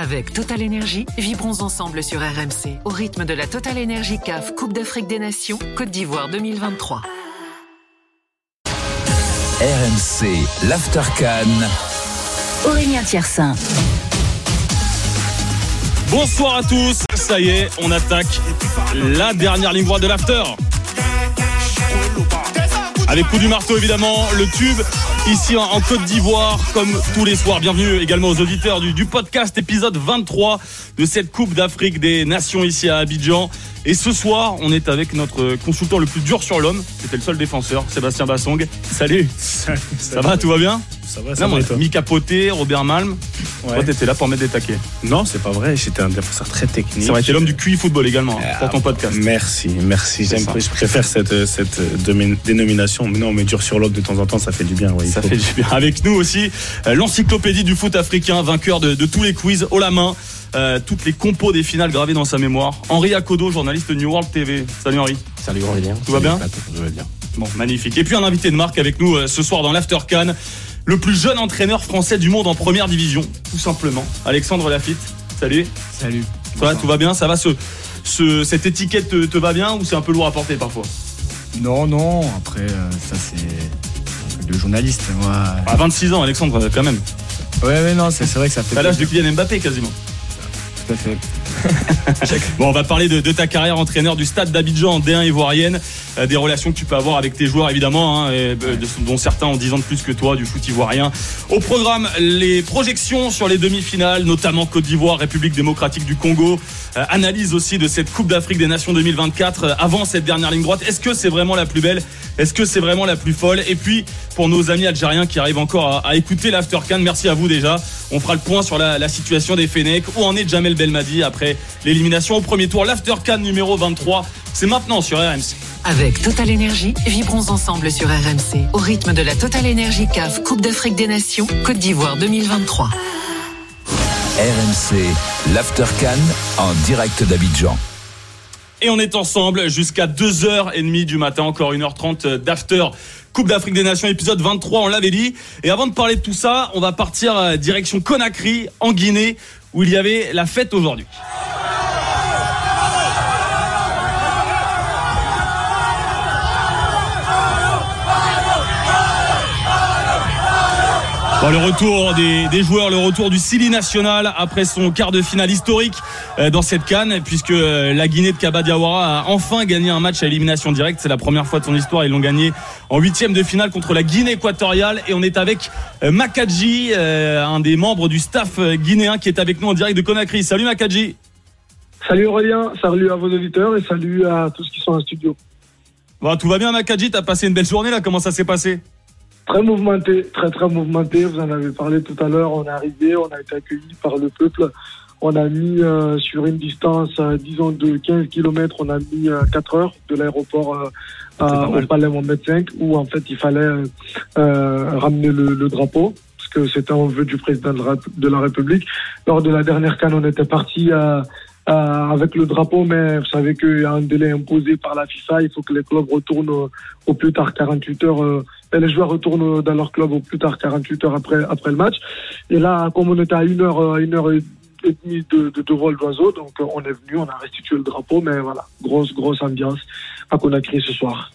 Avec Total Energy, vibrons ensemble sur RMC au rythme de la Total Energy CAF Coupe d'Afrique des Nations Côte d'Ivoire 2023. RMC, l'After Aurélien Thiersin. Bonsoir à tous, ça y est, on attaque la dernière ligne droite de l'After. Avec coup du marteau évidemment, le tube ici en, Côte d'Ivoire comme tous les soirs. Bienvenue également aux auditeurs du, du podcast épisode 23 de cette Coupe d'Afrique des Nations ici à Abidjan. Et ce soir, on est avec notre consultant le plus dur sur l'homme. C'était le seul défenseur, Sébastien Bassong. Salut. ça va, tout va bien? Ça va, ça va. Mika Poté, Robert Malm. Ouais. Toi, t'étais là pour mettre des taquets. Non, c'est pas vrai. J'étais un défenseur très technique. Ça aurait été l'homme du QI football également hein, pour ton podcast. Merci, merci. J'aime, je préfère cette, cette dénomination. Mais non, mais dur sur l'homme de temps en temps, ça fait du bien. Ouais, ça fait du bien. Avec nous aussi, euh, l'encyclopédie du foot africain, vainqueur de, de tous les quiz haut la main. Euh, toutes les compos des finales gravées dans sa mémoire. Henri Akodo, journaliste de New World TV. Salut Henri. Salut Aurélien. Tout va bien Tout va bien. Bon, magnifique. Et puis un invité de marque avec nous euh, ce soir dans l'After Can, le plus jeune entraîneur français du monde en première division, tout simplement. Alexandre Lafitte. Salut. Salut. Toi, tout va bien? Ça va ce, ce, Cette étiquette te, te va bien ou c'est un peu lourd à porter parfois? Non, non. Après, euh, ça c'est le journaliste. Moi... À 26 ans, Alexandre, quand même. Ouais, mais non, c'est vrai que ça fait. T'as l'âge de Kylian Mbappé quasiment. Tout à fait. Bon, on va parler de, ta carrière entraîneur du stade d'Abidjan en D1 ivoirienne, euh, des relations que tu peux avoir avec tes joueurs évidemment, hein, euh, dont certains ont 10 ans de plus que toi du foot ivoirien. Au programme, les projections sur les demi-finales, notamment Côte d'Ivoire, République démocratique du Congo, euh, analyse aussi de cette Coupe d'Afrique des Nations 2024 euh, avant cette dernière ligne droite. Est-ce que c'est vraiment la plus belle? Est-ce que c'est vraiment la plus folle? Et puis pour nos amis algériens qui arrivent encore à, à écouter l'Aftercan, merci à vous déjà. On fera le point sur la, la situation des Fenech. Où en est Jamel Belmadi après l'élimination au premier tour. L'Aftercan numéro 23, c'est maintenant sur RMC. Avec Total Energy, vibrons ensemble sur RMC au rythme de la Total Energy CAF Coupe d'Afrique des Nations Côte d'Ivoire 2023. RMC, l'Aftercan en direct d'Abidjan. Et on est ensemble jusqu'à 2h30 du matin, encore 1h30 d'after. Coupe d'Afrique des Nations, épisode 23, on l'avait dit. Et avant de parler de tout ça, on va partir euh, direction Conakry, en Guinée, où il y avait la fête aujourd'hui. Bon, le retour des, des, joueurs, le retour du Sili national après son quart de finale historique euh, dans cette canne, puisque euh, la Guinée de Kaba Diawara a enfin gagné un match à élimination directe. C'est la première fois de son histoire. Ils l'ont gagné en huitième de finale contre la Guinée équatoriale. Et on est avec euh, Makadji, un des membres du staff guinéen qui est avec nous en direct de Conakry. Salut Makadji. Salut Aurélien, salut à vos auditeurs et salut à tous qui sont en studio. Bon, tout va bien Makadji, t'as passé une belle journée là, comment ça s'est passé? Très mouvementé, très très mouvementé. Vous en avez parlé tout à l'heure. On est arrivé, on a été accueillis par le peuple. On a mis euh, sur une distance, euh, disons, de 15 km, on a mis euh, 4 heures de l'aéroport au Palais Mohamed V, où en fait il fallait ramener le, le, drapeau, parce que c'était un vœu du président de la République. Lors de la dernière canne, on était parti euh, avec le drapeau, mais vous savez qu'il y a un délai imposé par la FIFA. Il faut que les clubs retournent au, au plus tard 48 heures. Euh, et les joueurs retournent dans leur club au plus tard 48 heures après après le match. Et là, comme on était à une heure, une heure et demie de, de, de vol d'oiseau, donc on est venu, on a restitué le drapeau, mais voilà, grosse grosse ambiance à Conakry ce soir.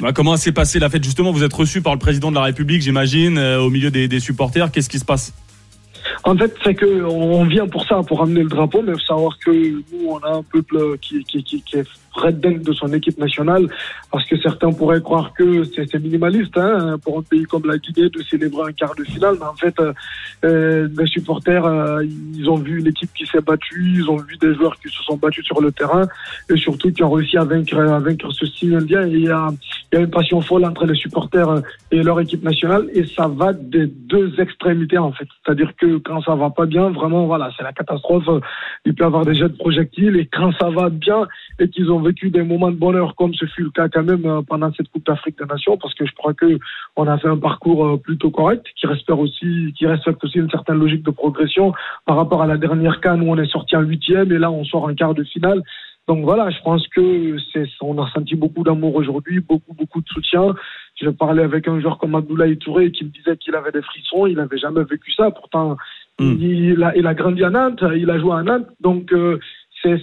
Bah, comment s'est passée la fête? Justement Vous êtes reçu par le président de la République, j'imagine, euh, au milieu des, des supporters. Qu'est-ce qui se passe? En fait, c'est que on vient pour ça, pour amener le drapeau, mais il faut savoir que nous, on a un peuple qui, qui, qui, qui est red de son équipe nationale, parce que certains pourraient croire que c'est minimaliste hein, pour un pays comme la Guinée de célébrer un quart de finale, mais en fait, euh, les supporters, euh, ils ont vu une équipe qui s'est battue, ils ont vu des joueurs qui se sont battus sur le terrain, et surtout qui ont réussi à vaincre, à vaincre ce style indien. Il y a, il y a une passion folle entre les supporters et leur équipe nationale, et ça va des deux extrémités en fait. C'est-à-dire que quand ça va pas bien, vraiment, voilà, c'est la catastrophe. Il peut y avoir des jets de projectiles, et quand ça va bien et qu'ils ont vécu des moments de bonheur comme ce fut le cas quand même euh, pendant cette Coupe d'Afrique des Nations parce que je crois que on a fait un parcours euh, plutôt correct qui respecte aussi qui respecte aussi une certaine logique de progression par rapport à la dernière canne où on est sorti en huitième et là on sort en quart de finale. Donc voilà, je pense que c'est, on a senti beaucoup d'amour aujourd'hui, beaucoup, beaucoup de soutien. Je parlais avec un joueur comme Abdoulaye Touré qui me disait qu'il avait des frissons, il n'avait jamais vécu ça. Pourtant, Mm. Il, a, il a grandi à Nantes, il a joué à Nantes, donc euh,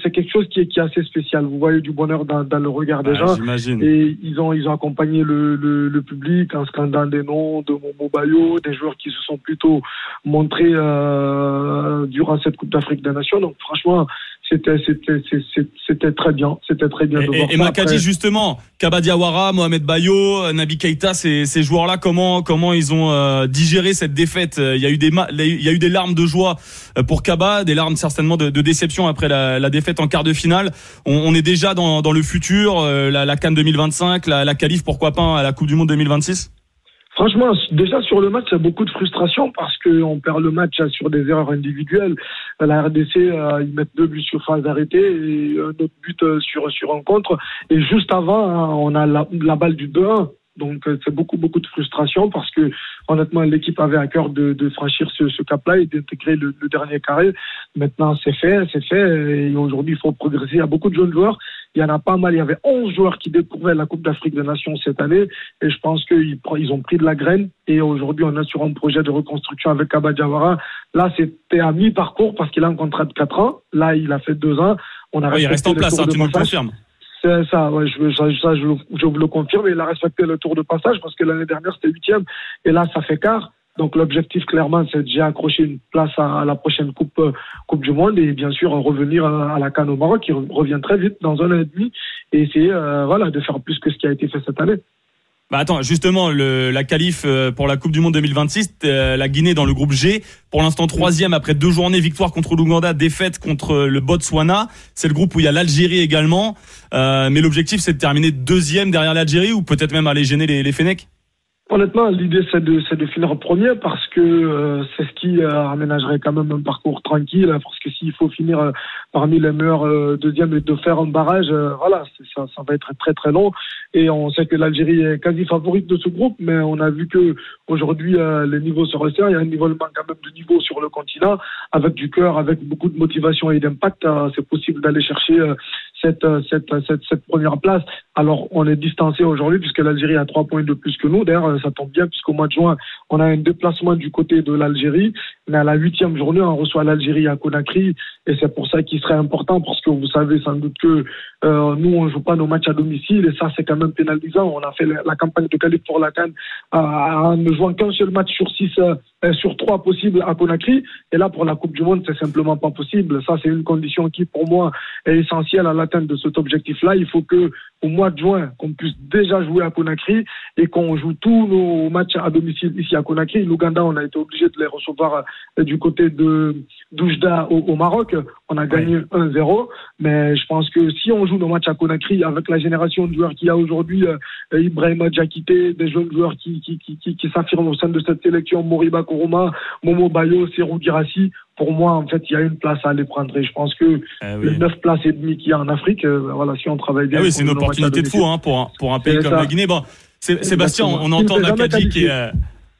c'est quelque chose qui est, qui est assez spécial. Vous voyez du bonheur dans, dans le regard des Ah, gens. Et ils ont, ils ont accompagné le, le, le public en scandant des noms de Momo Bayo, des joueurs qui se sont plutôt montrés euh, durant cette Coupe d'Afrique des Nations. Donc franchement, c'était c'était très bien, c'était très bien Et, de et, voir et ça. Makadji, justement, Kaba Diawara, Mohamed Bayo, Nabi Keita, ces, ces joueurs-là, comment comment ils ont euh, digéré cette défaite? Euh, Il y a eu des il y a eu des larmes de joie euh, pour Kaba, des larmes certainement de, de déception après la, la défaite en quart de finale. On, on est déjà dans, dans le futur, euh, la, la Cannes 2025, la, la qualif, pourquoi pas à la Coupe du Monde 2026 Franchement, déjà sur le match, il y a beaucoup de frustration parce qu'on perd le match euh, sur des erreurs individuelles. La RDC, euh, ils mettent deux buts sur phase arrêtée et un autre but euh, sur, sur un. Et juste avant, hein, on a la, balle du 2-1. Donc euh, c'est beaucoup beaucoup de frustration parce que honnêtement l'équipe avait à cœur de, franchir ce, ce cap-là et d'intégrer le, le dernier carré. Maintenant c'est fait, c'est fait et aujourd'hui il faut progresser. Il y a beaucoup de jeunes joueurs, il y en a pas mal. Il y avait 11 joueurs qui découvraient la Coupe d'Afrique des Nations cette année et je pense qu'ils ils ont pris de la graine et aujourd'hui on est sur un projet de reconstruction avec Kaba Diawara. Là c'était à mi-parcours parce qu'il a un contrat de 4 ans. Là il a fait 2 ans. On a Ouais, Il reste en place, hein, tu nous le confirmes. C'est ça, ouais, je, ça, je, je vous le confirme. Il a respecté le tour de passage parce que l'année dernière, c'était huitième. Et là, ça fait quart. Donc, l'objectif, clairement, c'est déjà accrocher une place à, à la prochaine coupe, euh, coupe du Monde et bien sûr, revenir à, la Cannes au Maroc, qui re- revient très vite dans un an et demi et essayer, euh, voilà, de faire plus que ce qui a été fait cette année. Bah attends, justement, le, la qualif euh, pour la Coupe du Monde 2026, euh, la Guinée dans le groupe G, pour l'instant troisième après deux journées, victoire contre l'Ouganda, défaite contre le Botswana. C'est le groupe où il y a l'Algérie également. Euh, mais l'objectif, c'est de terminer deuxième derrière l'Algérie ou peut-être même aller gêner les, les. Honnêtement, l'idée c'est de, c'est de finir premier parce que euh, c'est ce qui euh, aménagerait quand même un parcours tranquille. Parce que s'il faut finir euh, parmi les meilleurs euh, deuxièmes et de faire un barrage, euh, voilà, ça, ça va être très très long. Et on sait que l'Algérie est quasi favorite de ce groupe, mais on a vu que aujourd'hui les niveaux se resserrent. Il y a un nivellement quand même de niveau sur le continent, avec du cœur, avec beaucoup de motivation et d'impact. c'est possible d'aller chercher cette, euh, cette, cette, cette première place. Alors, on est distancé aujourd'hui puisque l'Algérie a trois points de plus que nous. D'ailleurs, euh, ça tombe bien puisqu'au mois de juin, on a un déplacement du côté de l'Algérie. Mais à la huitième journée, on reçoit l'Algérie à Conakry. Et c'est pour ça qu'il serait important parce que vous savez sans doute que euh, nous, on joue pas nos matchs à domicile et ça, c'est quand même pénalisant. On a fait la, campagne de qualif pour la Cannes en ne jouant qu'un seul match sur six, euh, euh, sur trois possibles à Conakry. Et là, pour la Coupe du Monde, c'est simplement pas possible. Ça, c'est une condition qui, pour moi, est essentielle à l'atteinte de cet objectif-là. Il faut que au mois de juin, qu'on puisse déjà jouer à Conakry et qu'on joue tous nos matchs à domicile ici à Conakry. L'Ouganda, on a été obligé de les recevoir euh, du côté de d'Oujda au, au Maroc. On a gagné 1-0. Mais je pense que si on joue nos matchs à Conakry avec la génération de joueurs qu'il y a aujourd'hui, euh, Ibrahima Diakité, des jeunes joueurs qui, qui, qui, qui, qui s'affirment au sein de cette sélection, Moriba Koroma, Momo Bayo, Serou Girassi, pour moi, en fait, il y a une place à aller prendre. Et je pense que Eh les oui. 9 places et demie qu'il y a en Afrique, euh, voilà, si on travaille bien. Ah oui, c'est une opportunité de fou hein, pour, un, pour un pays comme ça. la Guinée. Bon, Sébastien, on, entend Nakadji qui est...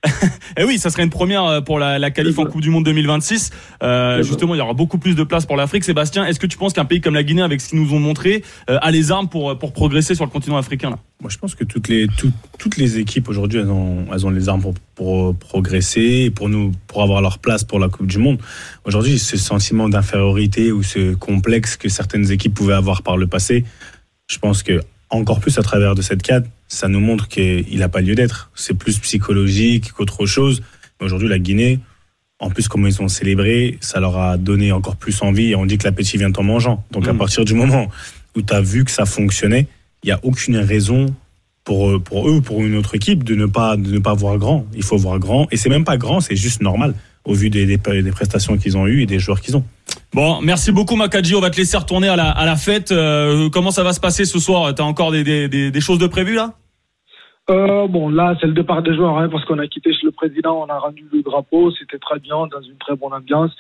euh, Eh oui, ça serait une première euh, pour la, la qualif en. Coupe du Monde 2026. Euh, justement, il y aura beaucoup plus de place pour l'Afrique. Sébastien, est-ce que tu penses qu'un pays comme la Guinée, avec ce qu'ils nous ont montré, euh, a les armes pour, pour progresser sur le continent africain là? Moi, je pense que toutes les, tout- toutes les équipes aujourd'hui, elles ont, elles ont les armes pour, pour progresser, et pour, nous, pour avoir leur place pour la Coupe du Monde. Aujourd'hui, ce sentiment d'infériorité ou ce complexe que certaines équipes pouvaient avoir par le passé, je pense que encore plus à travers de cette cadre, ça nous montre qu'il n'a pas lieu d'être. C'est plus psychologique qu'autre chose. Mais Aujourd'hui, la Guinée, en plus, comment ils ont célébré, ça leur a donné encore plus envie. Et on dit que l'appétit vient en mangeant. Donc, à Mhm. partir du moment où tu as vu que ça fonctionnait, il n'y a aucune raison pour, eux- pour eux, pour une autre équipe, de ne, pas, de ne pas voir grand. Il faut voir grand. Et c'est même pas grand, c'est juste normal, au vu des, des, des prestations qu'ils ont eues et des joueurs qu'ils ont. Bon, merci beaucoup Makadji. On va te laisser retourner à la, à la fête. Euh, comment ça va se passer ce soir? T'as encore des, des choses de prévues là? Euh, bon, là, c'est le départ des joueurs, hein, parce qu'on a quitté chez le président, on a rendu le drapeau, c'était très bien, dans une très bonne ambiance.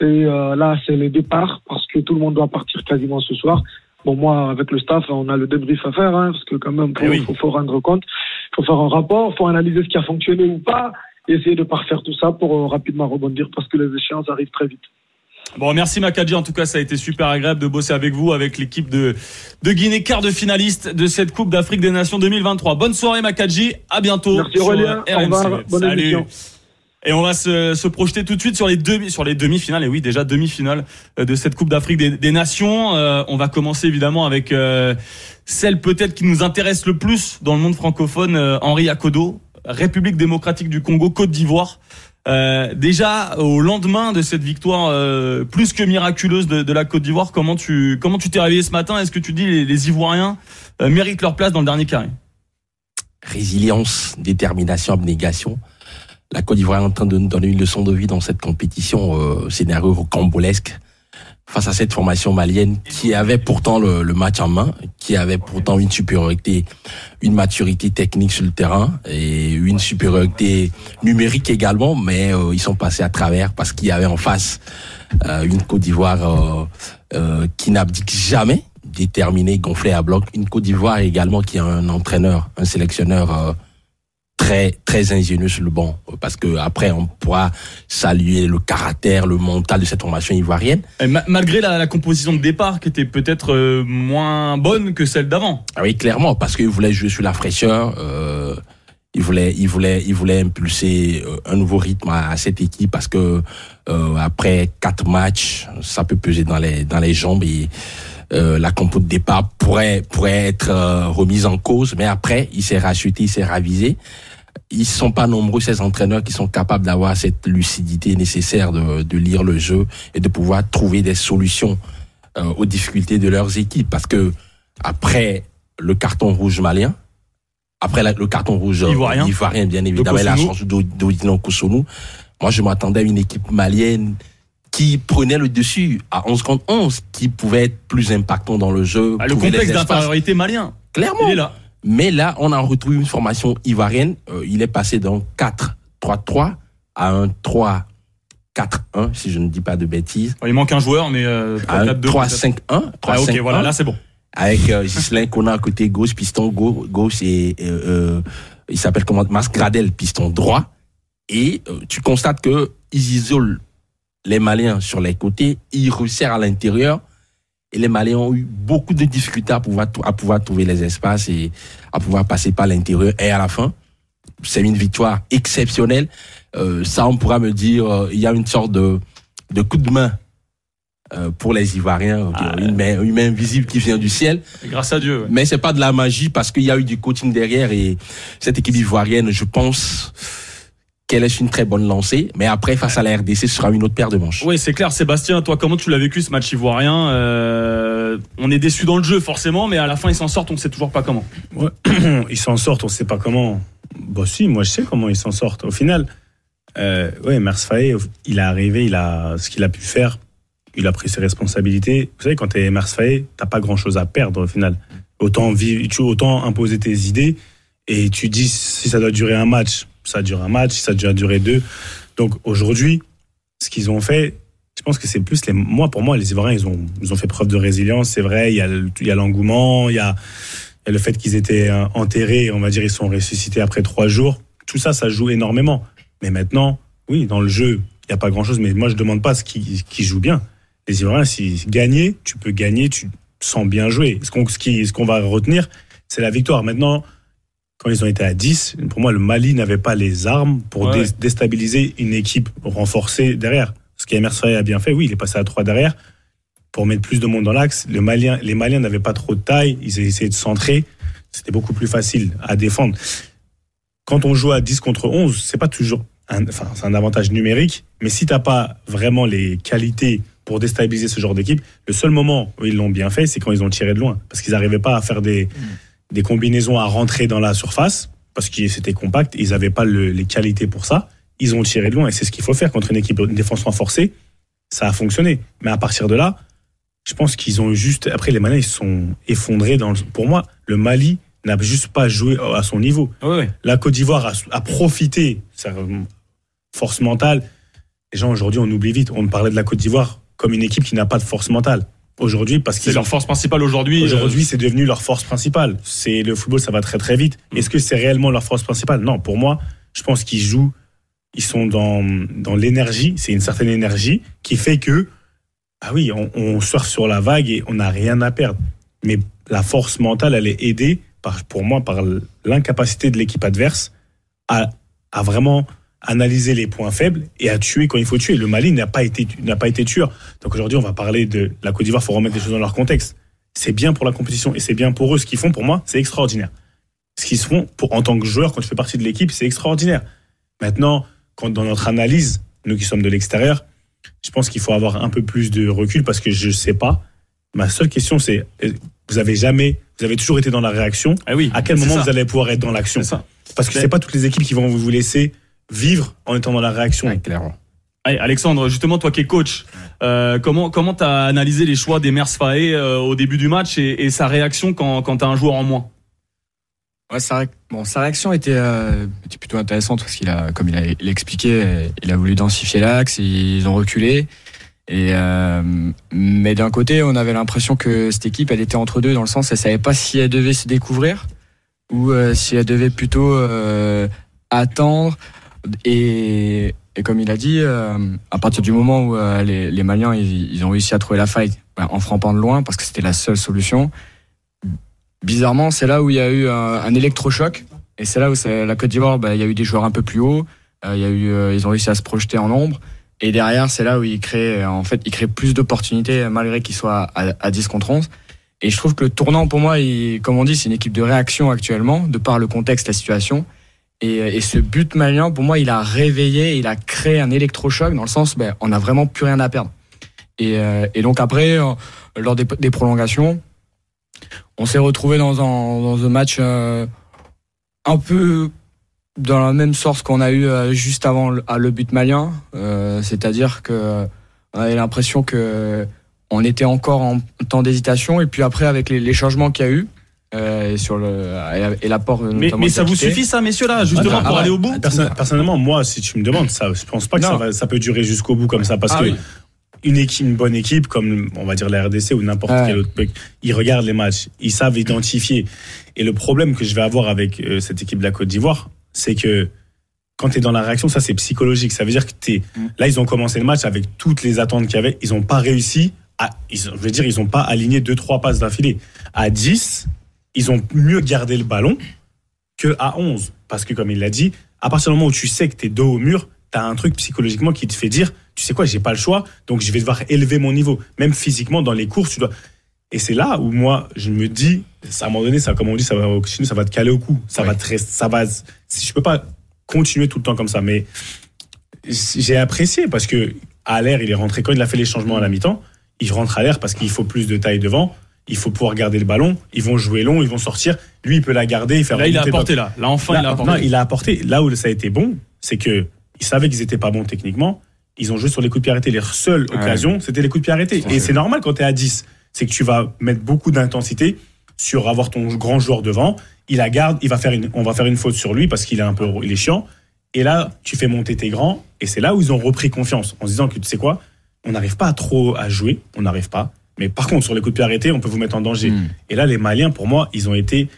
Et euh, là, c'est le départ, parce que tout le monde doit partir quasiment ce soir. Bon, moi, avec le staff, on a le débrief à faire, hein, parce que quand même, Eh il oui. faut, faut rendre compte, il faut faire un rapport, il faut analyser ce qui a fonctionné ou pas, et essayer de parfaire tout ça pour euh, rapidement rebondir, parce que les échéances arrivent très vite. Bon, merci Makadji. En tout cas, ça a été super agréable de bosser avec vous, avec l'équipe de, de Guinée, quart de finaliste de cette Coupe d'Afrique des Nations 2023. Bonne soirée Makadji. À bientôt. Merci sur Aurélien, au RMC. bonne Salut. émission. Et on va se, se projeter tout de suite sur les demi, sur les demi-finales. Et oui, déjà demi-finale euh, de cette Coupe d'Afrique des, des Nations. Euh, on va commencer évidemment avec euh, celle peut-être qui nous intéresse le plus dans le monde francophone, euh, Henri Akodo, République démocratique du Congo, Côte d'Ivoire. Euh, déjà au lendemain de cette victoire euh, plus que miraculeuse de, la Côte d'Ivoire, comment tu comment tu t'es réveillé ce matin? Est-ce que tu dis les, les Ivoiriens euh, méritent leur place dans le dernier carré? Résilience, détermination, abnégation. La Côte d'Ivoire est en train de nous donner une leçon de vie dans cette compétition, scénario rocambolesque, face à cette formation malienne qui avait pourtant le, match en main, qui avait pourtant une supériorité, une maturité technique sur le terrain et une supériorité numérique également, mais euh, ils sont passés à travers parce qu'il y avait en face euh, une Côte d'Ivoire euh, qui n'abdique jamais, déterminée, gonflée à bloc. Une Côte d'Ivoire également qui a un entraîneur, un sélectionneur très très ingénieux sur le banc parce que après on pourra saluer le caractère, le mental de cette formation ivoirienne. Et ma malgré la, la, composition de départ qui était peut-être euh, moins bonne que celle d'avant. Ah oui, clairement parce qu'il voulait jouer sur la fraîcheur. Euh, il voulait, il voulait, il voulait impulser euh, un nouveau rythme à, à cette équipe parce que euh, après quatre matchs, ça peut peser dans les dans les jambes et euh, la compo de départ pourrait pourrait être euh, remise en cause, mais après il s'est racheté, il s'est ravisé. Ils sont pas nombreux ces entraîneurs qui sont capables d'avoir cette lucidité nécessaire de, de lire le jeu et de pouvoir trouver des solutions euh, aux difficultés de leurs équipes, parce que après le carton rouge malien, après la, le carton rouge ivoirien, ivoirien bien évidemment, la chance d'Odino Kosonou, moi je m'attendais à une équipe malienne qui prenait le dessus à 11 contre 11, qui pouvait être plus impactant dans le jeu. Ah, le complexe d'infériorité malien. Clairement. Il est là. Mais là, on a retrouvé une formation ivoirienne. Euh, il est passé d'un 4-3-3 à un 3-4-1, si je ne dis pas de bêtises. Il manque un joueur, mais euh, 3-5-1. Ah, ok, voilà, là c'est bon. Avec euh, Gislain Kona à côté gauche, piston gauche, et euh, il s'appelle comment? Masgradel, piston droit. Et euh, tu constates que ils isolent les Maliens sur les côtés, ils resserrent à l'intérieur. Et les Maliens ont eu beaucoup de difficultés à pouvoir, à pouvoir trouver les espaces et à pouvoir passer par l'intérieur. Et à la fin, c'est une victoire exceptionnelle. Euh, ça, on pourra me dire, euh, il y a une sorte de, de coup de main euh, pour les Ivoiriens, ah, une, main, une main invisible qui vient du ciel. Grâce à Dieu. Ouais. Mais c'est pas de la magie parce qu'il y a eu du coaching derrière et cette équipe ivoirienne, je pense qu'elle est une très bonne lancée, mais après face à la RDC, ce sera une autre paire de manches. Oui, c'est clair. Sébastien, toi, comment tu l'as vécu ce match ivoirien euh, On est déçu dans le jeu forcément, mais à la fin ils s'en sortent, on ne sait toujours pas comment. Ouais. ils s'en sortent, on ne sait pas comment. Bah si, moi je sais comment ils s'en sortent. Au final, euh, ouais, Mers Faye, il est arrivé, il a ce qu'il a pu faire, il a pris ses responsabilités. Vous savez, quand tu es Mers Faye, t'as pas grand chose à perdre au final. Autant vivre, tu autant imposer tes idées et tu dis si ça doit durer un match ça dure un match, ça a déjà duré deux. Donc aujourd'hui, ce qu'ils ont fait, je pense que c'est plus les. Moi, pour moi, les Ivoiriens, ils ont, ils ont fait preuve de résilience. C'est vrai, il y a, l'engouement, il y a, il y a le fait qu'ils étaient enterrés, on va dire, ils sont ressuscités après trois jours. Tout ça, ça joue énormément. Mais maintenant, oui, dans le jeu, il n'y a pas grand-chose. Mais moi, je ne demande pas ce qui, qui joue bien. Les Ivoiriens, si gagner, tu peux gagner, tu sens bien jouer. Ce qu'on ce qu'on va retenir, c'est la victoire. Maintenant, quand ils ont été à 10, pour moi, le Mali n'avait pas les armes pour ouais. déstabiliser une équipe renforcée derrière. Ce qu'Emer a bien fait, oui, il est passé à 3 derrière pour mettre plus de monde dans l'axe. Le Malien, les Maliens n'avaient pas trop de taille, ils essayaient de centrer. C'était beaucoup plus facile à défendre. Quand on joue à 10 contre 11, c'est pas toujours un, enfin, c'est un avantage numérique, mais si t'as pas vraiment les qualités pour déstabiliser ce genre d'équipe, le seul moment où ils l'ont bien fait, c'est quand ils ont tiré de loin, parce qu'ils n'arrivaient pas à faire des, mmh des combinaisons à rentrer dans la surface parce que c'était compact. Ils n'avaient pas le, les qualités pour ça. Ils ont tiré de loin et c'est ce qu'il faut faire contre une équipe de défense renforcée. Ça a fonctionné. Mais à partir de là, je pense qu'ils ont juste. Après, les Maliens, ils sont effondrés. Dans le... Pour moi, le Mali n'a juste pas joué à son niveau. Oui, oui. La Côte d'Ivoire a, a, profité. Force mentale. Les gens, aujourd'hui, on oublie vite. On parlait de la Côte d'Ivoire comme une équipe qui n'a pas de force mentale aujourd'hui parce que c'est leur force principale aujourd'hui. Aujourd'hui, euh... c'est devenu leur force principale. C'est le football, ça va très très vite. Mmh. Est-ce que c'est réellement leur force principale? Non, pour moi, je pense qu'ils jouent, ils sont dans dans l'énergie. C'est une certaine énergie qui fait que ah oui, on, on surfe sur la vague et on n'a rien à perdre. Mais la force mentale, elle est aidée par, pour moi, par l'incapacité de l'équipe adverse à, à vraiment analyser les points faibles et à tuer quand il faut tuer. Le Mali n'a pas été n'a pas été tueur. Donc aujourd'hui, on va parler de la Côte d'Ivoire. Il faut remettre les choses dans leur contexte. C'est bien pour la compétition et c'est bien pour eux. Ce qu'ils font pour moi, c'est extraordinaire. Ce qu'ils font pour en tant que joueur, quand tu fais partie de l'équipe, c'est extraordinaire. Maintenant, quand dans notre analyse, nous qui sommes de l'extérieur, je pense qu'il faut avoir un peu plus de recul parce que je sais pas. Ma seule question, c'est euh, vous avez jamais, vous avez toujours été dans la réaction. Ah oui, À quel moment ça. vous allez pouvoir être dans l'action. Parce que c'est pas toutes les équipes qui vont vous laisser vivre en étant dans la réaction. Ouais, clairement. Allez, Alexandre, justement, toi qui es coach, euh, comment comment t'as analysé les choix d'Emers Faé euh, au début du match et, et sa réaction quand, quand t'as un joueur en moins? Ouais, sa, ré- bon, sa réaction était, euh, était plutôt intéressante parce qu'il a, comme il a, il a expliqué, euh, il a voulu densifier l'axe, ils ont reculé. Et euh, mais d'un côté, on avait l'impression que cette équipe, elle était entre deux dans le sens, elle savait pas si elle devait se découvrir ou euh, si elle devait plutôt euh, attendre. Et, comme il a dit, euh, à partir du moment où euh, les, les Maliens ils, ont réussi à trouver la faille ben, en frappant de loin parce que c'était la seule solution, bizarrement, c'est là où il y a eu un, un électrochoc. Et c'est là où la Côte d'Ivoire, bah, il y a eu des joueurs un peu plus hauts. euh, il y a eu, ils ont réussi à se projeter en nombre. Et derrière, c'est là où ils créent, en fait, ils créent plus d'opportunités malgré qu'ils soient à, à 10 contre 11. Et je trouve que le tournant, pour moi, il, comme on dit, c'est une équipe de réaction actuellement, de par le contexte, la situation. Et, et ce but malien, pour moi, il a réveillé, il a créé un électrochoc dans le sens, ben, on n'a vraiment plus rien à perdre. Et, euh, et donc après, euh, lors des, prolongations, on s'est retrouvé dans un, dans un match euh, un peu dans la même sorte qu'on a eu euh, juste avant le, le but malien, Euh, c'est-à-dire que on avait l'impression que on était encore en temps d'hésitation et puis après avec les, les changements qu'il y a eu euh, et sur le et, l'apport Mais, mais ça vous suffit ça, messieurs là, justement Ah, pour ah, aller au bout? Perso- personnellement, moi, si tu me demandes, ça, je pense pas que ça, Non. va- ça peut durer jusqu'au bout comme ça, parce Ah que oui. une équipe, une bonne équipe, comme on va dire la RDC ou n'importe Ouais. quel autre ils regardent les matchs, ils savent identifier. Et le problème que je vais avoir avec euh, cette équipe de la Côte d'Ivoire, c'est que quand tu es dans la réaction, ça c'est psychologique. Ça veut dire que t'es Mm. là, ils ont commencé le match avec toutes les attentes qu'il y avait, ils n'ont pas réussi à, ils, je veux dire, ils n'ont pas aligné deux trois passes d'affilée. À 10, ils ont mieux gardé le ballon que à 11 parce que comme il l'a dit, à partir du moment où tu sais que tu es dos au mur, tu as un truc psychologiquement qui te fait dire tu sais quoi, j'ai pas le choix, donc je vais devoir élever mon niveau, même physiquement dans les courses, tu dois. Et c'est là où moi je me dis à un moment donné ça comme on dit ça va chez nous, ça va te caler au cou, ça Ouais. va te ça va si je peux pas continuer tout le temps comme ça mais j'ai apprécié parce que à l'air, il est rentré quand il a fait les changements à la mi-temps, il rentre à l'air parce qu'il faut plus de taille devant, il faut pouvoir garder le ballon, ils vont jouer long, ils vont sortir, lui il peut la garder et faire Là, il a apporté là. Là, enfin, Là, il a apporté. non, il a apporté. Là où ça a été bon, c'est que ils savaient qu'ils étaient pas bons techniquement. Ils ont joué sur les coups de pied arrêtés. Les seules Ouais. occasions, c'était les coups de pied arrêtés. Et c'est- c'est normal quand tu es à 10. C'est que tu vas mettre beaucoup d'intensité sur avoir ton grand joueur devant. Il la garde, il va faire une, on va faire une faute sur lui parce qu'il est un peu, il est chiant. Et là, tu fais monter tes grands. Et c'est là où ils ont repris confiance en se disant que tu sais quoi, on n'arrive pas à trop à jouer, on n'arrive pas. Mais par contre, sur les coups de pied arrêtés, on peut vous mettre en danger. Mm. Et là, les Maliens, pour moi, ils ont été,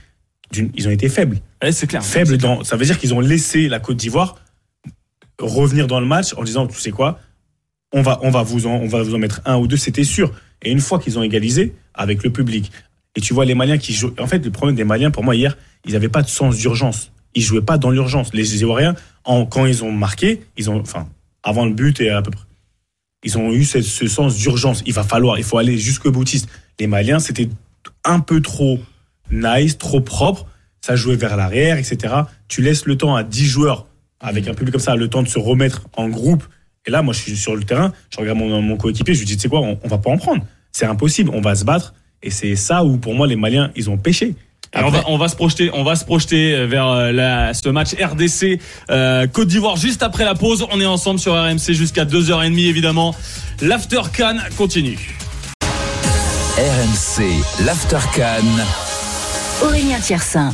ils ont été faibles Ouais, c'est clair. faible dans. Ça veut dire qu'ils ont laissé la Côte d'Ivoire revenir dans le match en disant, tu sais quoi, on va, on va vous en, on va vous en mettre un ou deux, c'était sûr. Et une fois qu'ils ont égalisé avec le public, et tu vois les Maliens qui jouent. En fait, le problème des Maliens, pour moi hier, ils n'avaient pas de sens d'urgence. Ils jouaient pas dans l'urgence. Les Ivoiriens, en, quand ils ont marqué, ils ont, enfin, avant le but et à peu près, ils ont eu ce, sens d'urgence. Il va falloir, il faut aller jusqu'au boutiste. Les Maliens, c'était un peu trop nice, trop propre. Ça jouait vers l'arrière, etc. Tu laisses le temps à 10 joueurs, avec un public comme ça, le temps de se remettre en groupe. Et là, moi, je suis sur le terrain, je regarde mon, mon coéquipier, je lui dis, tu sais quoi, on, on va pas en prendre. C'est impossible, on va se battre. Et c'est ça où, pour moi, les Maliens, ils ont pêché. Et on va, on va se projeter, on va se projeter vers euh, la, ce match RDC euh, Côte d'Ivoire juste après la pause. On est ensemble sur RMC jusqu'à 2h30 évidemment. L'After Can continue. RMC, l'After Can. Aurélien Tiersin.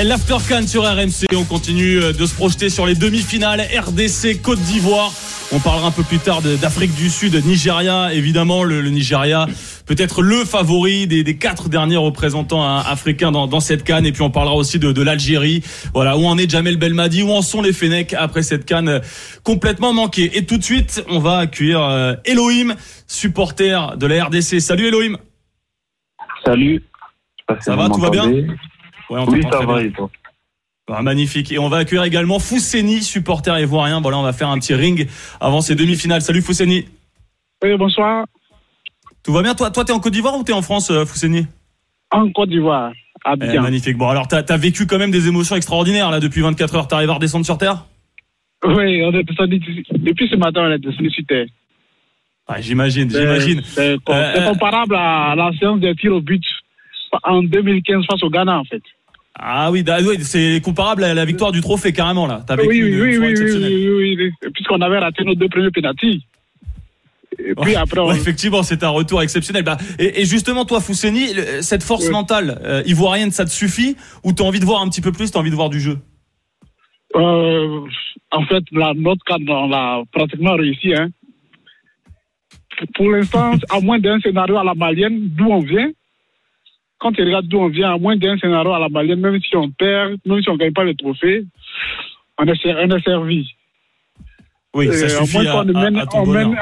Et L'After Can sur RMC, on continue euh, de se projeter sur les demi-finales RDC Côte d'Ivoire. On parlera un peu plus tard d'Afrique du Sud, Nigeria, évidemment le, le Nigeria peut-être le favori des, des quatre derniers représentants hein, africains dans, dans cette canne. Et puis on parlera aussi de, de l'Algérie. Voilà où en est Jamel Belmadi, où en sont les Fennecs après cette canne euh, complètement manquée? Et tout de suite, on va accueillir euh, Elohim, supporter de la RDC. Salut Elohim. Salut. Ça va, tout va bien? Ouais, on Oui, ça va bien. et toi? Ah, magnifique. Et on va accueillir également Fousseni, supporter ivoirien. Voilà, on va faire un petit ring avant ces demi-finales. Salut Fousseni. Oui, bonsoir. Tout va bien? Toi, toi, t'es en Côte d'Ivoire ou t'es en France, euh, Fousseni? En Côte d'Ivoire, à Eh, Abidjan. Magnifique. Bon, alors, t'as as vécu quand même des émotions extraordinaires là depuis 24 heures. T'arrives à redescendre sur terre? Oui, on est descendu, depuis ce matin, on est descendu sur terre. Ah, J'imagine, C'est- j'imagine. C'est Euh, c'est comparable à la séance des tirs au but en 2015 face au Ghana, en fait. Ah oui, c'est comparable à la victoire du trophée carrément là. T'as vécu Oui, oui, oui, oui, oui, oui, oui, puisqu'on avait raté nos deux premiers pénaltys. Et puis après, on- Ouais, effectivement, c'est un retour exceptionnel. Bah, et, et justement, toi, Fousseni, cette force Ouais. mentale euh, ivoirienne, ça te suffit Ou t'as envie de voir un petit peu plus T'as envie de voir du jeu? Euh, en fait, la, notre cadre, on l'a pratiquement réussi. Hein. Pour l'instant, à moins d'un scénario à la malienne, d'où on vient, quand tu regardes d'où on vient, à moins d'un scénario à la malienne, même si on perd, même si on ne gagne pas le trophée, on est, on est servi. Oui, ça suffit moins à, mène, ton mène-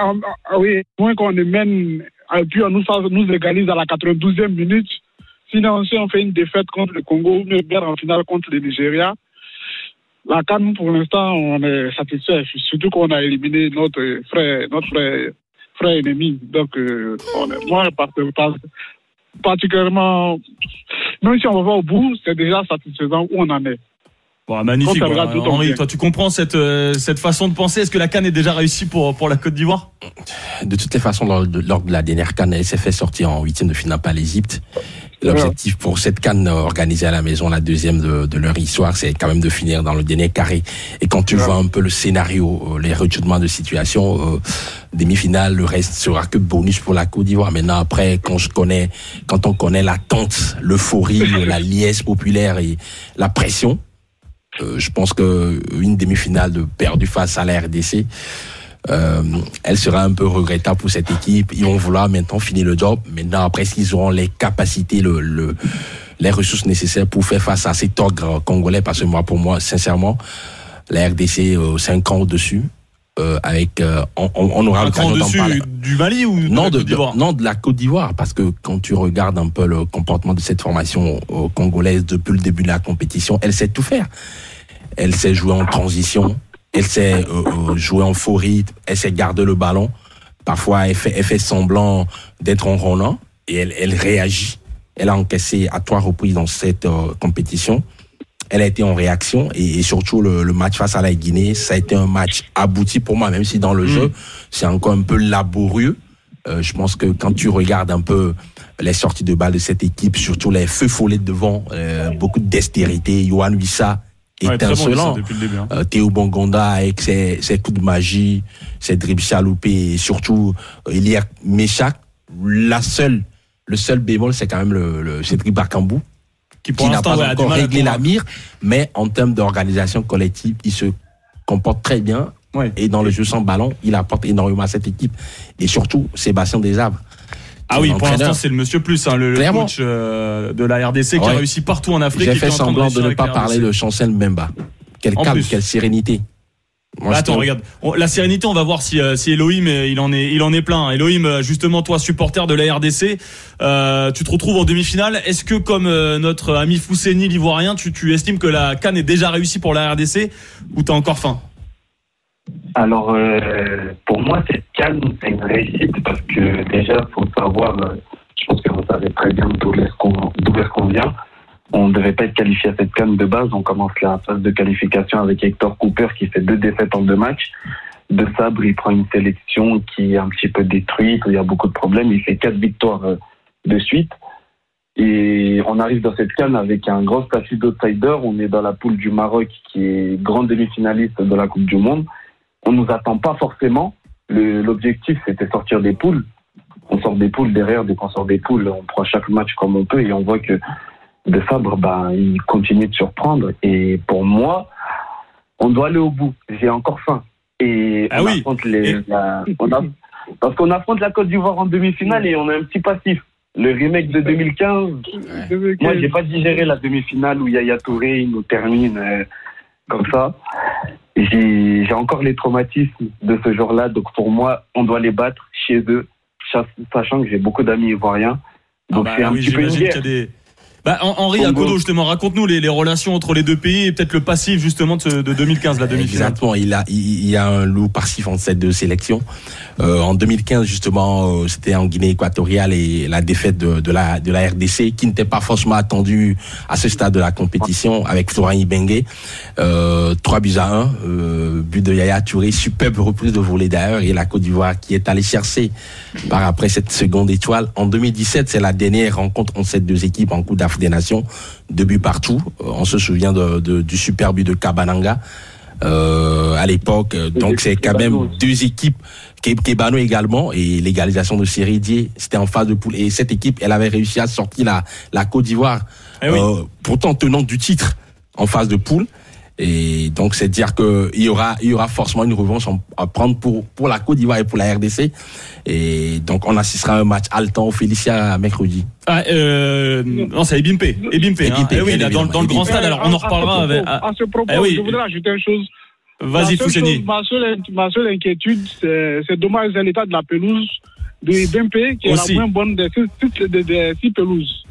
oui, moins qu'on ne mène, et puis on nous, nous égalise à la 92e minute. Sinon, si on fait une défaite contre le Congo ou une guerre en finale contre le Nigeria, la Cannes, pour l'instant, on est satisfait. Surtout qu'on a éliminé notre frère, notre frère, frère ennemi. Donc, euh, on est, moi, par- par- particulièrement, même si on va au bout, c'est déjà satisfaisant où on en est. Bon, magnifique. Voilà. Henri, toi, tu comprends cette, euh, cette façon de penser? Est-ce que la canne est déjà réussie pour, pour la Côte d'Ivoire? De toutes les façons, lors de, lors de la dernière canne, elle s'est fait sortir en huitième de finale par l'Égypte. L'objectif pour cette canne euh, organisée à la maison, la deuxième de, de leur histoire, c'est quand même de finir dans le dernier carré. Et quand tu vois un peu le scénario, euh, les retournements de situation, euh, demi-finale, le reste sera que bonus pour la Côte d'Ivoire. Maintenant, après, quand je connais, quand on connaît l'attente, l'euphorie, la liesse populaire et la pression, euh, je pense que une demi-finale de perdue face à la RDC, euh, elle sera un peu regrettable pour cette équipe. Ils vont vouloir maintenant finir le job. Maintenant, après, s'ils auront les capacités, le, le, les ressources nécessaires pour faire face à cet ogre congolais, parce que moi, pour moi, sincèrement, la RDC, euh, 5 ans au-dessus, euh, avec, euh, on, on aura l'occasion d'en parler. du Mali ou de Non, la de, Côte d'Ivoire non, de la Côte d'Ivoire, parce que quand tu regardes un peu le comportement de cette formation congolaise depuis le début de la compétition, elle sait tout faire. Elle sait jouer en transition, elle sait euh, euh, jouer en faux rythme, elle sait garder le ballon. Parfois, elle fait, elle fait semblant d'être en ronlant et elle, elle réagit. Elle a encaissé à trois reprises dans cette euh, compétition. Elle a été en réaction et, et surtout le, le match face à la Guinée, ça a été un match abouti pour moi, même si dans le jeu, c'est encore un peu laborieux. Euh, je pense que quand tu regardes un peu les sorties de balle de cette équipe, surtout les feux follets devant, euh, beaucoup de dextérité, Yohan Wissa Ouais, bon, étincelant. début. hein. Euh, Théo Bongonda avec ses, ses coups de magie, ses dribbles chaloupés et surtout euh, y a Meshak. La seule, le seul bémol, c'est quand même le, le Cédric Bakambou Qui n'a l'instant pas ouais, encore réglé la mire, mais en termes d'organisation collective, il se comporte très bien. Ouais. Et dans le jeu sans ballon, il apporte énormément à cette équipe. Et surtout, Sébastien Desarbres. Ah oui, pour l'instant, c'est le monsieur plus, hein, le, le coach euh, de la RDC qui a réussi partout en Afrique. J'ai fait semblant de ne pas parler de Chancel Mbemba. Quel En calme, plus. quelle sérénité. Moi, Bah, attends, regarde. On- la sérénité, on va voir si, euh, si Elohim, euh, il en est, il en est plein. Elohim, euh, justement, toi, supporter de la RDC, euh, tu te retrouves en demi-finale. Est-ce que, comme euh, notre ami Fousseni, l'ivoirien, tu, tu estimes que la canne est déjà réussie pour la RDC ou t'as encore faim? Alors, euh, pour moi, cette canne, c'est une réussite parce que déjà, il faut savoir, je pense que vous savez très bien d'où est-ce qu'on d'où est-ce qu'on vient. On ne devait pas être qualifié à cette canne de base. On commence la phase de qualification avec Hector Cooper qui fait deux défaites en deux matchs. De Sabre, il prend une sélection qui est un petit peu détruite, où il y a beaucoup de problèmes. Il fait quatre victoires euh, de suite. Et on arrive dans cette canne avec un grand statut d'outsider. On est dans la poule du Maroc qui est grand demi-finaliste de la Coupe du Monde on nous attend pas forcément. L'objectif, c'était sortir des poules. On sort des poules derrière, dès qu'on sort des poules, on prend chaque match comme on peut et on voit que De Fabre, ben, il continue de surprendre. Et pour moi, on doit aller au bout. J'ai encore faim. Et Ah on oui. affronte les, la- on a- parce qu'on affronte la Côte d'Ivoire en demi-finale et on a un petit passif. Le remake de 2015, moi, j'ai pas digéré la demi-finale où Yaya Touré il nous termine euh, comme ça. J'ai encore les traumatismes de ce jour-là. Donc, pour moi, on doit les battre chez eux, cha- sachant que j'ai beaucoup d'amis ivoiriens. Donc, Ah bah c'est un oui, petit peu une guerre. Bah, Hen- Henri. Akodo, justement, raconte-nous les, les relations entre les deux pays et peut-être le passif justement de, ce- de 2015, la demi-finale. Exactement, il a, il, y a un loup passif en cette deux sélections. Euh, en 2015, justement, euh, c'était en Guinée équatoriale et la défaite de, de la, de la RDC, qui n'était pas forcément attendue à ce stade de la compétition, avec Florent Ibengue. Euh, 3 buts à 1, euh, but de Yaya Touré, superbe reprise de volée d'ailleurs, et la Côte d'Ivoire qui est allée chercher par après cette seconde étoile. En 2017, c'est la dernière rencontre entre ces deux équipes en Coupe d'Afrique des Nations, deux buts partout. Euh, On se souvient de, de- du super but de Kabananga euh, à l'époque. Euh, Donc c'est quand même deux équipes, Ke- Kebano également, et l'égalisation de Séridier, c'était en phase de poule. Et cette équipe, elle avait réussi à sortir la, la Côte d'Ivoire, Eh oui. euh, pourtant tenant du titre en phase de poule. Et donc c'est dire que il y aura il y aura forcément une revanche à prendre pour pour la Côte d'Ivoire et pour la RDC. Et donc on assistera à un match haletant au Félicia mercredi. Ah, euh, non, c'est Ebimpe. Ebimpe. hein. Ebimpe, Eh oui, dans, dans le grand stade. Alors, on en reparlera. À ce avec- propos, ah, à ce propos, eh oui. je voudrais ajouter une chose. Vas-y, chose, Ma seule, ma seule inquiétude, c'est dommage, c'est l'état de la pelouse de Bempe, qui est la moins bonne des six, des- des six pelouses.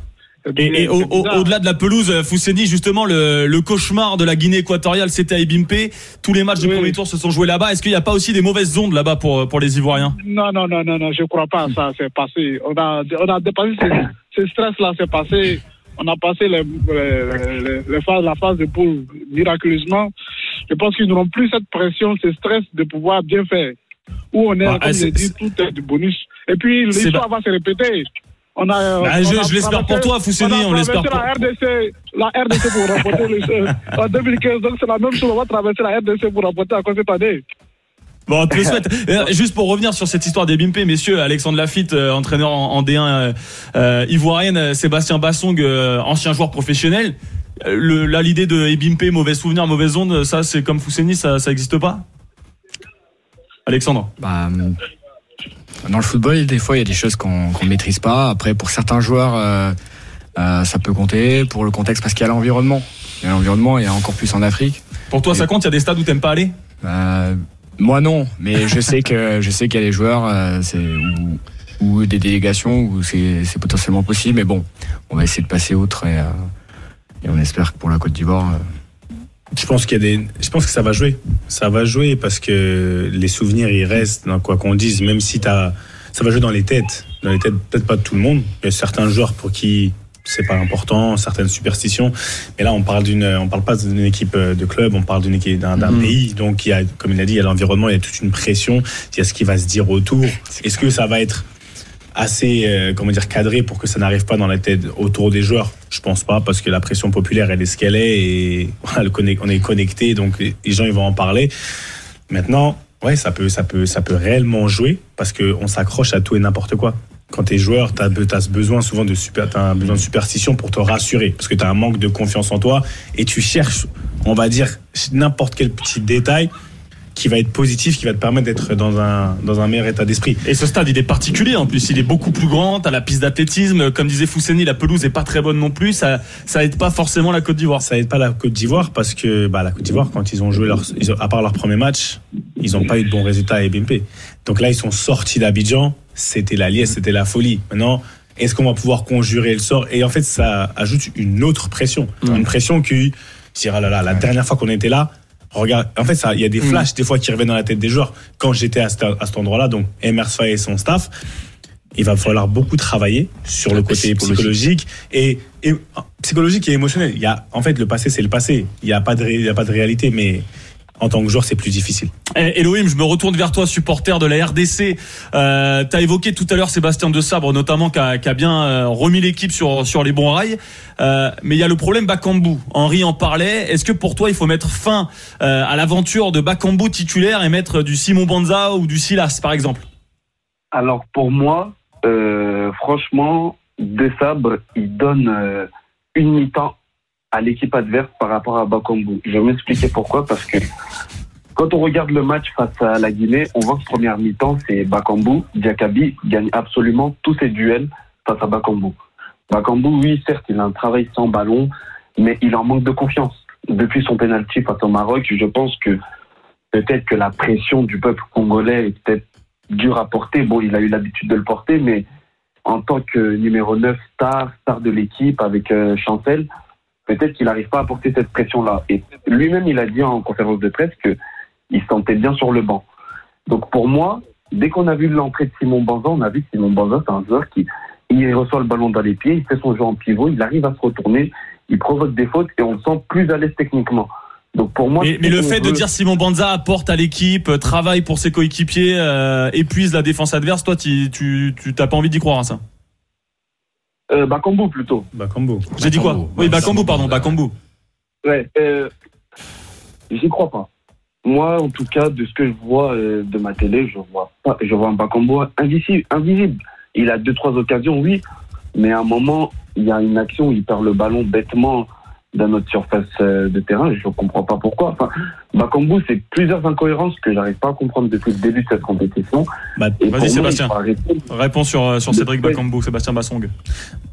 Et, et au- C'est au- bizarre. au-delà de la pelouse, euh, Fousseni, justement, le, le cauchemar de la Guinée équatoriale, c'était à Ebimpe. Tous les matchs du Oui. premier tour se sont joués là-bas. Est-ce qu'il n'y a pas aussi des mauvaises ondes là-bas pour, pour les Ivoiriens? Non, non, non, non, non, je crois pas à ça, c'est passé. On a, on a dépassé ce, ce stress-là, c'est passé. On a passé les, les- les- les phases, la phase de poule miraculeusement. Je pense qu'ils n'auront plus cette pression, ce stress de pouvoir bien faire. Où on est, Ah, comme c'est- je dis, tout est du bonus. Et puis, l'histoire va se répéter. On a, Bah, on je- a je l'espère pour toi, Fousseni, a on l'espère pour- La RDC, la RDC pour remporter le, en 2015. Donc, c'est la même chose. On va traverser la RDC pour remporter encore cette année. Bon, on te le souhaite. Euh, Juste pour revenir sur cette histoire d'Ebimpe, messieurs, Alexandre Lafitte, euh, entraîneur en, en D1 euh, euh, ivoirienne, Sébastien Bassong, euh, ancien joueur professionnel. Le, là, l'idée de Ebimpe, mauvais souvenir, mauvaise onde, ça, c'est comme Fousseni, ça, ça existe pas? Alexandre Bah, dans le football, des fois, il y a des choses qu'on ne maîtrise pas. Après, pour certains joueurs, euh, euh, ça peut compter. Pour le contexte, parce qu'il y a l'environnement. Il y a l'environnement, et encore plus en Afrique. Pour toi, ça compte? Il y a des stades où t'aimes pas aller? Euh, moi, non. Mais je sais que je sais qu'il y a des joueurs, euh, c'est ou, des délégations où c'est potentiellement possible. Mais bon, on va essayer de passer outre et, euh, et on espère que pour la Côte d'Ivoire. Euh, Je pense qu'il y a des. Je pense que ça va jouer. Ça va jouer parce que les souvenirs ils restent dans quoi qu'on dise. Même si t'as, ça va jouer dans les têtes, dans les têtes peut-être pas de tout le monde. Il y a certains joueurs pour qui c'est pas important, certaines superstitions. Mais là, on parle d'une, on parle pas d'une équipe de club, on parle d'une équipe d'un, Mhm. pays. Donc il y a, comme il a dit, il y a l'environnement, il y a toute une pression. Il y a ce qui va se dire autour. Est-ce que ça va être assez euh, comment dire cadré pour que ça n'arrive pas dans la tête autour des joueurs. Je pense pas parce que la pression populaire elle est ce qu'elle est et on est connecté donc les gens ils vont en parler. Maintenant ouais ça peut ça peut ça peut réellement jouer parce que on s'accroche à tout et n'importe quoi. Quand tu es joueur, tu as, besoin souvent de super, besoin de superstition pour te rassurer parce que tu as un manque de confiance en toi et tu cherches, on va dire, n'importe quel petit détail qui va être positif, qui va te permettre d'être dans un, dans un meilleur état d'esprit. Et ce stade, il est particulier en plus. Il est beaucoup plus grand. T'as la piste d'athlétisme. Comme disait Fousseni, la pelouse est pas très bonne non plus. Ça, ça aide pas forcément la Côte d'Ivoire. Ça aide pas la Côte d'Ivoire parce que bah, la Côte d'Ivoire, quand ils ont joué leur, ils ont- à part leur premier match, ils n'ont pas eu de bons résultats à Ebimpe. Donc là, ils sont sortis d'Abidjan. C'était la liesse, c'était la folie. Maintenant, est-ce qu'on va pouvoir conjurer le sort? Et en fait, ça ajoute une autre pression, une pression qui, dire, ah là là, la dernière fois qu'on était là. Regarde, en fait, il y a des flashs des fois qui reviennent dans la tête des joueurs. Quand j'étais à, cet- endroit-là, donc Emers Faye et son staff, il va falloir beaucoup travailler sur le côté psychologique et, et psychologique et émotionnel. Il y a, en fait, le passé, c'est le passé. Il n'y a pas de, il y a pas de réalité, mais en tant que joueur, c'est plus difficile. Eh, Elohim, je me retourne vers toi, supporter de la RDC. Euh, tu as évoqué tout à l'heure Sébastien de Sabre, notamment, qui a, qui a bien euh, remis l'équipe sur, sur les bons rails. Euh, mais il y a le problème Bakambu. Henri en parlait. Est-ce que pour toi, il faut mettre fin euh, à l'aventure de Bakambu titulaire et mettre du Simon Banza ou du Silas, par exemple? Alors pour moi, euh, franchement, De Sabre, il donne euh, une mi-temps à l'équipe adverse par rapport à Bakambu. Je vais m'expliquer pourquoi, parce que quand on regarde le match face à la Guinée, on voit que première mi-temps, c'est Bakambu. Diakabi gagne absolument tous ses duels face à Bakambu. Bakambu, oui, certes, il a un travail sans ballon, mais il en manque de confiance. Depuis son penalty face au Maroc, je pense que peut-être que la pression du peuple congolais est peut-être dur à porter. Bon, il a eu l'habitude de le porter, mais en tant que numéro 9 star, star de l'équipe avec euh, Chancel, peut-être qu'il n'arrive pas à porter cette pression-là. Et lui-même, il a dit en conférence de presse qu'il se sentait bien sur le banc. Donc pour moi, dès qu'on a vu l'entrée de Simon Banza, on a vu que Simon Banza, c'est un joueur qui il reçoit le ballon dans les pieds, il fait son jeu en pivot, il arrive à se retourner, il provoque des fautes et on le sent plus à l'aise techniquement. Donc pour moi, mais, mais le fait de dire Simon Banza apporte à l'équipe, euh, travaille pour ses coéquipiers, euh, épuise la défense adverse, toi, tu t'as pas envie d'y croire à ça euh, Bakambu plutôt. Bakambu. J'ai dit quoi Oui, Bakambu, pardon, Bakambu. Ouais, euh, j'y crois pas. Moi, en tout cas, de ce que je vois euh, de ma télé, je vois pas, je vois un Bakambu invisible, invisible. Il a deux trois occasions, oui, mais à un moment, il y a une action où il perd le ballon bêtement dans notre surface euh, de terrain. Je ne comprends pas pourquoi. Enfin, Bakambu, c'est plusieurs incohérences que j'arrive pas à comprendre depuis le début de cette compétition. Bah, Vas-y, Sébastien. Réponds sur, euh, sur Cédric Bakambu, Sébastien Bassong.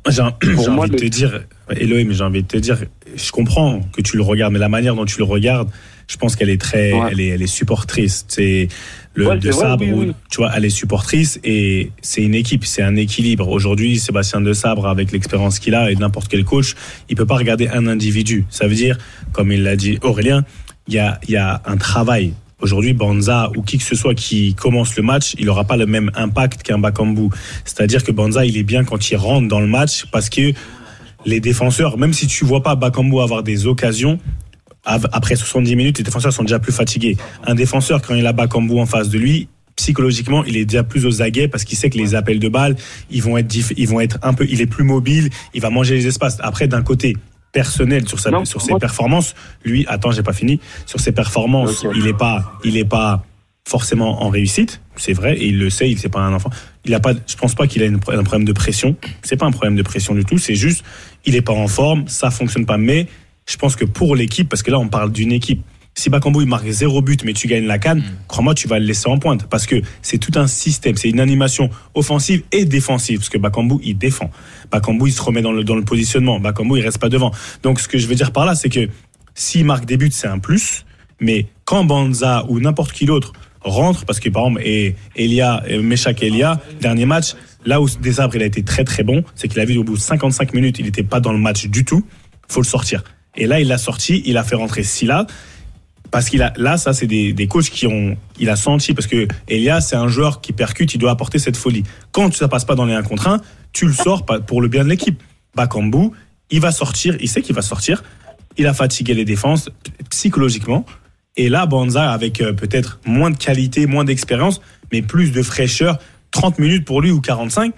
J'ai envie de te dire, Elohim, j'ai envie de te dire, je comprends que tu le regardes, mais la manière dont tu le regardes, je pense qu'elle est très, Ouais. elle est, elle est supportrice. C'est le Ouais, de vrai, Sabre, oui, où, oui. tu vois, elle est supportrice et c'est une équipe, c'est un équilibre. Aujourd'hui, Sébastien de Sabre, avec l'expérience qu'il a et n'importe quel coach, il peut pas regarder un individu. Ça veut dire, comme il l'a dit Aurélien, il y a, un travail. Aujourd'hui, Banza ou qui que ce soit qui commence le match, il n'aura pas le même impact qu'un Bakambu. C'est-à-dire que Banza, il est bien quand il rentre dans le match parce que les défenseurs, même si tu vois pas Bakambu avoir des occasions, après 70 minutes, les défenseurs sont déjà plus fatigués. Un défenseur, quand il a Bakambu en face de lui, psychologiquement, il est déjà plus aux aguets parce qu'il sait que les appels de balles, ils vont être, ils vont être un peu, il est plus mobile, il va manger les espaces. Après, d'un côté personnel sur sa, Non, sur ses moi- performances, lui, attends, j'ai pas fini, sur ses performances, il est pas, il est pas forcément en réussite, c'est vrai, et il le sait, il c'est pas un enfant. Il a pas, je pense pas qu'il a une- un problème de pression. C'est pas un problème de pression du tout. C'est juste, il est pas en forme, ça fonctionne pas. Mais je pense que pour l'équipe, parce que là on parle d'une équipe. Si Bakambu il marque zéro but mais tu gagnes la canne, crois-moi tu vas le laisser en pointe parce que c'est tout un système, c'est une animation offensive et défensive parce que Bakambu il défend. Bakambu il se remet dans le dans le positionnement. Bakambu il reste pas devant. Donc ce que je veux dire par là c'est que s'il marque des buts c'est un plus, mais quand Banza ou n'importe qui d'autre rentre parce que par exemple et Elia et Meshak Elia dernier match là où Desabre il a été très très bon c'est qu'il a vu au bout de 55 minutes il n'était pas dans le match du tout faut le sortir et là il l'a sorti il a fait rentrer Silla parce qu'il a là ça c'est des, des coachs qui ont il a senti parce que Elia c'est un joueur qui percute il doit apporter cette folie quand ça passe pas dans les 1 contre 1 tu le sors pour le bien de l'équipe Bakambu il va sortir il sait qu'il va sortir il a fatigué les défenses psychologiquement et là, Banza, avec euh, peut-être moins de qualité, moins d'expérience, mais plus de fraîcheur, 30 minutes pour lui ou 45,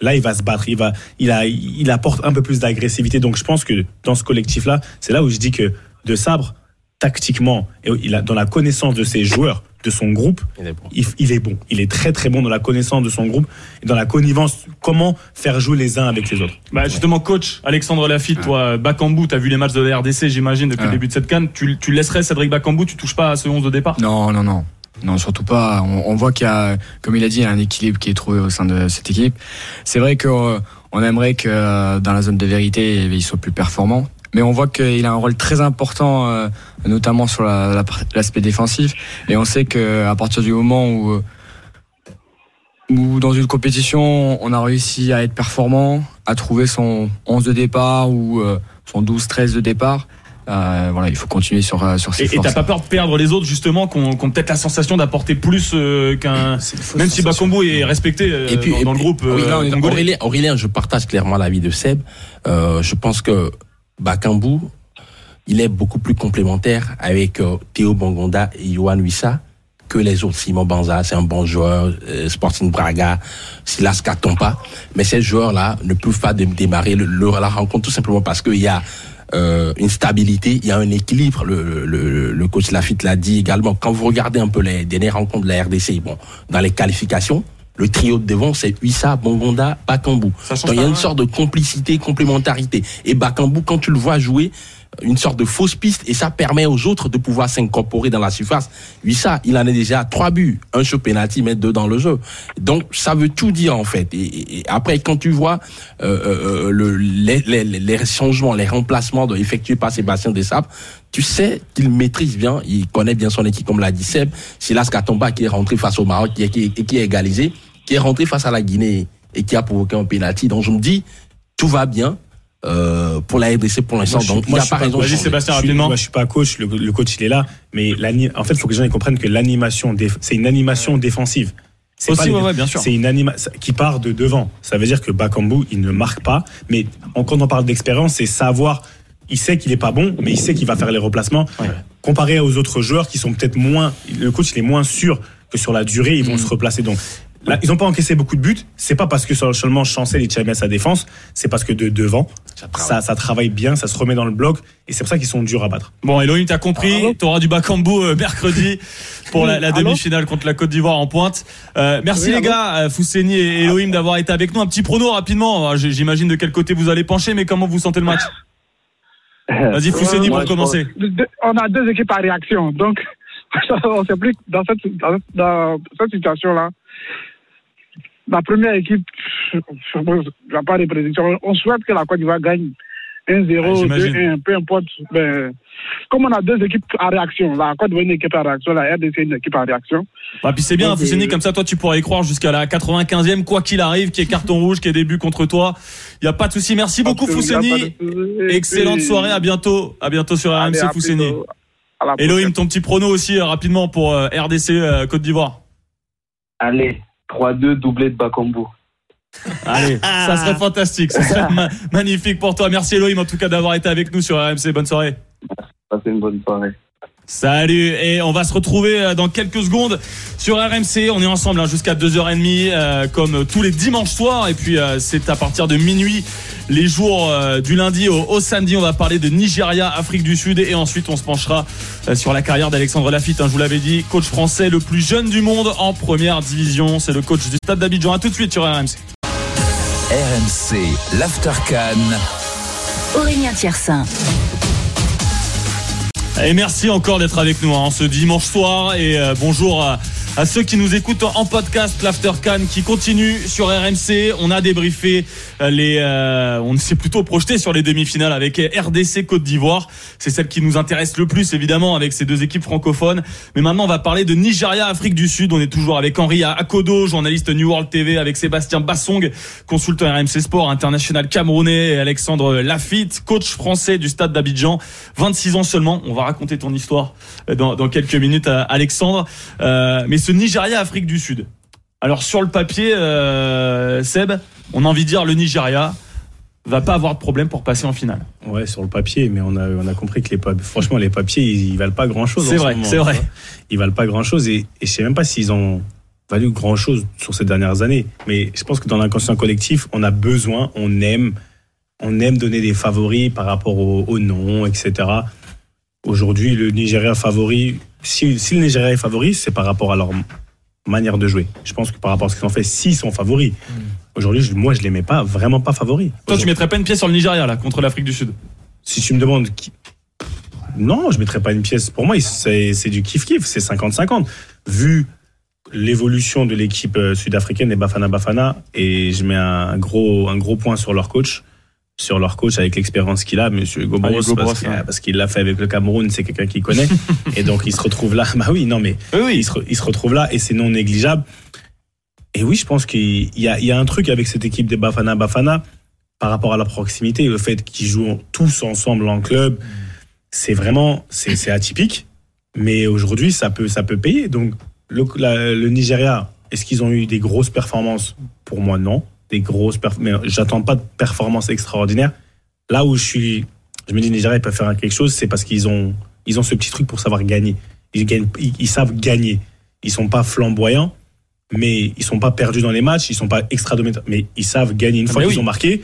là, il va se battre. Il, va, il, a, il apporte un peu plus d'agressivité. Donc, je pense que dans ce collectif-là, c'est là où je dis que De Sabre, tactiquement, et il a, dans la connaissance de ses joueurs, de son groupe, Il est bon. il, il est bon. Il est très, très bon dans la connaissance de son groupe et dans la connivence, comment faire jouer les uns avec les autres. Bah justement, coach Alexandre Lafitte, toi, Bakambu, t'as vu les matchs de la RDC, j'imagine, depuis le début de cette canne. Tu, tu laisserais Cédric Bakambu, tu touches pas à ce 11 de départ? Non, non, non. Non, surtout pas. On, on voit qu'il y a, comme il a dit, il y a un équilibre qui est trouvé au sein de cette équipe. C'est vrai qu'on on aimerait que euh, dans la zone de vérité, il soit plus performant. Mais on voit qu'il a un rôle très important, euh, notamment sur la- la- l'aspect défensif. Et on sait qu'à partir du moment où, euh, où dans une compétition, on a réussi à être performant, à trouver son 11 de départ ou euh, son 12-13 de départ, euh, voilà, il faut continuer sur, sur ses Et t'as pas peur de perdre les autres, justement, qui ont, qui ont peut-être la sensation d'apporter plus euh, qu'un. Même si Bakambu est respecté euh, Et puis, dans, et dans le groupe euh, Aurélien, congolais. Aurélien, Aurélien, je partage clairement l'avis de Seb. Euh, je pense que Bakambu, il est beaucoup plus complémentaire avec euh, Théo Bongonda et Yohan Wissa que les autres. Simon Banza, c'est un bon joueur, euh, Sporting Braga, Silas Katompa. Mais ces joueurs-là ne peuvent pas dé- démarrer la rencontre tout simplement parce qu'il y a euh, une stabilité, il y a un équilibre. Le, coach Lafitte l'a dit également. Quand vous regardez un peu les dernières rencontres de la RDC, dans les qualifications, le trio de devant, c'est Huissa, Bongonda, Bakambu. Il y a une sorte de complicité, complémentarité. Et Bakambu, quand tu le vois jouer, une sorte de fausse piste, et ça permet aux autres de pouvoir s'incorporer dans la surface. Huissa, il en est déjà à trois buts, un sur penalty, mais deux dans le jeu. Donc, ça veut tout dire, en fait. Et, et- et après, quand tu vois euh, euh, le, les, les, changements, les remplacements effectués par Sébastien Dessap, tu sais qu'il maîtrise bien, il connaît bien son équipe, comme l'a dit Seb. Silas Katomba qui est rentré face au Maroc, qui est, qui est, qui est égalisé, qui est rentré face à la Guinée et qui a provoqué un penalty. Donc je me dis, tout va bien. Euh, pour la RDC pour l'instant, Moi, je suis- donc il moi, n'y je a suis pas pas- raison Vas-y. Sébastien, Je suis- rapidement. Moi, je suis pas coach, le, le coach il est là, mais en fait, il faut que les gens ils comprennent que l'animation, c'est une animation défensive. C'est Aussi, pas les- ouais, ouais, bien sûr. C'est une animation qui part de devant. Ça veut dire que Bakambu, il ne marque pas, mais en- quand on parle d'expérience, c'est savoir. Il sait qu'il est pas bon, mais il sait qu'il va faire les replacements. Comparé aux autres joueurs qui sont peut-être moins, le coach il est moins sûr que sur la durée ils vont se replacer. Donc là, ils n'ont pas encaissé beaucoup de buts. C'est pas parce que seulement Chancel et Tchamé sa défense, c'est parce que de devant ça, ça travaille bien, ça se remet dans le bloc et c'est pour ça qu'ils sont durs à battre. Bon, Elohim, t'as compris. T'auras du Bakambu euh, mercredi pour la, demi-finale contre la Côte d'Ivoire en pointe. Euh, merci Oui, les gars, euh, Fousseni et Elohim d'avoir été avec nous. Un petit prono rapidement. Ah, J'imagine de quel côté vous allez pencher, mais comment vous sentez le match Vas-y, Fousseni moi, pour commencer. On a deux équipes à réaction, donc on sait plus dans cette, dans, dans cette situation-là. La première équipe, je ne vais pas de prédiction. On souhaite que la Côte d'Ivoire gagne 1-0, Ah, j'imagine. 2-1, peu importe. Ben, comme on a deux équipes à réaction, la Côte d'Ivoire est une équipe à réaction, la RDC est une équipe à réaction. Ah, puis c'est bien, Donc, Fousseni, euh, comme ça, toi, tu pourras y croire jusqu'à la 95e, quoi qu'il arrive, qu'il y ait carton rouge, qu'il y ait des buts contre toi. Il y a pas de souci. Merci beaucoup, Parce Fousseni. de- Excellente puis- soirée. À bientôt. À bientôt sur Allez, RMC, Fousseni. Elohim, ton petit prono aussi, euh, rapidement, pour euh, RDC Côte d'Ivoire. Allez, 3-2, doublé de Bakambu. Allez, ça serait fantastique, ça serait ma- magnifique pour toi. Merci Elohim en tout cas d'avoir été avec nous sur RMC. Bonne soirée. Passez une bonne soirée. Salut et on va se retrouver euh, dans quelques secondes sur RMC. On est ensemble hein, jusqu'à 2h30 euh, comme tous les dimanches soirs et puis euh, c'est à partir de minuit les jours euh, du lundi au, au samedi. On va parler de Nigeria, Afrique du Sud et ensuite on se penchera euh, sur la carrière d'Alexandre Lafitte. hein, je vous l'avais dit, coach français le plus jeune du monde en première division. C'est le coach du Stade d'Abidjan. À tout de suite sur RMC. RMC, l'Aftercan. Aurélien Tiersin. Et merci encore d'être avec nous hein, ce dimanche soir. Et euh, bonjour à, à ceux qui nous écoutent en podcast l'After qui continue sur RMC. On a débriefé euh, les euh, on s'est plutôt projeté sur les demi-finales avec RDC Côte d'Ivoire. C'est celle qui nous intéresse le plus évidemment avec ces deux équipes francophones. Mais maintenant on va parler de Nigeria Afrique du Sud. On est toujours avec Henri Akodo, journaliste New World TV avec Sébastien Bassong, consultant RMC Sport international camerounais et Alexandre Lafitte, coach français du stade d'Abidjan, 26 ans seulement. On va raconter ton histoire euh, dans, dans quelques minutes à Alexandre. Euh, mais ce Nigeria Afrique du Sud. Alors sur le papier, euh, Seb, on a envie de dire le Nigeria va pas avoir de problème pour passer en finale. Ouais, sur le papier, mais on a, on a compris que les papiers, franchement, les papiers, ils, ils valent pas grand chose. C'est vrai, c'est vrai. Ils valent pas grand chose et, et je sais même pas s'ils ont valu grand chose sur ces dernières années. Mais je pense que dans l'inconscient collectif, on a besoin, on aime, on aime donner des favoris par rapport au, au nom, etc. Aujourd'hui, le Nigeria favori, si, si le Nigeria est favori, c'est par rapport à leur manière de jouer. Je pense que par rapport à ce qu'ils ont fait, s'ils sont favoris. Aujourd'hui, je- moi, je les mets pas, vraiment pas favoris. Toi, tu mettrais pas une pièce sur le Nigeria là contre l'Afrique du Sud? Si tu me demandes qui... Non, je mettrais pas une pièce. Pour moi, c'est c'est du kiff-kiff, c'est 50-50. Vu l'évolution de l'équipe euh, sud-africaine des Bafana Bafana, et je mets un gros, un gros point sur leur coach, sur leur coach avec l'expérience qu'il a, Monsieur Ah, Hugo parce qu'il l'a fait avec le Cameroun, c'est quelqu'un qui connaît, et donc il se retrouve là. Bah oui, non mais Oui, il se, il se retrouve là et c'est non négligeable. Et oui, je pense qu'il y a, il y a un truc avec cette équipe des Bafana Bafana par rapport à la proximité, le fait qu'ils jouent tous ensemble en club, c'est vraiment c'est c'est atypique. Mais aujourd'hui, ça peut ça peut payer. Donc le, la- le Nigeria, est-ce qu'ils ont eu des grosses performances? Pour moi, non. Des grosses perf- mais j'attends pas de performances extraordinaires. Là où je suis, je me dis Nigeria, ils peuvent faire quelque chose, c'est parce qu'ils ont ils ont ce petit truc pour savoir gagner. Ils, gagnent, ils, ils savent gagner. Ils sont pas flamboyants, mais ils sont pas perdus dans les matchs. Ils sont pas extra mais ils savent gagner. Une Ah, fois qu'ils oui. ont marqué,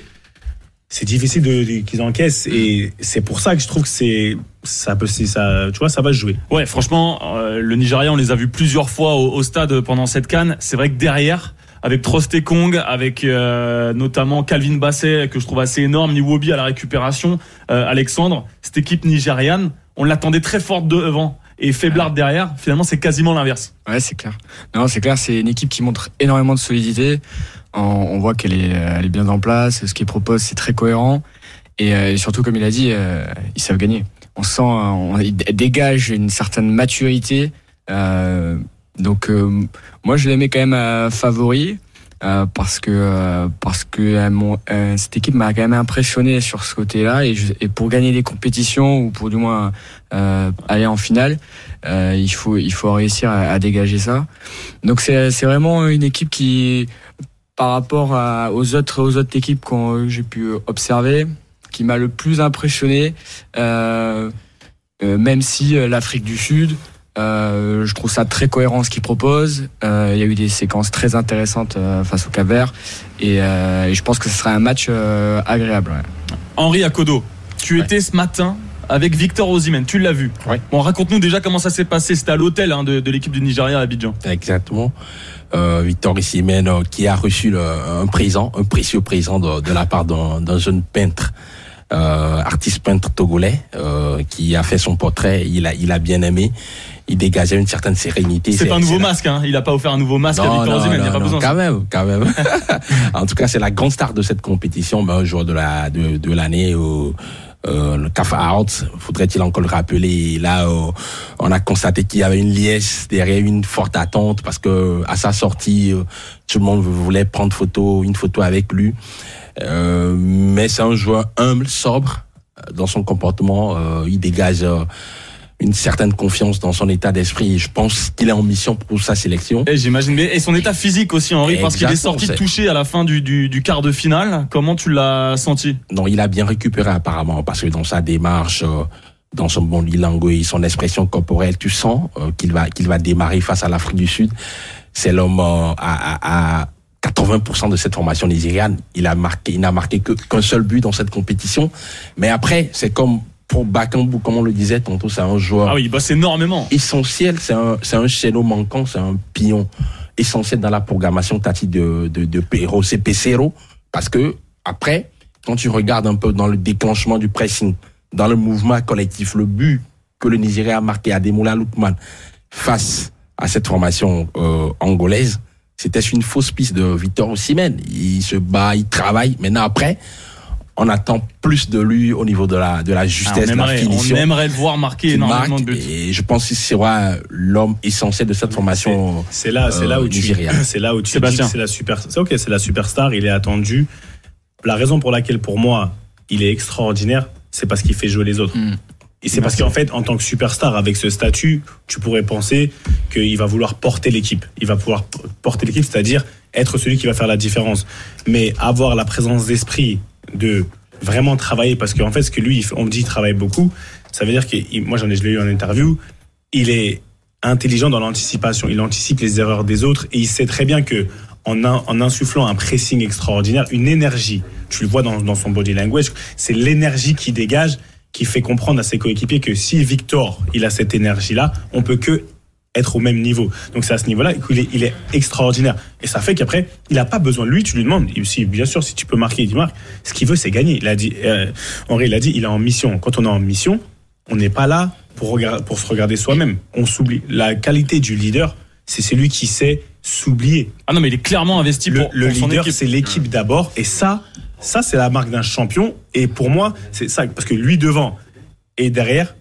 c'est difficile de, de- qu'ils encaissent. Et c'est pour ça que je trouve que c'est ça peut ça. Tu vois, ça va se jouer. Ouais, franchement, euh, le Nigeria, on les a vus plusieurs fois au, au stade pendant cette canne. C'est vrai que derrière, avec Trostekong, avec euh, notamment Calvin Basset, que je trouve assez énorme, Niwobi à la récupération, euh, Alexandre, cette équipe nigériane, on l'attendait très forte devant et faiblard derrière. Finalement, c'est quasiment l'inverse. Ouais, c'est clair. Non, c'est clair, c'est une équipe qui montre énormément de solidité. On, on voit qu'elle est, elle est bien en place. Ce qu'il propose, c'est très cohérent. Et, euh, et surtout, comme il a dit, euh, ils savent gagner. On sent, euh, on, ils dégagent une certaine maturité. Euh, donc, euh, moi, je les mets quand même à favori. euh, parce que euh, parce que euh, euh, cette équipe m'a quand même impressionné sur ce côté-là et, et pour gagner des compétitions ou pour du moins euh, aller en finale, euh, il faut il faut réussir à, à dégager ça. Donc c'est c'est vraiment une équipe qui par rapport à- aux autres aux autres équipes que j'ai pu observer, qui m'a le plus impressionné. Euh, euh, même si euh, l'Afrique du Sud, euh, je trouve ça très cohérent ce qu'ils proposent. Euh, il y a eu des séquences très intéressantes euh, face au Cap-Vert et, euh, et je pense que ce sera un match euh, agréable. ouais. Henri Akodo, tu étais ce matin avec Victor Osimhen, tu l'as vu. Ouais. Bon, raconte-nous déjà comment ça s'est passé. C'était à l'hôtel hein, de, de l'équipe du Nigeria à Abidjan. Exactement. Euh, Victor euh, qui a reçu le- un présent, un précieux présent de, de la part d'un d'un jeune peintre, euh, artiste peintre togolais, euh, qui a fait son portrait. Il a, il a bien aimé. Il dégageait une certaine sérénité. C'est pas un nouveau masque, hein. il a pas offert un nouveau masque à Victor Osimhen, il n'y a pas non, besoin. Quand même, quand même. en tout cas, c'est la grande star de cette compétition, mais un joueur de la de, de l'année au euh, le CAF Arts, faudrait-il encore le rappeler? Là, euh, on a constaté qu'il y avait une liesse derrière une forte attente parce que à sa sortie, euh, tout le monde voulait prendre photo, une photo avec lui. Euh, mais c'est un joueur humble, sobre euh, dans son comportement. Euh, il dégage euh, une certaine confiance dans son état d'esprit. Et Je pense qu'il est en mission pour sa sélection. Et j'imagine, mais et son état physique aussi, Henri, parce qu'il est sorti touché à la fin du, du, du quart de finale. Comment tu l'as senti? Non, il a bien récupéré apparemment parce que dans sa démarche, euh, dans son bon langue, son expression corporelle, tu sens euh, qu'il va qu'il va démarrer face à l'Afrique du Sud. C'est l'homme euh, à, à, à 80% de cette formation nigériane. Il a marqué, il n'a marqué que qu'un seul but dans cette compétition. Mais après, c'est comme pour Bakambu, comme on le disait tantôt, c'est un joueur Ah oui, il bosse énormément. essentiel, c'est un, c'est un manquant, c'est un pion essentiel dans la programmation tactique de, de, de Pedro, c'est Pesero, parce que après, quand tu regardes un peu dans le déclenchement du pressing, dans le mouvement collectif, le but que le Nigeria a marqué à Demoula Lukman face à cette formation euh, angolaise, c'était une fausse piste de Victor Osimhen. Il se bat, il travaille. Maintenant après, on attend plus de lui au niveau de la de la Ah, justesse, on, de la aimerait, finition on aimerait le voir marquer énormément marque, de buts. et je pense qu'il sera l'homme essentiel de cette formation. C'est là, c'est là euh, où tu, c'est là où tu dis c'est la super, c'est ok, c'est la superstar, il est attendu. La raison pour laquelle, pour moi, il est extraordinaire, c'est parce qu'il fait jouer les autres. Mm. Et c'est parce qu'en fait, en tant que superstar, avec ce statut, tu pourrais penser qu'il va vouloir porter l'équipe. Il va pouvoir porter l'équipe, c'est-à-dire être celui qui va faire la différence. Mais avoir la présence d'esprit de vraiment travailler, parce qu'en fait, ce que lui, on me dit, il travaille beaucoup. Ça veut dire que, moi, j'en ai, je l'ai eu en interview, il est intelligent dans l'anticipation. Il anticipe les erreurs des autres et il sait très bien que en, en insufflant un pressing extraordinaire, une énergie, tu le vois dans, dans son body language, c'est l'énergie qui dégage qui fait comprendre à ses coéquipiers que si Victor, il a cette énergie-là, on peut que être au même niveau. Donc c'est à ce niveau-là qu'il est, il est extraordinaire. Et ça fait qu'après, il n'a pas besoin lui, tu lui demandes, il- si, bien sûr, si tu peux marquer, il dit marque. Ce qu'il veut, c'est gagner. Il a dit, euh, Henri, il a dit, il est en mission. Quand on est en mission, on n'est pas là pour, regarder, pour se regarder soi-même. On s'oublie. La qualité du leader, c'est celui qui sait s'oublier. Ah non, mais il est clairement investi Le, pour, le pour leader, c'est l'équipe d'abord. Et ça, ça, c'est la marque d'un champion. Et pour moi, c'est ça. Parce que lui devant et derrière,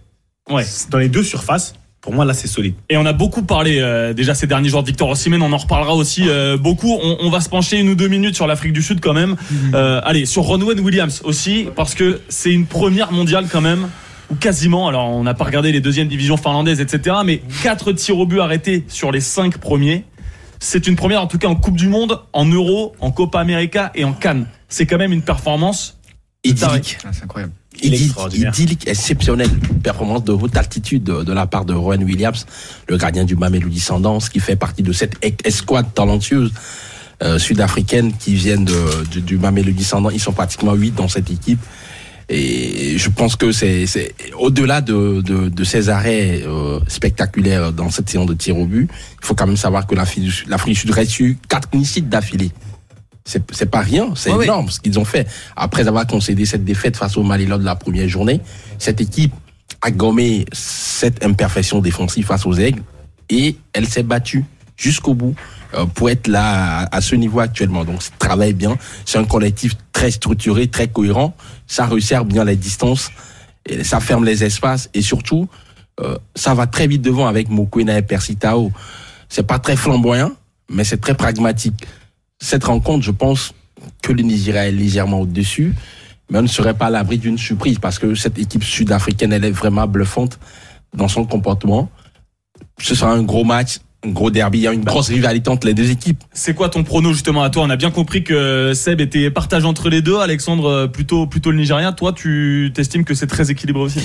Ouais. dans les deux surfaces, pour moi, là, c'est solide. Et on a beaucoup parlé euh, déjà ces derniers jours de Victor Osimhen, on en reparlera aussi euh, beaucoup. On, on va se pencher une ou deux minutes sur l'Afrique du Sud quand même. Euh, allez, sur Ronwen Williams aussi, parce que c'est une première mondiale quand même, ou quasiment. Alors on n'a pas regardé les deuxièmes divisions finlandaises, etc. Mais quatre tirs au but arrêtés sur les cinq premiers. C'est une première en tout cas en Coupe du Monde, en Euro, en Copa América et en Cannes. C'est quand même une performance. Idyllique. Ah, c'est incroyable. Idyllique, extraordinaire. idyllique, exceptionnel. Performance de haute altitude de, de la part de Rowan Williams, le gardien du Mamelodi Sundowns, qui fait partie de cette e- escouade talentueuse euh, sud-africaine qui viennent de, du, Sundowns. Ils sont pratiquement huit dans cette équipe. Et je pense que c'est au-delà de, de, de ces arrêts euh, spectaculaires dans cette séance de tir au but, il faut quand même savoir que l'Afrique du Sud- reste sur quatre d'affilée. C'est pas rien, c'est énorme ce qu'ils ont fait. Après avoir concédé cette défaite face au Mali lors de la première journée, cette équipe a gommé cette imperfection défensive face aux Aigles et elle s'est battue jusqu'au bout euh, pour être là à, ce niveau actuellement. Donc, ça travaille bien. C'est un collectif très structuré, très cohérent. Ça resserre bien les distances, et ça ferme les espaces et surtout, euh, ça va très vite devant avec Mokwena et Persitao. C'est pas très flamboyant, mais c'est très pragmatique. Cette rencontre, je pense que le Nigeria est légèrement au-dessus, mais on ne serait pas à l'abri d'une surprise parce que cette équipe sud-africaine, elle est vraiment bluffante dans son comportement. Ce sera un gros match, un gros derby, il y a une grosse rivalité entre les deux équipes. C'est quoi ton prono justement à toi? On a bien compris que Seb était partagé entre les deux, Alexandre euh, plutôt plutôt le Nigérien. Toi, tu t'estimes que c'est très équilibré aussi?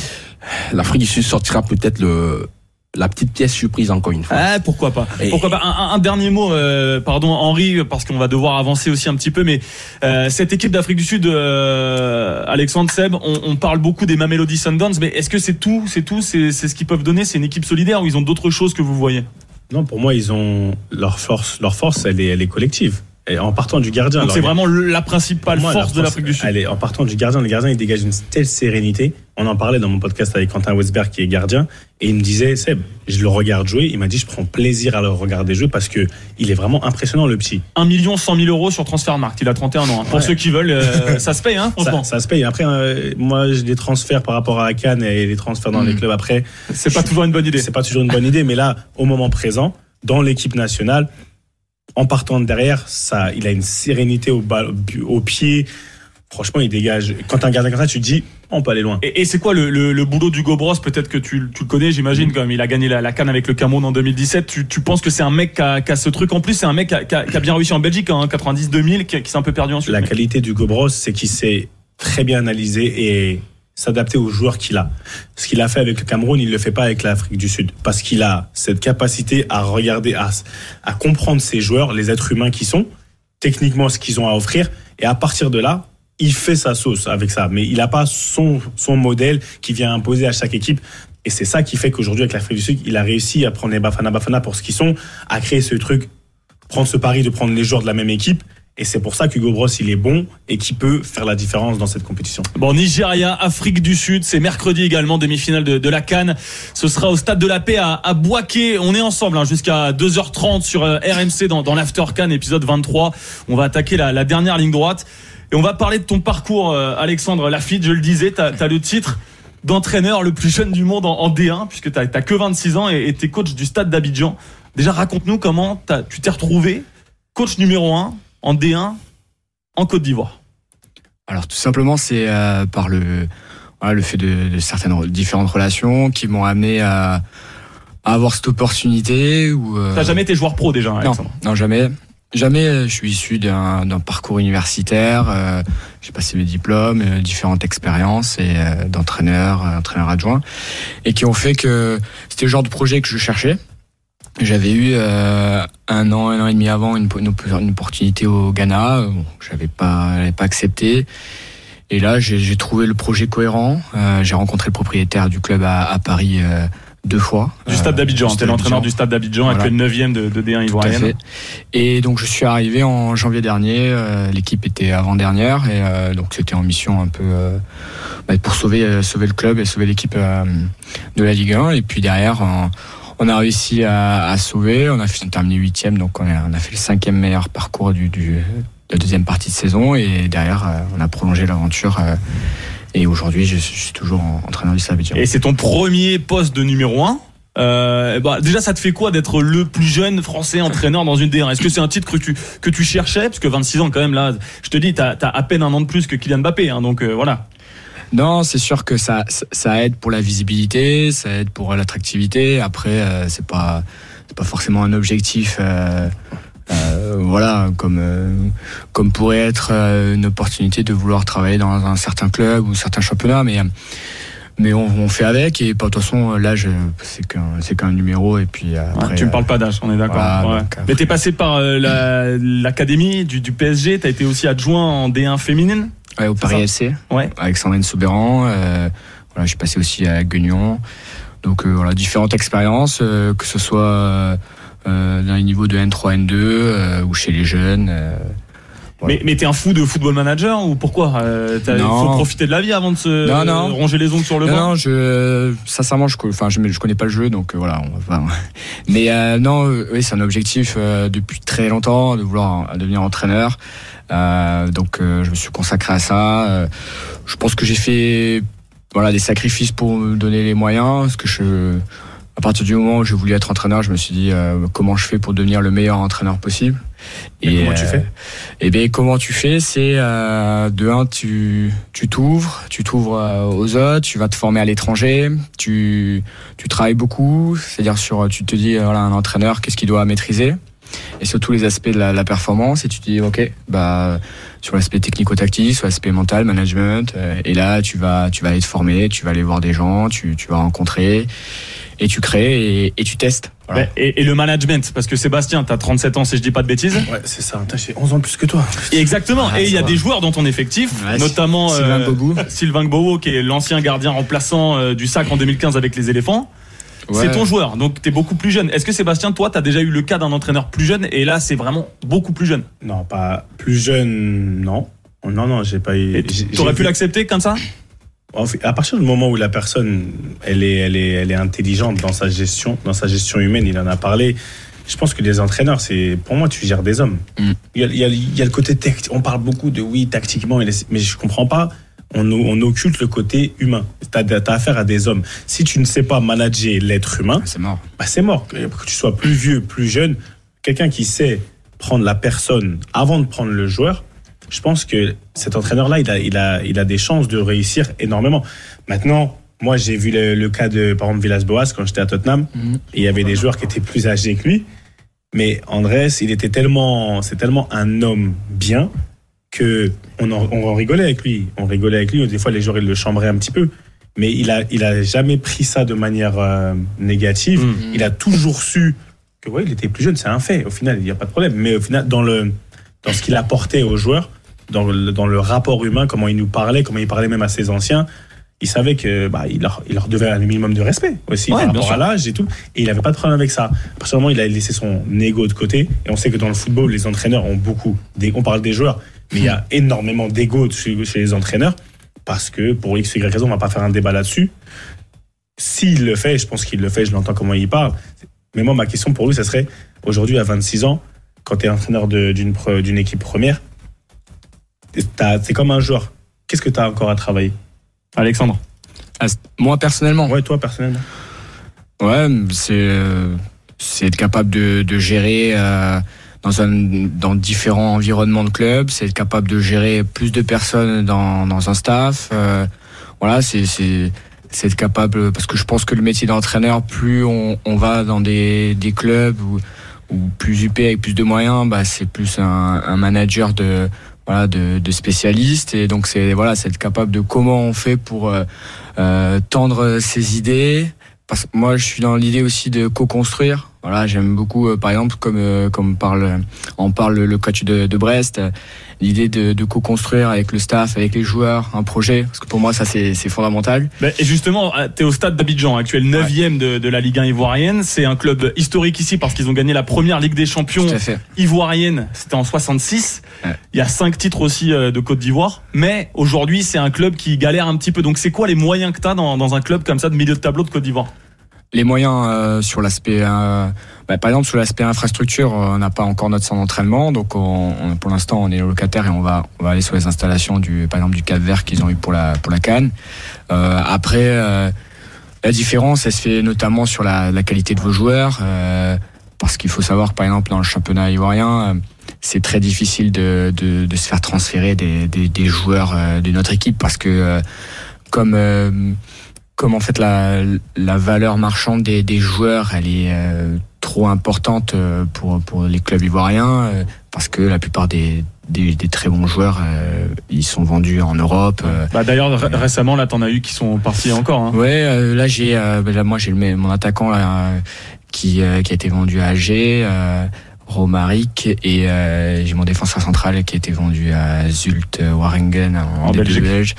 L'Afrique du Sud sortira peut-être le la petite pièce surprise encore une fois. Ah, pourquoi pas Et- Pourquoi pas un, un- un dernier mot, euh, pardon Henri, parce qu'on va devoir avancer aussi un petit peu, mais euh, cette équipe d'Afrique du Sud, euh, Alexandre Seb, on, on parle beaucoup des Mamelody Sundowns, mais est-ce que c'est tout C'est tout C'est c'est ce qu'ils peuvent donner? C'est une équipe solidaire ou ils ont d'autres choses que vous voyez? Non, pour moi, ils ont leur force. Leur force, elle est, elle est collective. Et en partant du gardien. C'est vraiment le- la principale moi, force la de l'Afrique du Sud. Allez, en partant du gardien, le gardien, il dégage une telle sérénité. On en parlait dans mon podcast avec Quentin Westberg, qui est gardien, et il me disait, Seb, je le regarde jouer. Il m'a dit, je prends plaisir à le regarder jouer parce que il est vraiment impressionnant, le petit. 1 million 100 000 euros sur Transfermarkt. Il a 31 ans. hein. Pour Ouais. ceux qui veulent, euh, ça se paye, hein, franchement. Ça, ça se paye. Après, euh, moi, j'ai des transferts par rapport à Cannes et les transferts dans les clubs après. C'est pas toujours une bonne idée. C'est pas toujours une bonne idée, mais là, au moment présent, dans l'équipe nationale, en partant de derrière, ça, il a une sérénité au, au pied. Franchement, il dégage. Quand un gardien comme ça, tu te dis, on peut aller loin. Et, et c'est quoi le, le, le boulot d'Hugo Bros Peut-être que tu, tu le connais, j'imagine, comme il a gagné la, la canne avec le Cameroun en 2017. Tu, tu penses que c'est un mec qui a, qui a ce truc en plus? C'est un mec qui a, qui bien réussi en Belgique, en 90-2000, qui, qui s'est un peu perdu ensuite. La qualité du Gobros, c'est qu'il sait très bien analyser et s'adapter aux joueurs qu'il a. Ce qu'il a fait avec le Cameroun, il ne le fait pas avec l'Afrique du Sud. Parce qu'il a cette capacité à regarder, à, à comprendre ses joueurs, les êtres humains qui sont, techniquement ce qu'ils ont à offrir. Et à partir de là, il fait sa sauce avec ça. Mais il n'a pas son, son modèle qui vient imposer à chaque équipe. Et c'est ça qui fait qu'aujourd'hui, avec l'Afrique du Sud, il a réussi à prendre les Bafana Bafana pour ce qu'ils sont, à créer ce truc, prendre ce pari de prendre les joueurs de la même équipe. Et c'est pour ça qu'Hugo Bros, il est bon et qui peut faire la différence dans cette compétition. Bon, Nigeria, Afrique du Sud, c'est mercredi également, demi-finale de, la Cannes. Ce sera au stade de la paix à, à Boaké. On est ensemble hein, jusqu'à 2h30 sur euh, RMC dans, l'After Cannes, épisode 23. On va attaquer la, dernière ligne droite. Et on va parler de ton parcours, euh, Alexandre Lafitte. Je le disais, tu as, le titre d'entraîneur le plus jeune du monde en, en D1, puisque tu n'as que 26 ans et tu es coach du stade d'Abidjan. Déjà, raconte-nous comment tu t'es retrouvé coach numéro 1 en D1 en Côte d'Ivoire. Alors tout simplement, c'est euh, par le, voilà, le fait de, de certaines re- différentes relations qui m'ont amené à, à avoir cette opportunité. Ou, euh, T'as jamais été joueur pro déjà, non, Alexandre? Non, jamais. Jamais. euh, Je suis issu d'un d'un parcours universitaire. euh, J'ai passé mes diplômes, euh, différentes expériences et euh, d'entraîneur, euh, entraîneur adjoint, et qui ont fait que c'était le genre de projet que je cherchais. J'avais eu euh, un an, un an et demi avant une, une, une opportunité au Ghana. Bon, j'avais pas, pas accepté. Et là, j'ai trouvé le projet cohérent. Euh, j'ai rencontré le propriétaire du club à, à Paris euh, deux fois. Du stade Euh, d'Abidjan, stade l'entraîneur du stade d'Abidjan, Voilà. actuel 9ème de, de D1 Tout à ivoirienne. Et donc je suis arrivé en janvier dernier. euh, L'équipe était avant dernière et euh, donc c'était en mission un peu euh, bah, pour sauver sauver le club et sauver l'équipe euh, de la Ligue 1. Et puis derrière, on, on a réussi à, à sauver. On a terminé huitième, donc on a, on a fait le cinquième meilleur parcours du, du de la deuxième partie de saison. Et derrière, euh, on a prolongé l'aventure. euh, et aujourd'hui, je, suis- toujours en- entraîneur du Stade. Et c'est ton premier poste de numéro 1. Euh, bah, déjà, ça te fait quoi d'être le plus jeune français entraîneur dans une D1 Est-ce que c'est un titre que tu, que tu cherchais? Parce que 26 ans, quand même, là, je te dis, t'as as à peine un an de plus que Kylian Mbappé. Hein, donc euh, voilà. Non, c'est sûr que ça, ça- aide pour la visibilité, ça aide pour l'attractivité. Après, euh, c'est pas, c'est pas forcément un objectif. euh, euh, voilà, comme euh, comme pourrait être euh, une opportunité de vouloir travailler dans un certain club ou certains championnats, mais mais on, on fait avec et pas de toute façon l'âge c'est qu'un c'est qu'un numéro et puis après. tu me parles pas d'âge, on est d'accord. voilà, Ouais. Mais t'es passé par euh, la- l'académie du, du PSG, t'as été aussi adjoint en D1 féminine? Ouais, au Paris FC. Ouais. Avec Sandrine Soubéran. Euh, voilà, je suis passé aussi à Guignon. Donc euh, voilà, différentes expériences, euh, que ce soit euh, dans les niveaux de N3, N2 euh, ou chez les jeunes. euh, Mais, mais t'es un fou de football manager ou pourquoi Euh, Il Non. faut profiter de la vie avant de se Non, non. euh, ronger les ongles sur le non, banc. non, je, sincèrement, je, enfin, je, je connais pas le jeu, donc euh, voilà. On va pas- Mais euh, non, oui, c'est un objectif euh, depuis très longtemps de vouloir devenir entraîneur. Euh, donc, euh, je me suis consacré à ça. Euh, je pense que j'ai fait, voilà, des sacrifices pour me donner les moyens, parce que je, à partir du moment où j'ai voulu être entraîneur, je me suis dit euh, comment je fais pour devenir le meilleur entraîneur possible? Et, comment tu fais? Et bien comment tu fais? C'est euh, de un, tu tu t'ouvres, tu t'ouvres aux autres, tu vas te former à l'étranger, tu tu travailles beaucoup, c'est-à-dire sur tu te dis voilà un entraîneur qu'est-ce qu'il doit maîtriser? Et sur tous les aspects de la, la performance et tu te dis ok bah sur l'aspect technico-tactique, sur l'aspect mental, management euh, et là tu vas tu vas aller te former, tu vas aller voir des gens, tu tu vas rencontrer et tu crées et, et tu testes. Voilà. Et, et le management, parce que Sébastien, t'as 37 ans si je dis pas de bêtises. Ouais, c'est ça. J'ai 11 ans de plus que toi. Et exactement. Ouais, et il y a des joueurs dans ton effectif, Ouais, notamment Sylvain euh. Sylvain Gbowo, qui est l'ancien gardien remplaçant euh, du SAC en 2015 avec les éléphants. Ouais. C'est ton joueur, donc t'es beaucoup plus jeune. Est-ce que Sébastien, toi, t'as déjà eu le cas d'un entraîneur plus jeune et là, c'est vraiment beaucoup plus jeune? Non, pas plus jeune, non. Non, non, j'ai pas eu. T'aurais pu l'accepter comme ça? À partir du moment où la personne, elle est, elle est, elle est intelligente dans sa gestion, dans sa gestion humaine, il en a parlé. Je pense que les entraîneurs, c'est, pour moi, tu gères des hommes. Mm. Il, y a, il, y a, il y a le côté tactique. On parle beaucoup de oui, tactiquement, mais je comprends pas. On, on occulte le côté humain. T'as, as affaire à des hommes. Si tu ne sais pas manager l'être humain, C'est mort. bah, c'est mort. Que que tu sois plus vieux, plus jeune, quelqu'un qui sait prendre la personne avant de prendre le joueur, je pense que cet entraîneur-là, il a, il, a, il a des chances de réussir énormément. Maintenant, moi, j'ai vu le, le cas de, par exemple, Villas-Boas quand j'étais à Tottenham, Mhm. et il y avait des joueurs qui étaient plus âgés que lui. Mais Andrés, il était tellement, c'est tellement un homme bien que on en, on en rigolait avec lui. On rigolait avec lui. Des fois, les joueurs, ils le chambraient un petit peu. Mais il a, il a jamais pris ça de manière euh, négative. Mm. Il a toujours su que ouais, il était plus jeune, c'est un fait. Au final, il n'y a pas de problème. Mais au final, dans le, dans ce qu'il apportait aux joueurs, dans le, dans le rapport humain, comment il nous parlait, comment il parlait même à ses anciens, il savait que bah, il, leur, il leur devait un minimum de respect aussi Ouais, par bien rapport sûr. à l'âge et tout. Et il n'avait pas de problème avec ça. À partir du moment où il a laissé son ego de côté, et on sait que dans le football, les entraîneurs ont beaucoup. On parle des joueurs, mais il y a énormément d'ego chez, chez les entraîneurs parce que pour X Y raison, on va pas faire un débat là-dessus. S'il le fait, je pense qu'il le fait, je l'entends comment il parle. Mais moi, ma question pour lui, ça serait aujourd'hui, à 26 ans, quand tu es entraîneur d'une équipe première, c'est comme un joueur. Qu'est-ce que tu as encore à travailler? Alexandre. Ah, moi personnellement, Ouais, toi, personnellement. ouais, c'est euh, c'est être capable de, de gérer euh, dans un dans différents environnements de club, c'est être capable de gérer plus de personnes dans dans un staff. euh, voilà, c'est c'est c'est être capable parce que je pense que le métier d'entraîneur, plus on, on va dans des des clubs ou ou plus UP avec plus de moyens, bah c'est plus un, un manager de voilà de, de spécialistes. Et donc c'est voilà c'est être capable de comment on fait pour euh, euh, tendre ses idées. Parce que moi je suis dans l'idée aussi de co-construire voilà j'aime beaucoup euh, par exemple comme euh, comme parle en parle le coach de, de Brest euh, l'idée de, de co-construire avec le staff avec les joueurs un projet parce que pour moi ça c'est fondamental Ben, et justement, tu es au stade d'Abidjan, actuel 9 de, de la Ligue 1 ivoirienne. C'est un club historique ici parce qu'ils ont gagné la première Ligue des Champions ivoirienne. C'était en 66. Ouais. Il y a cinq titres aussi euh, de Côte d'Ivoire. Mais aujourd'hui, c'est un club qui galère un petit peu. Donc, c'est quoi les moyens que tu as dans, dans un club comme ça de milieu de tableau de Côte d'Ivoire? Les moyens euh, sur l'aspect, euh, bah, par exemple sur l'aspect infrastructure, euh, on n'a pas encore notre centre d'entraînement, donc on, on- pour l'instant on est locataire et on va on va aller sur les installations du, par exemple du Cap Vert qu'ils ont eu pour la pour la Cannes. Euh, après, euh, la différence, elle se fait notamment sur la, la qualité de vos joueurs, euh, parce qu'il faut savoir que par exemple dans le championnat ivoirien. c'est très difficile de, de, de se faire transférer des, des, des joueurs de notre équipe parce que comme comme en fait la, la valeur marchande des, des joueurs elle est euh, trop importante euh, pour, pour les clubs ivoiriens euh, parce que la plupart des, des, des très bons joueurs euh, ils sont vendus en Europe bah, D'ailleurs, ré- récemment, là, t'en as eu qui sont partis encore. Hein. ouais euh, là j'ai là, moi j'ai le mon attaquant là, qui euh, qui a été vendu à Alger euh, Romaric et euh, j'ai mon défenseur central qui a été vendu à Zult euh, Waringen en, Belgique. belge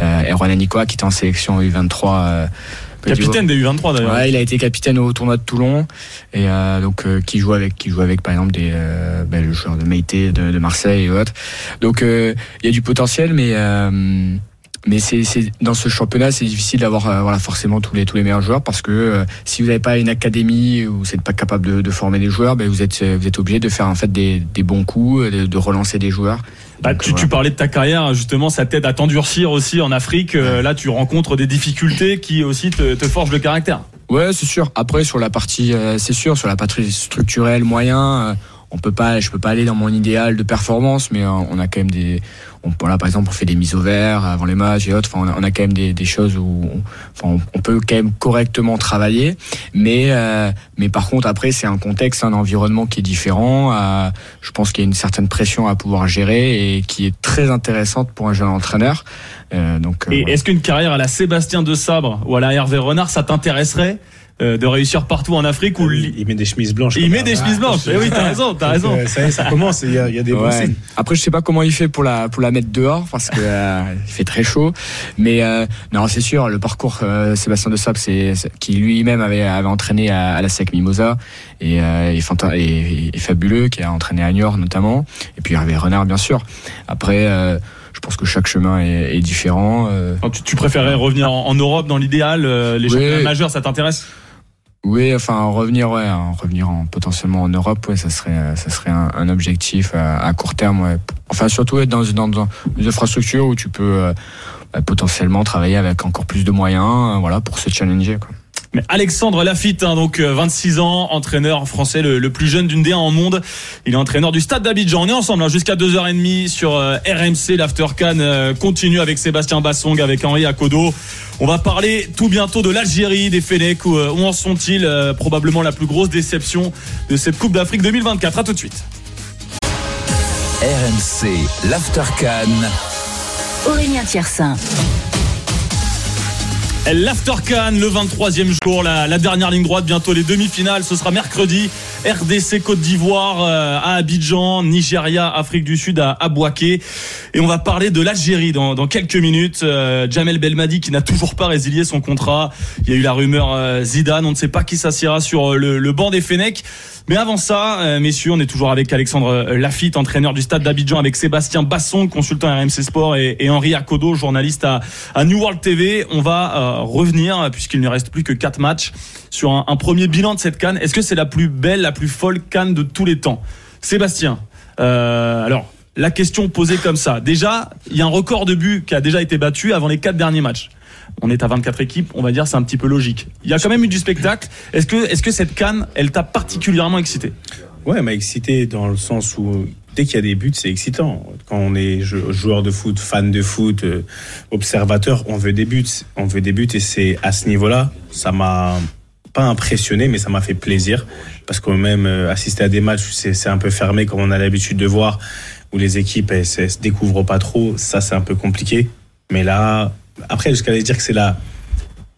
euh, Erwan Anikoa qui était en sélection U23 euh. Capitaine des U23 d'ailleurs. Ouais, il a été capitaine au tournoi de Toulon et euh, donc euh, qui joue avec qui joue avec par exemple des euh, ben, le joueur de Meïté de, de Marseille et autres. Donc euh, il y a du potentiel mais euh, mais c'est c'est dans ce championnat c'est difficile d'avoir euh, voilà forcément tous les tous les meilleurs joueurs parce que euh, si vous n'avez pas une académie ou vous n'êtes pas capable de, de former des joueurs ben vous êtes vous êtes obligé de faire en fait des, des bons coups de, de relancer des joueurs. Bah, Donc, tu, voilà. tu parlais de ta carrière, justement, ça t'aide à t'endurcir aussi en Afrique. Euh, là, tu rencontres des difficultés qui aussi te, te forgent le caractère. Ouais, c'est sûr. Après, sur la partie, euh, c'est sûr, sur la partie structurelle, moyen, euh, on peut pas, je peux pas aller dans mon idéal de performance, mais euh, on a quand même des, on, voilà, par exemple, on fait des mises au vert avant les matchs et autres. Enfin, on a, on a quand même des, des choses où, on, enfin, on, peut quand même correctement travailler, mais, euh, mais par contre, après, c'est un contexte, un environnement qui est différent. euh, je pense qu'il y a une certaine pression à pouvoir gérer et qui est très intéressante pour un jeune entraîneur. Euh, donc, euh, Et voilà. est-ce qu'une carrière à la Sébastien de Sabre ou à la Hervé Renard, ça t'intéresserait? Euh, de réussir partout en Afrique ou Il, il met des chemises blanches. il met des chemises blanches Eh oui, t'as raison, t'as raison. euh, ça y est, ça commence. Il y a, il y a des bons Ouais. Après, je sais pas comment il fait pour la pour la mettre dehors parce que euh, il fait très chaud. Mais euh, non, c'est sûr, le parcours euh, Sébastien de Sable, c'est c'est- qui lui-même avait avait entraîné à, à la SEC Mimosa et euh, est, fanta- et- et fabuleux, qui a entraîné à Niort notamment. Et puis Hervé Renard, bien sûr. Après. euh, je pense que chaque chemin est, est différent. euh. Tu, tu préférerais revenir en, en Europe dans l'idéal euh, Les Oui. championnats majeurs, ça t'intéresse? Oui, enfin revenir, ouais, en revenir en, potentiellement en Europe, ouais, ça serait, ça serait un, un objectif à, à court terme. Ouais. Enfin, surtout être dans, dans, dans une infrastructure où tu peux euh, bah, potentiellement travailler avec encore plus de moyens, euh, voilà, pour se challenger. Quoi. Mais Alexandre Lafitte, hein, donc euh, 26 ans, entraîneur français le, le plus jeune d'une D1 en monde. Il est entraîneur du Stade d'Abidjan. On est ensemble hein, jusqu'à 2h30 sur euh, RMC. L'After Can euh, continue avec Sébastien Bassong, avec Henri Akodo. On va parler tout bientôt de l'Algérie, des Fennecs. Où, euh, où en sont-ils Euh, Probablement la plus grosse déception de cette Coupe d'Afrique 2024. À tout de suite. RMC, l'Aftercan. Aurélien Thiersin. L'Aftercan, le 23e jour, la dernière ligne droite, bientôt les demi-finales. Ce sera mercredi. RDC Côte d'Ivoire euh, à Abidjan, Nigeria, Afrique du Sud à, à Bouaké. Et on va parler de l'Algérie dans, quelques minutes. Euh, Jamel Belmadi qui n'a toujours pas résilié son contrat. Il y a eu la rumeur euh, Zidane. On ne sait pas qui s'assiera sur euh, le, banc des Fennecs. Mais avant ça, messieurs, on est toujours avec Alexandre Lafitte, entraîneur du stade d'Abidjan, avec Sébastien Basson, consultant RMC Sport, et, et Henri Akodo, journaliste à, New World TV. On va revenir, puisqu'il ne reste plus que quatre matchs, sur un, un premier bilan de cette canne. Est-ce que c'est la plus belle, la plus folle canne de tous les temps Sébastien, euh, alors, la question posée comme ça. Déjà, il y a un record de buts qui a déjà été battu avant les quatre derniers matchs. On est à 24 équipes, on va dire c'est un petit peu logique. Il y a quand même eu du spectacle. Est-ce que, est-ce que cette canne, elle t'a particulièrement excité? Ouais, elle m'a excité dans le sens où dès qu'il y a des buts, c'est excitant. Quand on est jou- joueur de foot, fan de foot, euh, observateur, on veut des buts. On veut des buts et c'est à ce niveau-là, ça m'a pas impressionné, mais ça m'a fait plaisir parce que même euh, assister à des matchs, c'est c'est un peu fermé comme on a l'habitude de voir, où les équipes elles, se se découvrent pas trop. Ça, c'est un peu compliqué. Mais là, après, jusqu'à aller dire que c'est la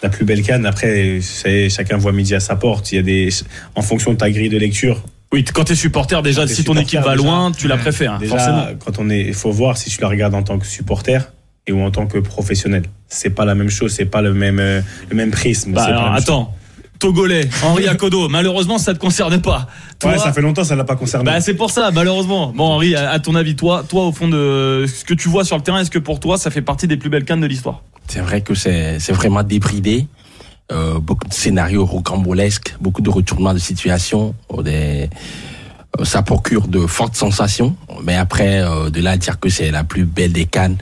la plus belle canne. Après, c'est- chacun voit midi à sa porte. Il y a des, en fonction de ta grille de lecture, Oui, quand t'es supporter, déjà, si ton équipe va déjà, loin, tu la préfères, Déjà, forcément. quand on est, il faut voir si tu la regardes en tant que supporter et ou en tant que professionnel. C'est pas la même chose, c'est pas le même, euh, le même prisme. Bah c'est pas alors, la même attends. Togolais, Henri Akodo, malheureusement ça te concerne pas. Toi, Ouais, ça fait longtemps, ça l'a pas concerné. bah c'est pour ça, malheureusement. Bon Henri, à, ton avis, toi, toi au fond de ce que tu vois sur le terrain, est-ce que pour toi ça fait partie des plus belles cannes de l'histoire? C'est vrai que c'est c'est vraiment débridé. Euh, beaucoup de scénarios rocambolesques, beaucoup de retournements de situation. euh, Des, euh, ça procure de fortes sensations. Mais après, euh, de là à dire que c'est la plus belle des cannes,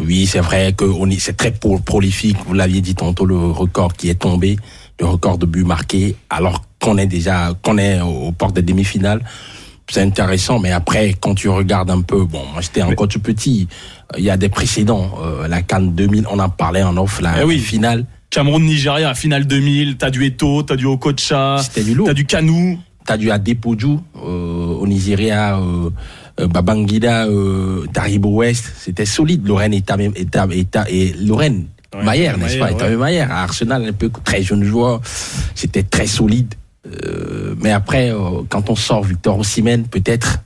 oui, c'est vrai que on est, c'est très pro- prolifique. Vous l'aviez dit tantôt, le record qui est tombé, record de buts marqués, alors qu'on est déjà, qu'on est aux portes des demi-finales. C'est intéressant, mais après, quand tu regardes un peu, bon, moi j'étais encore tout petit, il y a des précédents. Euh, la Cannes 2000, on en parlait en off, la Eh oui. finale, Cameroun-Nigeria, finale 2000, t'as du Eto, t'as du Okocha, t'as du Kanou. T'as du Adepoju euh, au Nigeria, euh, Babangida, euh, Taribo West, c'était solide. Lorraine et et et et Lorraine. Maillère, n'est-ce pas? Tamé Maillère, à Arsenal, un peu très jeune joueur, c'était très solide. Euh, mais après, euh, quand on sort Victor Osimhen, peut-être.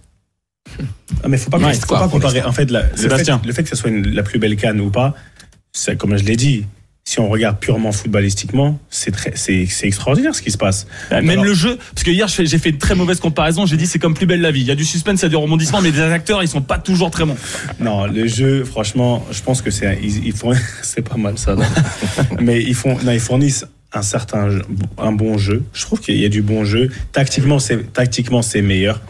Ah, mais faut pas, Il faut pas quoi pour comparer. En fait, la- le, fait, Sébastien. le fait que ce soit une- la plus belle canne ou pas, c'est comme je l'ai dit. Si on regarde purement footballistiquement, c'est très, c'est, c'est extraordinaire ce qui se passe. Même Alors- le jeu, parce que hier j'ai fait une très mauvaise comparaison, j'ai dit c'est comme plus belle la vie. Il y a du suspense, il y a du rebondissement, mais les acteurs ils sont pas toujours très bons. Non, le jeu, franchement, je pense que c'est, ils, ils font, c'est pas mal ça. non Mais ils font, non, ils fournissent un certain, un bon jeu. Je trouve qu'il y a du bon jeu. Tactiquement, c'est, tactiquement, c'est meilleur.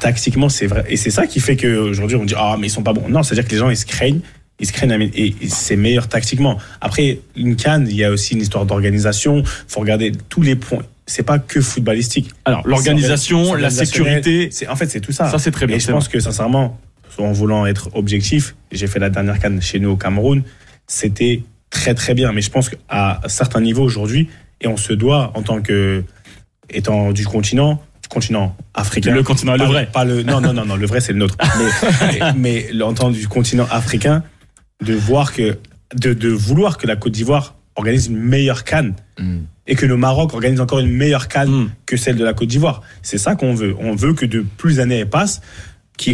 Tactiquement, c'est vrai. Et c'est ça qui fait qu'aujourd'hui, on dit, ah, mais ils sont pas bons. Non, c'est-à-dire que les gens, ils se craignent. Ils se craignent et et c'est meilleur tactiquement. Après, une canne, il y a aussi une histoire d'organisation. faut regarder tous les points. c'est pas que footballistique. Alors, l'organisation, la sécurité. En fait c'est tout ça. Ça, c'est très bien. Et je pense que sincèrement, en voulant être objectif, j'ai fait la dernière canne chez nous au Cameroun, c'était très très bien. Mais je pense qu'à certains niveaux aujourd'hui, et on se doit en tant que étant du continent, continent africain. Le continent, le pas vrai. Pas le, non, non, non, non, le vrai c'est le nôtre. Mais, mais, mais en tant du continent africain, de voir que, de, de vouloir que la Côte d'Ivoire organise une meilleure canne Mm. et que le Maroc organise encore une meilleure canne Mm. que celle de la Côte d'Ivoire. C'est ça qu'on veut. On veut que de plus d'années passent,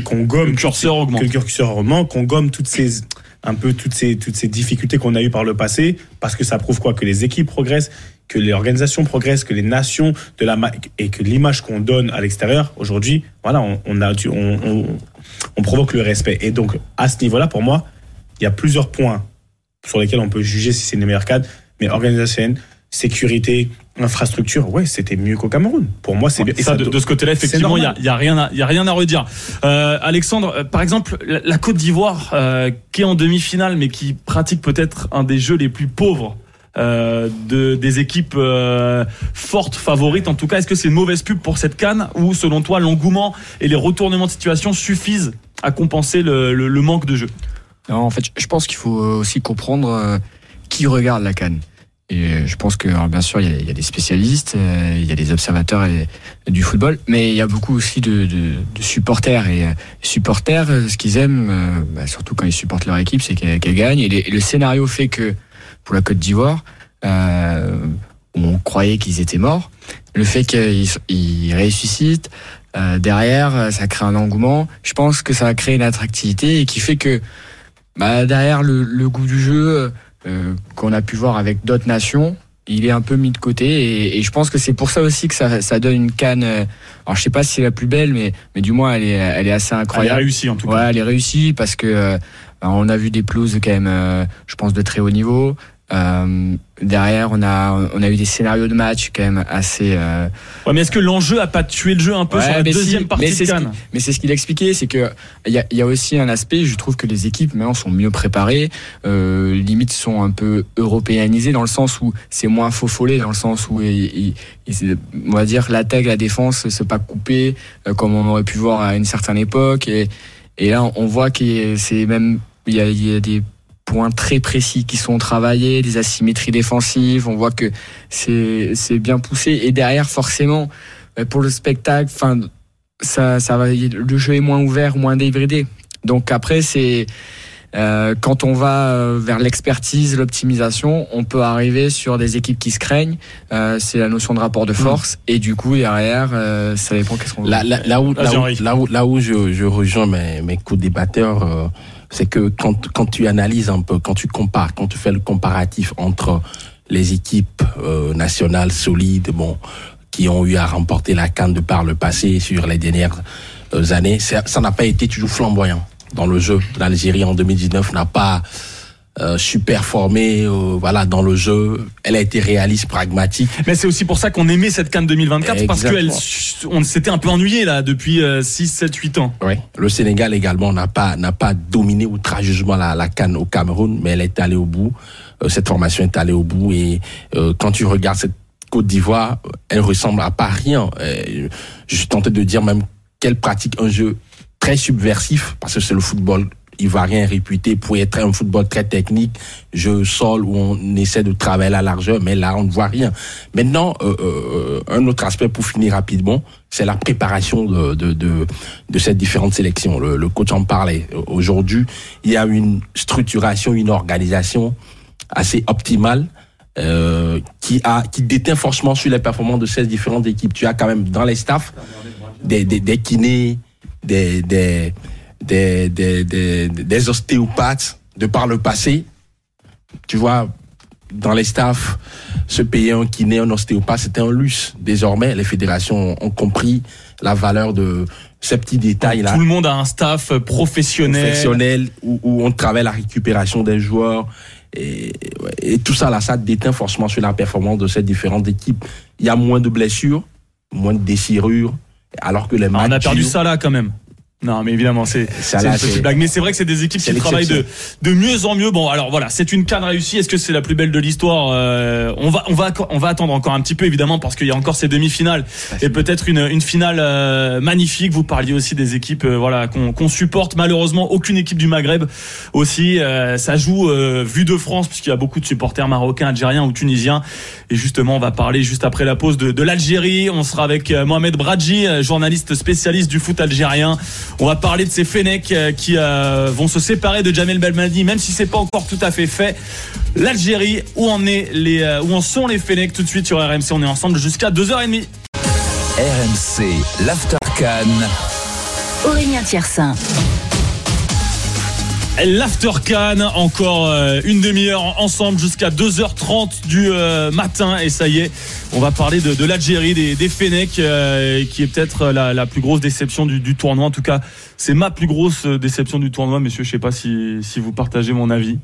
qu'on gomme Le curseur augmente. que le curseur augmente, qu'on gomme toutes ces un peu toutes ces toutes ces difficultés qu'on a eues par le passé, parce que ça prouve quoi? Que les équipes progressent, que les organisations progressent, que les nations de la et que l'image qu'on donne à l'extérieur aujourd'hui, voilà, on, on a on, on provoque le respect. Et donc à ce niveau-là, pour moi, il y a plusieurs points sur lesquels on peut juger si c'est une meilleure cadre, mais organisation, sécurité, infrastructure, ouais, c'était mieux qu'au Cameroun. Pour moi, c'est bien. Et ça, de, ce côté-là, effectivement, il y a, y a rien, à, il y a rien à redire. Euh, Alexandre, euh, par exemple, la, la Côte d'Ivoire, euh, qui est en demi-finale, mais qui pratique peut-être un des jeux les plus pauvres. euh, de, des équipes euh, fortes, favorites en tout cas. Est-ce que c'est une mauvaise pub pour cette canne ou selon toi l'engouement et les retournements de situation suffisent à compenser le, le- le manque de jeu? Non, en fait, je pense qu'il faut aussi comprendre euh, qui regarde la canne. Et euh, je pense que, alors, bien sûr, il y, a, il y a des spécialistes, euh, il y a des observateurs et- du football, mais il y a beaucoup aussi de, de- de supporters. Et euh, supporters, euh, ce qu'ils aiment, euh, bah, surtout quand ils supportent leur équipe, c'est qu'elle qu'elle gagne. Et, le scénario fait que, pour la Côte d'Ivoire, euh, on croyait qu'ils étaient morts. Le fait qu'ils ils ressuscitent, euh, derrière, euh, ça crée un engouement. Je pense que ça a créé une attractivité et qui fait que bah, derrière le, le goût du jeu euh, qu'on a pu voir avec d'autres nations, il est un peu mis de côté et, et je pense que c'est pour ça aussi que ça, ça donne une canne. euh, alors je sais pas si c'est la plus belle, mais mais du moins elle est elle est assez Elle est incroyable. réussie en tout cas. Ouais, elle est réussie parce que euh, on a vu des pelouses quand même, euh, je pense de très haut niveau. Euh, derrière, on a on a eu des scénarios de match quand même assez. euh, Ouais, mais est-ce que l'enjeu a pas tué le jeu un peu Ouais, sur la si, deuxième partie mais de c'est ce Mais c'est ce qu'il expliquait, c'est que il y a, il y a aussi un aspect. Je trouve que les équipes maintenant sont mieux préparées, euh, limite sont un peu européanisées dans le sens où c'est moins faux follet, dans le sens où il- il- il- on va dire l'attaque, la défense, c'est pas coupé euh, comme on aurait pu voir à une certaine époque. Et, et là, on voit que c'est même il y a, il y a des points très précis qui sont travaillés, des asymétries défensives. On voit que c'est c'est bien poussé. Et derrière, forcément, euh, pour le spectacle, enfin, ça, ça va, le jeu est moins ouvert, moins débridé. Donc après, c'est euh, quand on va euh, vers l'expertise, l'optimisation, on peut arriver sur des équipes qui se craignent. Euh, c'est la notion de rapport de force. Et du coup, derrière, euh, ça dépend qu'est-ce qu'on veut. Là, là, là où, là, où, là où, là où je, je rejoins mes, mes co-débatteurs, euh, c'est que quand, quand tu analyses un peu, quand tu compares, quand tu fais le comparatif entre les équipes euh, nationales solides, bon, qui ont eu à remporter la canne de par le passé sur les dernières euh, années, ça n'a pas été toujours flamboyant dans le jeu. L'Algérie en 2019 n'a pas euh, super formé, euh, voilà, dans le jeu. Elle a été réaliste, pragmatique. Mais c'est aussi pour ça qu'on aimait cette canne 2024 parce Exactement. qu'on s'était un peu ennuyé là depuis euh, 6, 7, 8 ans. Oui. Le Sénégal également n'a pas n'a pas dominé outrageusement la, la canne au Cameroun, mais elle est allée au bout. Euh, cette formation est allée au bout et euh, quand tu regardes cette Côte d'Ivoire, elle ressemble à pas rien. Je suis tenté de dire même qu'elle pratique un jeu très subversif parce que c'est le football ivoirien réputé pour être un football très technique, jeu sol où on essaie de travailler la largeur, mais là on ne voit rien. Maintenant, euh, euh, un autre aspect pour finir rapidement, c'est la préparation de, de, de, de. Le, coach en parlait. Aujourd'hui, il y a une structuration, une organisation assez optimale euh, qui a qui déteint forcément sur les performances de ces différentes équipes. Tu as quand même dans les staffs des, des, kinés, des, des, des, des, des ostéopathes de par le passé. Tu vois, dans les staffs, se payer un kiné, un ostéopathe, c'était un luxe. Désormais, les fédérations ont compris la valeur de ces petits détails-là Tout le monde a un staff professionnel. professionnel où, où on travaille la récupération des joueurs et, tout ça là ça déteint forcément sur la performance de ces différentes équipes il y a moins de blessures moins de déchirures alors que les matchs on a perdu ça là quand même. Non, mais évidemment, c'est une petite blague. Mais c'est vrai que c'est des équipes qui travaillent de, de mieux en mieux. Bon, alors voilà, c'est une canne réussie. Est-ce que c'est la plus belle de l'histoire? Euh, On va, on va, on va attendre encore un petit peu, évidemment, parce qu'il y a encore ces demi-finales et peut-être une, une finale euh, magnifique. Vous parliez aussi des équipes, euh, voilà, qu'on supporte. Malheureusement, aucune équipe du Maghreb aussi. Euh, ça joue euh, vue de France, puisqu'il y a beaucoup de supporters marocains, algériens ou tunisiens. Et justement, on va parler juste après la pause de, de l'Algérie. On sera avec Mohamed Bradji, journaliste spécialiste du foot algérien. On va parler de ces Fenech euh, qui euh, vont se séparer de Jamel Belmadi, même si c'est pas encore tout à fait fait. L'Algérie, où en est les, euh, où en sont les Fenech tout de suite sur RMC. On est ensemble jusqu'à 2h30. RMC, l'After Can. Aurélien Thiersin. L'After Can, encore euh, une demi-heure ensemble jusqu'à 2h30 du euh, matin. Et ça y est, on va parler de, l'Algérie, des, des Fenech, euh, qui est peut-être la, plus grosse déception du, tournoi. En tout cas, c'est ma plus grosse déception du tournoi, messieurs. Je sais pas si vous partagez mon avis.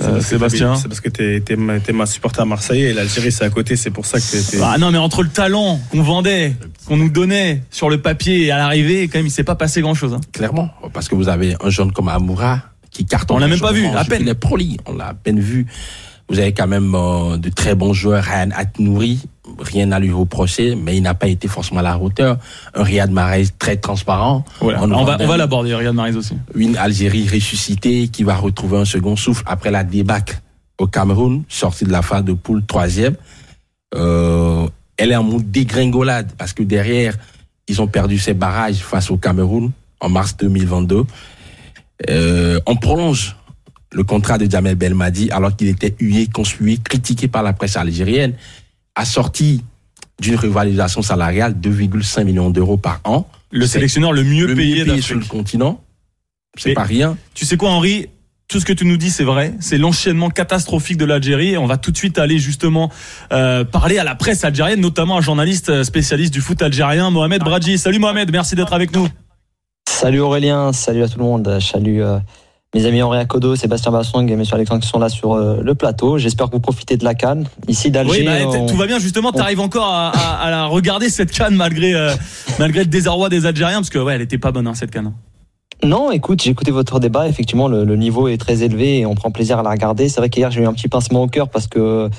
C'est Euh, parce que Sébastien t'es- C'est parce que t'es t'es ma, t'es ma supporter à Marseille et l'Algérie c'est à côté, c'est pour ça que t'es- t'es. Ah non, mais entre le talent qu'on vendait, qu'on nous donnait sur le papier et à l'arrivée, quand même, il s'est pas passé grand-chose. hein. Clairement, parce que vous avez un jeune comme Amoura qui cartonne. On l'a même pas vu, à peine. les Pro League, on l'a à peine vu. Vous avez quand même euh, de très bons joueurs, Ryan Atnouri, rien à lui reprocher, mais il n'a pas été forcément à la hauteur. Un Riyad Mahrez très transparent. Voilà. On va, on va l'aborder, Riyad Mahrez aussi. une Algérie ressuscitée qui va retrouver un second souffle après la débâcle au Cameroun, sortie de la phase de poule troisième. Euh, elle est en mode dégringolade parce que derrière, ils ont perdu ses barrages face au Cameroun en mars 2022. Euh, on prolonge le contrat de Jamel Belmadi alors qu'il était hué, conspué, critiqué par la presse algérienne, assorti d'une revalorisation salariale de 2,5 millions d'euros par an. Le sélectionneur le mieux le payé sur le continent. C'est pas rien. Tu sais quoi, Henri? Tout ce que tu nous dis, c'est vrai. C'est l'enchaînement catastrophique de l'Algérie. Et on va tout de suite aller justement euh, parler à la presse algérienne, notamment un journaliste euh, spécialiste du foot algérien, Mohamed Bradji. Salut Mohamed, merci d'être avec nous. Salut Aurélien, salut à tout le monde. Salut euh, mes amis Henri Akodo, Sébastien Bassong et M. Alexandre qui sont là sur euh, le plateau. J'espère que vous profitez de la canne. Ici d'Alger. Oui, bah, on- t- tout va bien. Justement, tu arrives encore à, à- à la regarder cette canne malgré euh, malgré le désarroi des Algériens, parce que ouais, elle était pas bonne hein, cette canne. Non, écoute, j'ai écouté votre débat. Effectivement, le, le niveau est très élevé et on prend plaisir à la regarder. C'est vrai qu'hier, j'ai eu un petit pincement au cœur parce que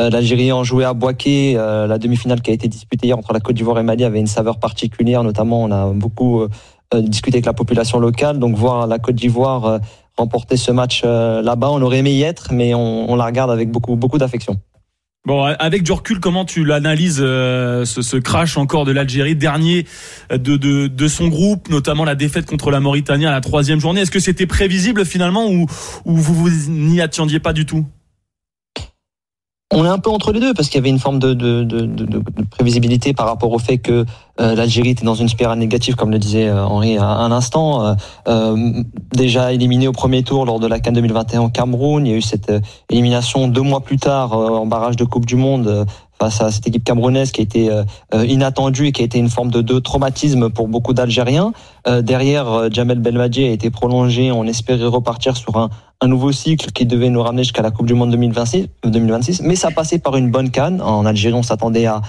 euh, l'Algérie en jouait à Boaké. La demi-finale qui a été disputée hier entre la Côte d'Ivoire et Mali avait une saveur particulière. Notamment, on a beaucoup euh, discuté avec la population locale. Donc, voir la Côte d'Ivoire euh, remporter ce match euh, là-bas, on aurait aimé y être, mais on, la regarde avec beaucoup, beaucoup d'affection. Bon, avec du recul, comment tu l'analyses euh, ce, ce crash encore de l'Algérie, dernier de, de, de son groupe, notamment la défaite contre la Mauritanie à la troisième journée? Est-ce que c'était prévisible finalement ou, ou vous vous n'y attendiez pas du tout? On est un peu entre les deux parce qu'il y avait une forme de, de, de, de, prévisibilité par rapport au fait que euh, l'Algérie était dans une spirale négative, comme le disait euh, Henri à un instant. Euh, euh, déjà éliminé au premier tour lors de la CAN 2021 au Cameroun, il y a eu cette euh, élimination deux mois plus tard en barrage de Coupe du Monde. face à cette équipe camerounaise qui a été inattendue et qui a été une forme de, de traumatisme pour beaucoup d'Algériens. Derrière, Jamel Belmadi a été prolongé. On espérait repartir sur un, un nouveau cycle qui devait nous ramener jusqu'à la Coupe du Monde 2026, 2026. Mais ça passait par une bonne canne. En Algérie, on s'attendait à,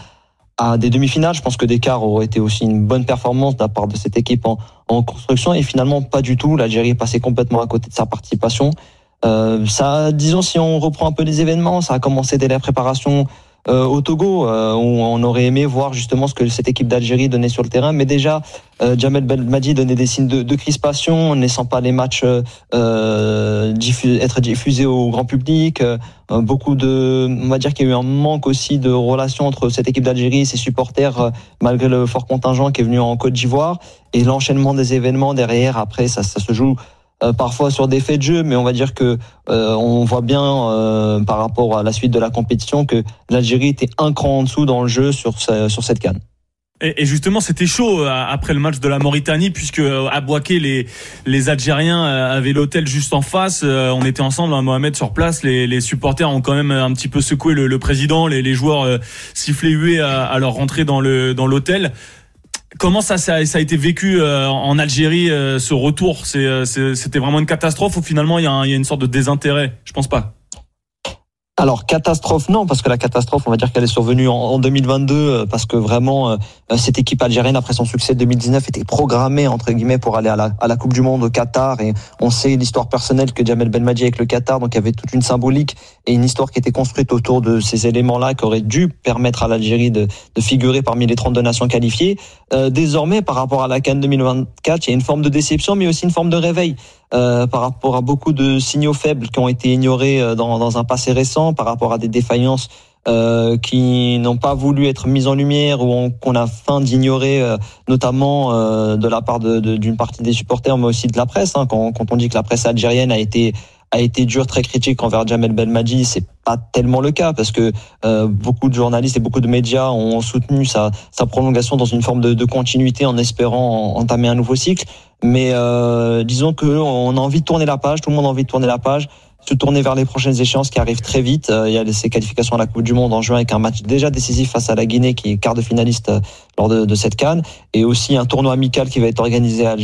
des demi-finales. Je pense que l'écart aurait été aussi une bonne performance de la part de cette équipe en, en construction. Et finalement, pas du tout. L'Algérie est passée complètement à côté de sa participation. Euh, ça, disons, si on reprend un peu les événements, ça a commencé dès la préparation euh, au Togo, euh, on aurait aimé voir justement ce que cette équipe d'Algérie donnait sur le terrain. Mais déjà, euh, Jamel Belmadi donnait des signes de, de crispation, ne laissant pas les matchs euh, diffu- être diffusés au grand public. Euh, beaucoup de, on va dire qu'il y a eu un manque aussi de relation entre cette équipe d'Algérie et ses supporters, euh, malgré le fort contingent qui est venu en Côte d'Ivoire. Et l'enchaînement des événements derrière, après, ça, ça se joue euh, parfois sur des faits de jeu, mais on va dire que euh, on voit bien euh, par rapport à la suite de la compétition que l'Algérie était un cran en dessous dans le jeu sur, ce- sur cette canne. Et, justement, c'était chaud euh, après le match de la Mauritanie, puisque euh, à Boaké, les, les Algériens euh, avaient l'hôtel juste en face. Euh, On était ensemble, hein, Mohamed, sur place. Les, les supporters ont quand même un petit peu secoué le, le président. Les, les joueurs euh, sifflaient hués à, à leur rentrée dans le dans l'hôtel. Comment ça, ça, ça a été vécu euh, en Algérie, euh, ce retour? Euh, C'était vraiment une catastrophe ou finalement il y, a y a une sorte de désintérêt? Je pense pas. Alors catastrophe non parce que la catastrophe on va dire qu'elle est survenue en, en 2022 euh, parce que vraiment euh, cette équipe algérienne après son succès de 2019 était programmée entre guillemets pour aller à la, à la Coupe du Monde au Qatar et on sait l'histoire personnelle que Jamel Belmadi avec le Qatar donc il y avait toute une symbolique et une histoire qui était construite autour de ces éléments-là qui auraient dû permettre à l'Algérie de, de, figurer parmi les 32 nations qualifiées. Euh, désormais par rapport à la Cannes 2024 il y a une forme de déception mais aussi une forme de réveil. Euh, par rapport à beaucoup de signaux faibles qui ont été ignorés euh, dans, dans un passé récent, par rapport à des défaillances euh, qui n'ont pas voulu être mises en lumière ou qu'on a faim d'ignorer, euh, notamment euh, de la part d'une de, partie des supporters, mais aussi de la presse. Hein, quand, quand, on dit que la presse algérienne a été a été dure, très critique envers Jamel Belmadi, c'est pas tellement le cas parce que euh, beaucoup de journalistes et beaucoup de médias ont soutenu sa, sa prolongation dans une forme de, de continuité en espérant entamer un nouveau cycle. Mais euh, disons que on a envie de tourner la page, tout le monde a envie de tourner la page, se tourner vers les prochaines échéances qui arrivent très vite. Euh, il y a ces qualifications à la Coupe du Monde en juin avec un match déjà décisif face à la Guinée qui est quart de finaliste euh, lors de, cette canne et aussi un tournoi amical qui va être organisé à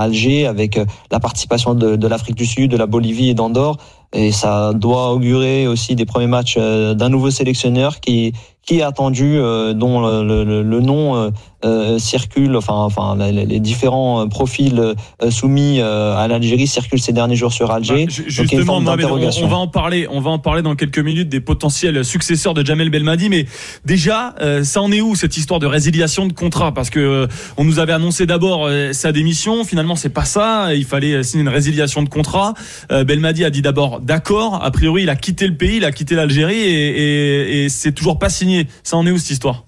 Alger avec la participation de, l'Afrique du Sud, de la Bolivie et d'Andorre. Et ça doit augurer aussi des premiers matchs d'un nouveau sélectionneur qui qui est attendu, euh, dont le nom euh, euh, circule, enfin, enfin les, différents profils soumis à l'Algérie circulent ces derniers jours sur Alger. Bah, justement, on, on, va en parler, on va en parler dans quelques minutes des potentiels successeurs de Jamel Belmadi, mais déjà, ça en est où cette histoire de résiliation de contrat? Parce que on nous avait annoncé d'abord sa démission, finalement c'est pas ça, il fallait signer une résiliation de contrat. Belmadi a dit d'abord d'accord, a priori il a quitté le pays, il a quitté l'Algérie et, et, et c'est toujours pas signé ça en est où cette histoire?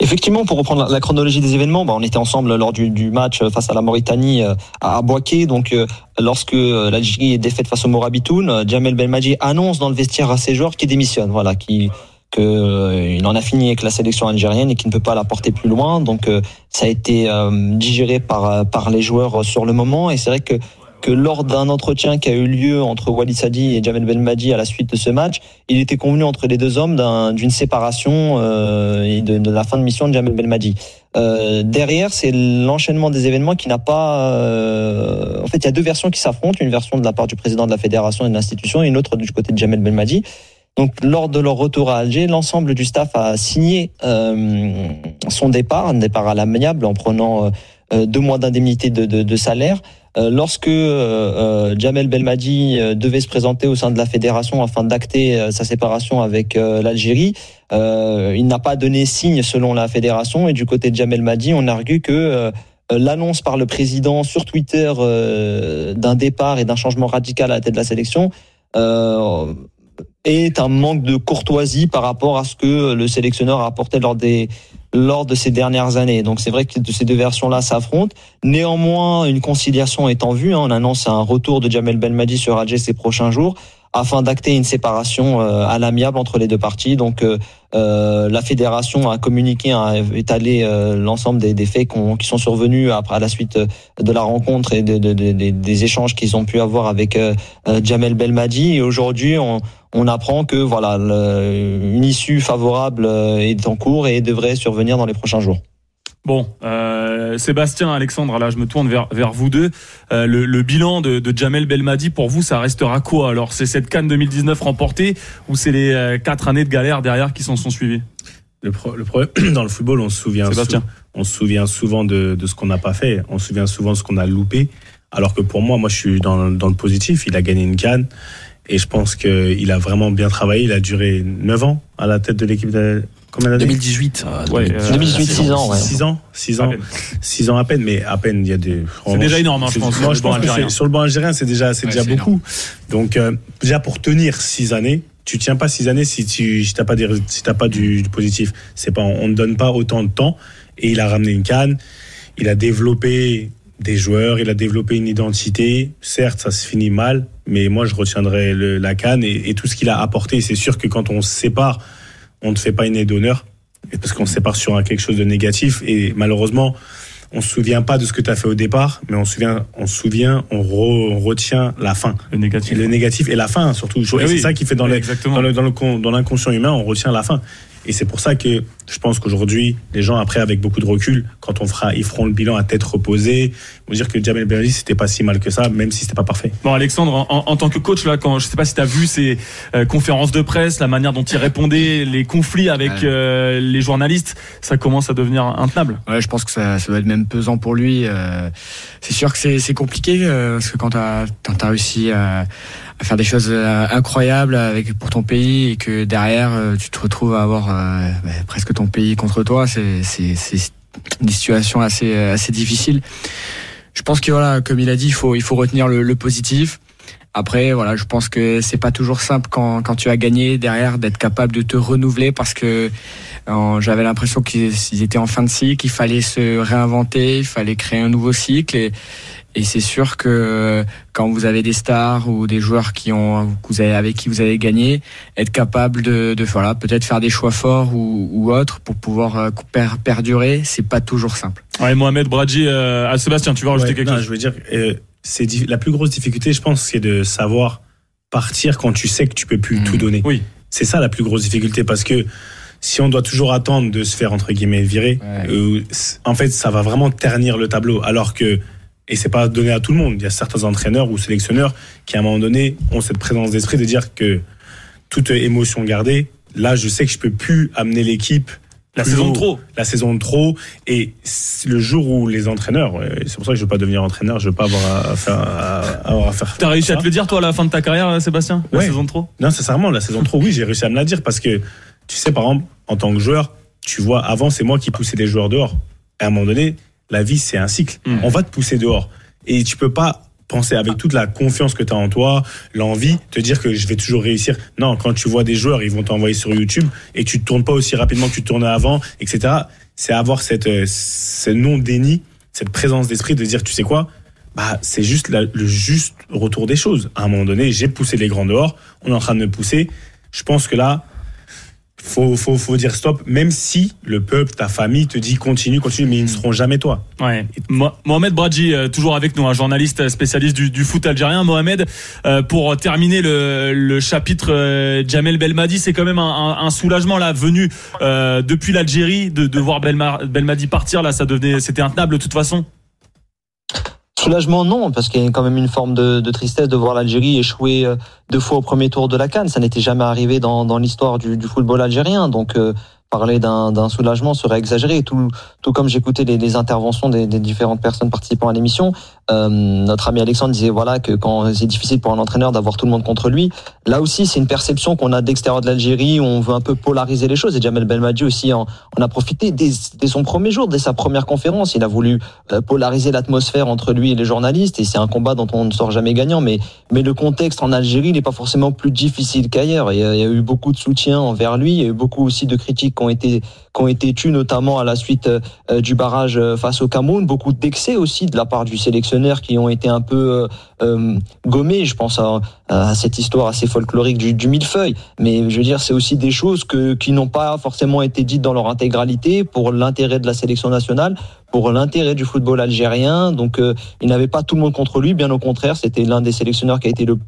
Effectivement, pour reprendre la chronologie des événements, bah, on était ensemble lors du, du, match face à la Mauritanie euh, à Boaké. Donc, euh, lorsque euh, l'Algérie est défaite face au Morabitoun, Jamel Belmadi annonce dans le vestiaire à ses joueurs qu'il démissionne. Voilà, qui que il en a fini avec la sélection algérienne et qu'il ne peut pas la porter plus loin. Donc, ça a été digéré par par les joueurs sur le moment. Et c'est vrai que que lors d'un entretien qui a eu lieu entre Walid Sadi et Jamel Belmadi à la suite de ce match, il était convenu entre les deux hommes d'une séparation euh, et de, la fin de mission de Jamel Belmadi. Euh, derrière, c'est l'enchaînement des événements qui n'a pas. Euh, en fait, il y a deux versions qui s'affrontent une version de la part du président de la fédération et de l'institution, et une autre du côté de Jamel Belmadi. Donc, lors de leur retour à Alger, l'ensemble du staff a signé euh, son départ, un départ à l'amiable en prenant euh, deux mois d'indemnité de, de, de, salaire. Euh, lorsque euh, Jamel Belmadi devait se présenter au sein de la fédération afin d'acter sa séparation avec l'Algérie, il n'a pas donné signe selon la fédération. Et du côté de Jamel Madi, on argue que l'annonce par le président sur Twitter d'un départ et d'un changement radical à la tête de la sélection est un manque de courtoisie par rapport à ce que le sélectionneur a apporté lors des lors de ces dernières années. Donc c'est vrai que ces deux versions-là s'affrontent. Néanmoins, une conciliation est en vue. Hein. On annonce un retour de Jamel Belmadi sur Alger ces prochains jours afin d'acter une séparation euh, à l'amiable entre les deux parties. Donc euh, euh, la fédération a communiqué, a étalé l'ensemble des, des faits qui sont survenus après la suite de la rencontre et de, de, de, des échanges qu'ils ont pu avoir avec Jamel Belmadi. Et aujourd'hui, on, on apprend que voilà une issue favorable est en cours et devrait survenir dans les prochains jours. Bon, euh, Sébastien, Alexandre, là je me tourne vers, vers vous deux. Euh, le, le, bilan de, de, Jamel Belmadi, pour vous, ça restera quoi? Alors c'est cette Cannes 2019 remportée ou c'est les euh, quatre années de galère derrière qui s'en sont suivies? Le, pro, le, problème dans le football, on se souvient, sou, on se souvient souvent de, de ce qu'on n'a pas fait, on se souvient souvent de ce qu'on a loupé. Alors que pour moi, moi je suis dans, dans le positif. Il a gagné une Cannes et je pense qu'il a vraiment bien travaillé. Il a duré 9 ans à la tête de l'équipe de, Combien d'années 2018. Euh, ouais, 2018, 6 ans. Ouais. 6 ans, 6 ans, 6 ans à peine, mais à peine il y a des. C'est déjà énorme, hein, je pense. Moi, je pense que sur le banc algérien, c'est déjà, c'est ouais, déjà beaucoup. Énorme. Donc euh, déjà pour tenir 6 années, tu tiens pas 6 années si tu si t'as pas des, si t'as pas du, du positif. C'est pas, on ne donne pas autant de temps. Et il a ramené une canne. Il a développé des joueurs, il a développé une identité. Certes, ça se finit mal, mais moi je retiendrai le, la canne et, et tout ce qu'il a apporté. C'est sûr que quand on se sépare on ne fait pas une aide d'honneur parce qu'on se sépare sur quelque chose de négatif et malheureusement on se souvient pas de ce que tu as fait au départ, mais on se souvient, on se souvient, on, re, on retient la fin. Le négatif. Et le négatif et la fin surtout. Et oui, c'est ça qui fait dans, les, dans, le, dans, le, dans l'inconscient humain, on retient la fin. Et c'est pour ça que je pense qu'aujourd'hui, les gens, après, avec beaucoup de recul, quand on fera, ils feront le bilan à tête reposée, vont dire que Jamel Belmadi, c'était pas si mal que ça, même si c'était pas parfait. Bon, Alexandre, en, en tant que coach, là, quand je sais pas si tu as vu ces euh, conférences de presse, la manière dont il répondait, les conflits avec Ouais. euh, les journalistes, ça commence à devenir intenable. Ouais, je pense que ça, ça doit être même pesant pour lui. euh, c'est sûr que c'est compliqué euh, parce que quand t'as as réussi à, à faire des choses euh, incroyables avec pour ton pays et que derrière euh, tu te retrouves à avoir euh, bah, presque ton pays contre toi, c'est c'est c'est une situation assez euh, assez difficile. Je pense que voilà, comme il a dit, il faut il faut retenir le, le positif. Après, voilà, je pense que c'est pas toujours simple quand, quand tu as gagné derrière d'être capable de te renouveler parce que j'avais l'impression qu'ils ils étaient en fin de cycle, il fallait se réinventer, il fallait créer un nouveau cycle et, et c'est sûr que euh, quand vous avez des stars ou des joueurs qui ont, que vous avez, avec qui vous avez gagné, être capable de, de voilà, peut-être faire des choix forts ou, ou autres pour pouvoir euh, per- perdurer, c'est pas toujours simple. Ouais, Mohamed Bradji, euh, ah, Sébastien, tu veux rajouter Ouais, quelque non, chose? Je veux dire, euh, c'est la plus grosse difficulté, je pense, c'est de savoir partir quand tu sais que tu peux plus Mm. tout donner. Oui. C'est ça la plus grosse difficulté parce que si on doit toujours attendre de se faire entre guillemets virer, Ouais. euh, en fait, ça va vraiment ternir le tableau. Alors que et c'est pas donné à tout le monde. Il y a certains entraîneurs ou sélectionneurs qui à un moment donné ont cette présence d'esprit de dire que toute émotion gardée, là, je sais que je peux plus amener l'équipe La saison haut de trop. la saison de trop. Et le jour où les entraîneurs, euh, c'est pour ça que je veux pas devenir entraîneur, je veux pas avoir à faire. À, avoir à faire T'as réussi à te le dire, toi, à la fin de ta carrière, euh, Sébastien La Ouais. saison de trop? Non, sincèrement, la saison de trop, oui, j'ai réussi à me la dire parce que tu sais, par exemple, en tant que joueur, tu vois, avant, c'est moi qui poussais des joueurs dehors. Et à un moment donné, la vie, c'est un cycle. Mm. On va te pousser dehors. Et tu peux pas penser avec toute la confiance que tu as en toi, l'envie, te dire que je vais toujours réussir. Non, quand tu vois des joueurs, ils vont t'envoyer sur YouTube et tu te tournes pas aussi rapidement que tu tournais avant, etc. C'est avoir cette, euh, ce non-déni, cette présence d'esprit de dire, tu sais quoi, bah, c'est juste la- le juste retour des choses. À un moment donné, j'ai poussé les grands dehors, on est en train de me pousser. Je pense que là, faut, faut, faut dire stop, même si le peuple, ta famille te dit continue, continue, mais ils ne seront jamais toi. Ouais. Mo- Mohamed Bradji, euh, toujours avec nous, un journaliste spécialiste du, du foot algérien. Mohamed, euh, pour terminer le, le chapitre euh, Jamel Belmadi, c'est quand même un, un- un soulagement là, venu euh, depuis l'Algérie, de, de voir Belma- Belmadi partir là, ça devenait, c'était intenable de toute façon. Soulagement, non, parce qu'il y a quand même une forme de, de tristesse de voir l'Algérie échouer euh, deux fois au premier tour de la Cannes. Ça n'était jamais arrivé dans, dans l'histoire du, du football algérien. Donc, euh, parler d'un soulagement serait exagéré. Tout, tout comme j'écoutais les, les interventions des, des différentes personnes participant à l'émission, euh, notre ami Alexandre disait voilà que quand c'est difficile pour un entraîneur d'avoir tout le monde contre lui, là aussi c'est une perception qu'on a d'extérieur de l'Algérie où on veut un peu polariser les choses. Et Jamel Belmadi aussi en, en a profité dès, dès son premier jour, dès sa première conférence. Il a voulu euh, polariser l'atmosphère entre lui et les journalistes et c'est un combat dont on ne sort jamais gagnant. Mais, mais le contexte en Algérie n'est pas forcément plus difficile qu'ailleurs. Il, il y a eu beaucoup de soutien envers lui, il y a eu beaucoup aussi de critiques qui ont été qui été tues, notamment à la suite euh, du barrage euh, face au Cameroun. Beaucoup d'excès aussi de la part du sélectionneur qui ont été un peu euh, gommés. Je pense à, cette histoire assez folklorique du, millefeuille. Mais je veux dire, c'est aussi des choses que, qui n'ont pas forcément été dites dans leur intégralité pour l'intérêt de la sélection nationale, pour l'intérêt du football algérien. Donc, il n'avait pas tout le monde contre lui. Bien au contraire, c'était l'un des sélectionneurs qui a été le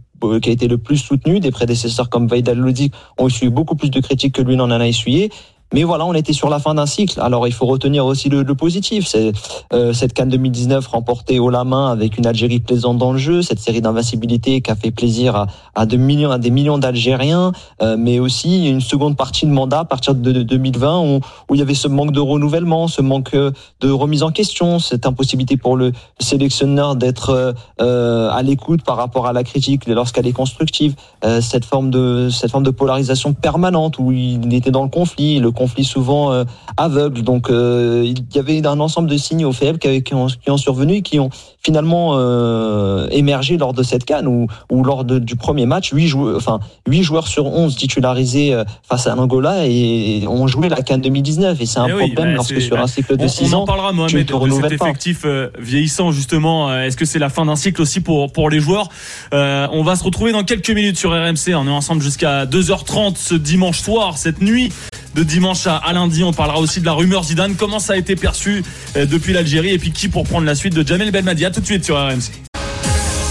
qui a été le plus soutenu. Des prédécesseurs comme Vaidal Lodi ont essuyé beaucoup plus de critiques que lui n'en a essuyé. Mais voilà, on était sur la fin d'un cycle. Alors il faut retenir aussi le, le positif. C'est euh, cette Cannes 2019 remportée haut la main avec une Algérie plaisante dans le jeu, cette série d'invincibilité qui a fait plaisir à, à, de millions, à des millions d'Algériens, euh, mais aussi une seconde partie de mandat à partir de, de 2020 où, où il y avait ce manque de renouvellement, ce manque euh, de remise en question, cette impossibilité pour le sélectionneur d'être euh, à l'écoute par rapport à la critique lorsqu'elle est constructive, euh, cette forme de cette forme de polarisation permanente où il était dans le conflit, conflit souvent euh, aveugle. Donc euh, il y avait un ensemble de signaux faibles qui, qui, ont, qui ont survenu et qui ont finalement euh, émergé lors de cette canne ou, ou lors de, du premier match. 8 joueurs, enfin, 8 joueurs sur 11 titularisés face à l'Angola et ont joué la canne 2019. Et c'est un Eh problème oui, bah, lorsque sur un cycle de On, 6 on ans, en parlera, Mohamed, de cet pas. effectif euh, vieillissant, justement. Est-ce que c'est la fin d'un cycle aussi pour, pour les joueurs? Euh, On va se retrouver dans quelques minutes sur RMC. On est ensemble jusqu'à 2h30 ce dimanche soir, cette nuit de dimanche à, à lundi. On parlera aussi de la rumeur Zidane, comment ça a été perçu euh, depuis l'Algérie? Et puis qui pour prendre la suite de Jamel Belmadi? À tout de suite sur RMC.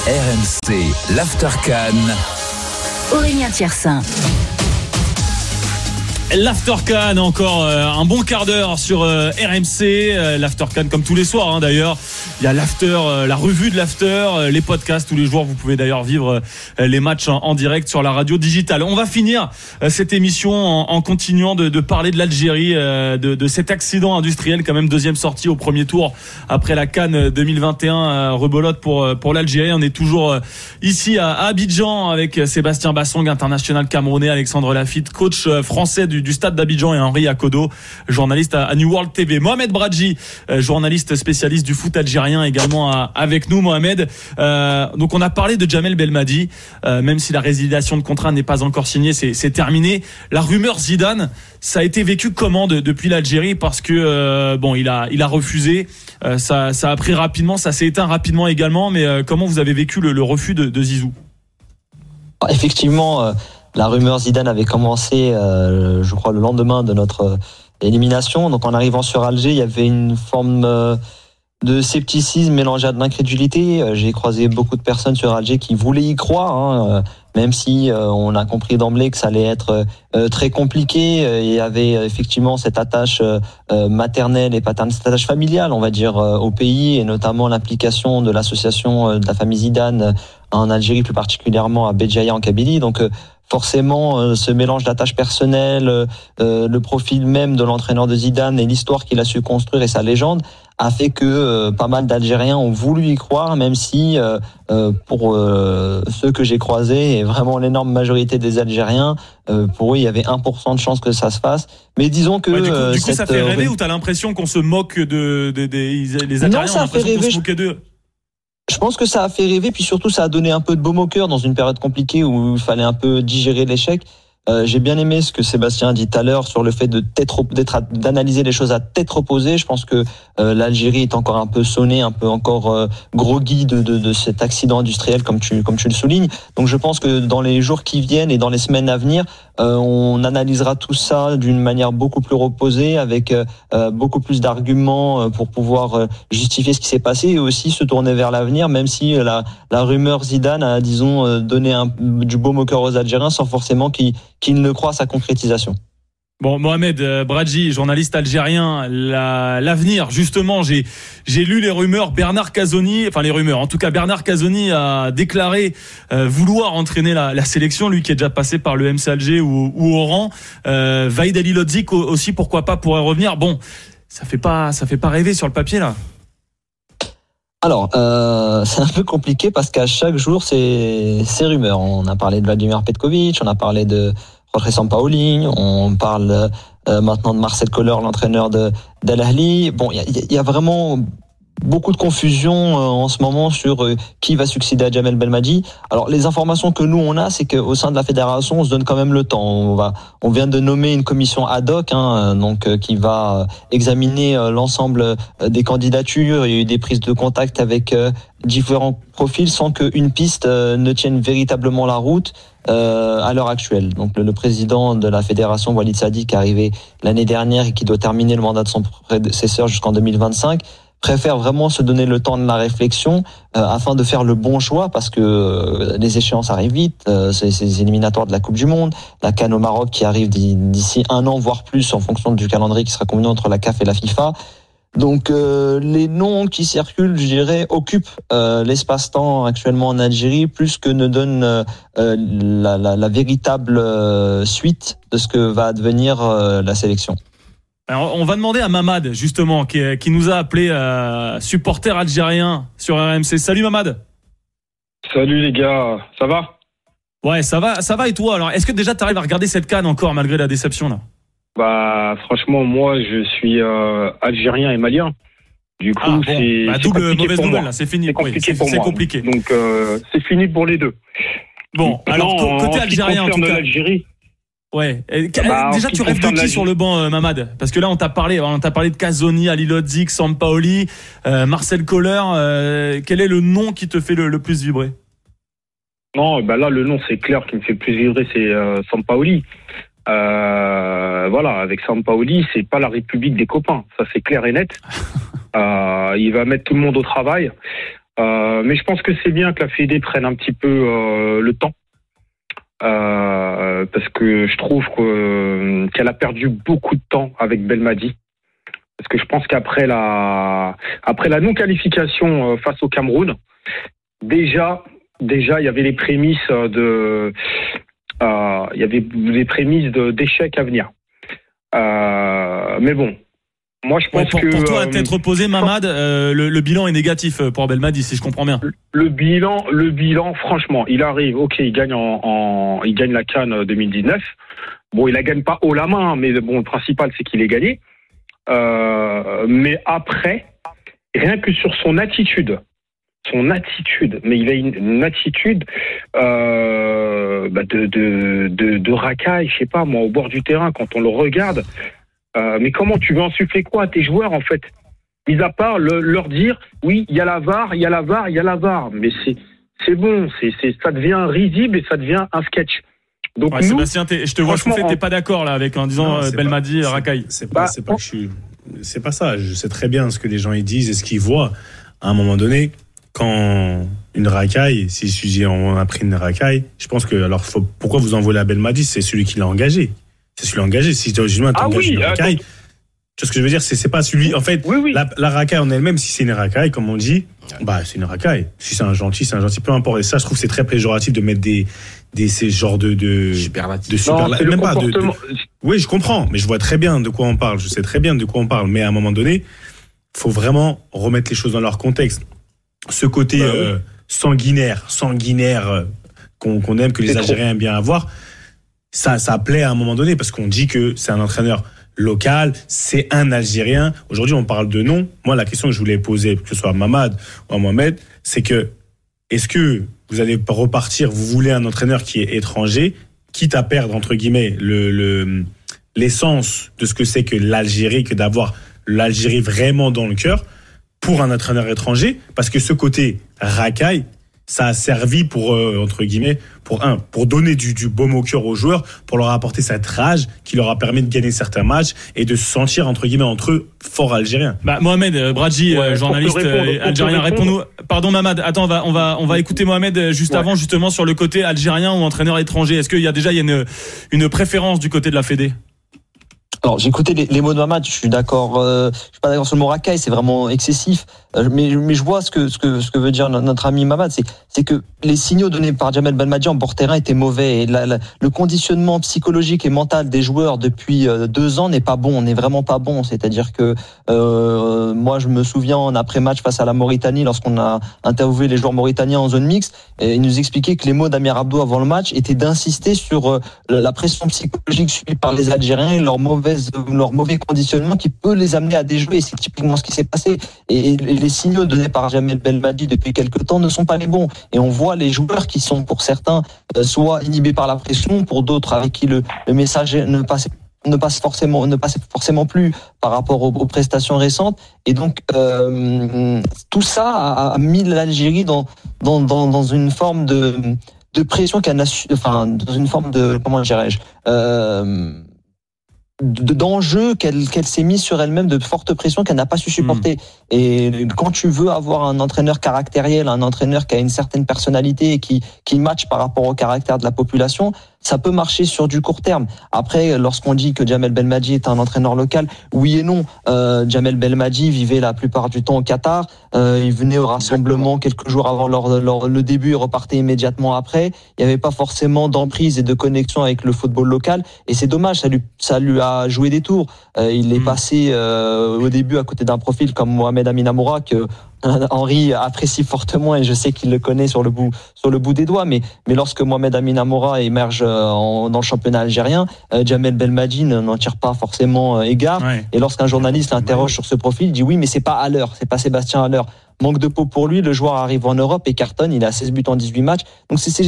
RMC, l'Aftercan. Aurélien Tiersin. l'Aftercan, encore euh, un bon quart d'heure sur euh, RMC. Euh, L'Aftercan, comme tous les soirs hein, d'ailleurs. Il y a l'After, la revue de l'After, les podcasts tous les jours. Vous pouvez d'ailleurs vivre les matchs en, direct sur la radio digitale. On va finir cette émission en, continuant de, parler de l'Algérie, de, de, cet accident industriel, quand même deuxième sortie au premier tour après la Cannes 2021. rebolote pour, pour l'Algérie. On est toujours ici à Abidjan avec Sébastien Bassong, international camerounais, Alexandre Lafitte, coach français du du, stade d'Abidjan et Henri Akodo, journaliste à, New World TV. Mohamed Bradji, euh, journaliste spécialiste du foot algérien également avec nous. Mohamed, euh, donc on a parlé de Jamel Belmadi, euh, même si la résiliation de contrat n'est pas encore signée, c'est terminé. La rumeur Zidane, ça a été vécu comment depuis l'Algérie? Parce que bon, il a il a refusé. ça, ça a pris rapidement, ça s'est éteint rapidement également. Mais comment vous avez vécu le, refus de Zizou? Effectivement la rumeur Zidane avait commencé, euh, je crois, le lendemain de notre euh, élimination. Donc en arrivant sur Alger, il y avait une forme euh, de scepticisme mélangé à de l'incrédulité. J'ai croisé beaucoup de personnes sur Alger qui voulaient y croire, hein, même si on a compris d'emblée que ça allait être très compliqué. Il y avait effectivement cette attache maternelle et paternelle, cette attache familiale, on va dire, au pays, et notamment l'implication de l'association de la famille Zidane en Algérie, plus particulièrement à Béjaïa en Kabylie. Donc forcément euh, ce mélange d'attaches personnelles, euh, euh, le profil même de l'entraîneur de Zidane et l'histoire qu'il a su construire et sa légende a fait que pas mal d'Algériens ont voulu y croire, même si pour ceux que j'ai croisés et vraiment l'énorme majorité des Algériens, pour eux il y avait 1% de chance que ça se fasse. Mais disons que du coup, ça fait rêver ou t'as l'impression qu'on se moque de, des Algériens, non, ça fait rêver. Je pense que ça a fait rêver, puis surtout ça a donné un peu de baume au cœur dans une période compliquée où il fallait un peu digérer l'échec. Euh, j'ai bien aimé ce que Sébastien a dit tout à l'heure sur le fait de d'analyser les choses à tête reposée. Je pense que euh, l'Algérie est encore un peu sonnée, un peu encore euh, groggy de, de, de, cet accident industriel comme tu comme tu le soulignes. Donc je pense que dans les jours qui viennent et dans les semaines à venir, on analysera tout ça d'une manière beaucoup plus reposée, avec beaucoup plus d'arguments pour pouvoir justifier ce qui s'est passé et aussi se tourner vers l'avenir, même si la, rumeur Zidane a disons donné un, du beau moqueur aux Algériens sans forcément qu'ils qu'il ne croit à sa concrétisation. Bon, Mohamed euh, Bradji, journaliste algérien, l'avenir, justement, j'ai lu les rumeurs. Bernard Casoni, enfin les rumeurs, en tout cas Bernard Casoni a déclaré euh, vouloir entraîner la, la, sélection, lui qui est déjà passé par le MC Alger ou, ou Oran. Euh, Vaïd Ali aussi, pourquoi pas, pourrait revenir. Bon, ça fait pas, ça fait pas rêver sur le papier là. Alors, euh, c'est un peu compliqué parce qu'à chaque jour, c'est ces rumeurs. On a parlé de Vladimir Petkovic, on a parlé de Jorge Sampaoli, on parle euh, maintenant de Marcel Koller, l'entraîneur de d'Al Ahly. Bon, il y, a vraiment beaucoup de confusion euh, en ce moment sur euh, qui va succéder à Jamel Belmadi. Alors les informations que nous on a, c'est qu'au sein de la fédération, on se donne quand même le temps. On va, on vient de nommer une commission ad hoc, hein, donc qui va examiner l'ensemble des candidatures. Il y a eu des prises de contact avec différents profils sans qu'une piste ne tienne véritablement la route. À l'heure actuelle. Donc le, président de la fédération, Walid Sadi, qui est arrivé l'année dernière et qui doit terminer le mandat de son prédécesseur jusqu'en 2025, préfère vraiment se donner le temps de la réflexion euh, afin de faire le bon choix parce que euh, les échéances arrivent vite, euh, c'est les éliminatoires de la Coupe du Monde, la Cannes au Maroc qui arrive d'ici un an voire plus en fonction du calendrier qui sera convenu entre la CAF et la FIFA. Donc les noms qui circulent, je dirais, occupent l'espace-temps actuellement en Algérie plus que ne donnent la, la, la, véritable suite de ce que va advenir la sélection. On va demander à Mamad, justement, qui, nous a appelé euh, supporter algérien sur RMC. Salut Mamad. Salut les gars, ça va? Ouais, ça va, ça va et toi? Alors, est-ce que déjà tu arrives à regarder cette canne encore malgré la déception là? Bah, franchement, moi, je suis euh, algérien et malien. Du coup, ah, c'est bah, double mauvaise nouvelle c'est fini. C'est compliqué pour moi. compliqué. Donc, euh, c'est fini pour les deux. Bon, alors côté algérien en tout cas. Ouais. Bah, déjà, tu rêves de qui sur le banc, euh, Mamad? Parce que là, on t'a parlé, on t'a parlé de Casoni, Ali Lodzik, Sampaoli, euh, Marcel Kohler. Euh, quel est le nom qui te fait le, plus vibrer? Non, bah là, le nom, c'est clair qui me fait le plus vibrer, c'est Sampaoli. Voilà, avec Sampaoli, c'est pas la République des copains, ça c'est clair et net. il va mettre tout le monde au travail. mais je pense que c'est bien que la Fédé prenne un petit peu le temps Euh, parce que je trouve que- qu'elle a perdu beaucoup de temps avec Belmadi. Parce que je pense qu'après la, après la non-qualification euh, face au Cameroun, déjà, déjà, il y avait les prémices de, euh, il y avait les prémices de- d'échecs à venir. Euh, mais bon, moi je Ouais, pense pour, que pour toi, à euh, tête reposée, Mamad, euh, le, le bilan est négatif euh, pour Belmadi, si je comprends bien. le bilan, le bilan, franchement, il arrive, ok, il gagne en, en- il gagne la Cannes 2019. Bon, il la gagne pas haut la main, mais bon, le principal c'est qu'il est gagné. Euh, mais après, rien que sur son attitude, son attitude, mais il a une, une attitude euh, bah, de, de, de, de racaille, je sais pas moi, au bord du terrain quand on le regarde. Euh, mais comment tu veux insuffler quoi à tes joueurs en fait? Mis à part le- leur dire oui, il y a la VAR, il y a la VAR, il y a la VAR, mais c'est c'est bon, c'est c'est ça devient risible et ça devient un sketch. Donc Ouais, nous, Sébastien, je te vois souffler, t'es pas d'accord là avec en disant Non, euh, Belmadi, Rakai. C'est pas, c'est pas que je suis. C'est pas ça. Je sais très bien ce que les gens ils disent et ce qu'ils voient. À un moment donné, quand une racaille, si je dis on a pris une racaille, je pense que alors faut, pourquoi vous envoyez la Belmadi C'est celui qui l'a engagé. C'est celui qui l'a engagé. Si tu Ah t'engages oui, une racaille, tu vois ce que je veux dire? C'est c'est pas celui. En fait, La, la racaille en elle-même, si c'est une racaille, comme on dit, bah c'est une racaille. Si c'est un gentil, c'est un gentil. Peu importe. Et ça, je trouve que c'est très péjoratif de mettre des des ces genres de de Superlatifs. de superla- Non, même pas de- de, comportement. oui, je comprends, mais je vois très bien de quoi on parle. Je sais très bien de quoi on parle. Mais à un moment donné, faut vraiment remettre les choses dans leur contexte. Ce côté Bah euh, sanguinaire, sanguinaire euh, qu'on aime, que les. Algériens aiment bien avoir, ça, ça plaît à un moment donné parce qu'on dit que c'est un entraîneur local, c'est un Algérien. Aujourd'hui, on parle de nom. Moi, la question que je voulais poser, que ce soit à Mamad ou à Mohamed, c'est que est-ce que vous allez repartir, vous voulez un entraîneur qui est étranger, quitte à perdre, entre guillemets, le, le- l'essence de ce que c'est que l'Algérie, que d'avoir l'Algérie vraiment dans le cœur pour un entraîneur étranger, parce que ce côté racaille, ça a servi pour, euh, entre guillemets, pour un, pour donner du, du baume au cœur aux joueurs, pour leur apporter cette rage qui leur a permis de gagner certains matchs et de se sentir, entre guillemets, entre eux, fort algériens. Bah, Mohamed euh, Bradji, euh, Ouais, journaliste répondre, algérien, réponds-nous. Pardon, Mamad. Attends, on va, on va, on va écouter Mohamed juste avant, justement, sur le côté algérien ou entraîneur étranger. Est-ce qu'il y a déjà il y a une, une préférence du côté de la Fédé? Alors j'ai écouté les, les mots de Mamad, je suis d'accord, euh, je suis pas d'accord sur le mot racaille, c'est vraiment excessif. Euh, mais, mais je vois ce que ce que ce que veut dire no- notre ami Mamad, c'est c'est que les signaux donnés par Jamel Belmadi en bord terrain étaient mauvais et la- la- le conditionnement psychologique et mental des joueurs depuis euh, deux ans n'est pas bon, n'est vraiment pas bon. C'est-à-dire que euh, moi je me souviens en après match face à la Mauritanie lorsqu'on a interviewé les joueurs mauritaniens en zone mixte, et ils nous expliquaient que les mots d'Amir Abdou avant le match étaient d'insister sur euh, la pression psychologique subie par les Algériens et leur mauvaise, leur mauvais conditionnement qui peut les amener à déjouer. C'est typiquement ce qui s'est passé. Et, les signaux donnés par Jamel Belmadi depuis quelques temps ne sont pas les bons. Et on voit les joueurs qui sont, pour certains, euh, soit inhibés par la pression, pour d'autres avec qui le, message ne passe ne passe forcément ne passe forcément plus par rapport aux, prestations récentes et donc euh, tout ça a, mis l'Algérie dans, dans dans dans une forme de de pression qu'elle enfin dans une forme de comment dirais-je euh, de- d'enjeu qu'elle qu'elle s'est mise sur elle-même de forte pression qu'elle n'a pas su supporter. Et quand tu veux avoir un entraîneur caractériel un entraîneur qui a une certaine personnalité et qui qui match par rapport au caractère de la population ça peut marcher sur du court terme. Après lorsqu'on dit que Jamel Belmadi est un entraîneur local oui et non. Euh, Jamel Belmadi vivait la plupart du temps au Qatar. Euh, il venait au rassemblement quelques jours avant leur, leur- le début et repartait immédiatement après. Il n'y avait pas forcément d'emprise et de connexion avec le football local. Et c'est dommage ça lui ça lui a joué des tours. Euh, il est passé euh, au début à côté d'un profil comme Mohamed Aminamoura que Henri apprécie fortement et je sais qu'il le connaît sur le bout sur le bout des doigts mais mais lorsque Mohamed Aminamoura émerge euh, en- dans le championnat algérien euh, Jamel Belmadi ne- n'en tire pas forcément euh, égard. Et lorsqu'un journaliste l'interroge sur ce profil il dit oui mais c'est pas à l'heure c'est pas Sébastien à l'heure manque de peau pour lui le joueur arrive en Europe et cartonne il a 16 buts en 18 matchs donc c'est ces,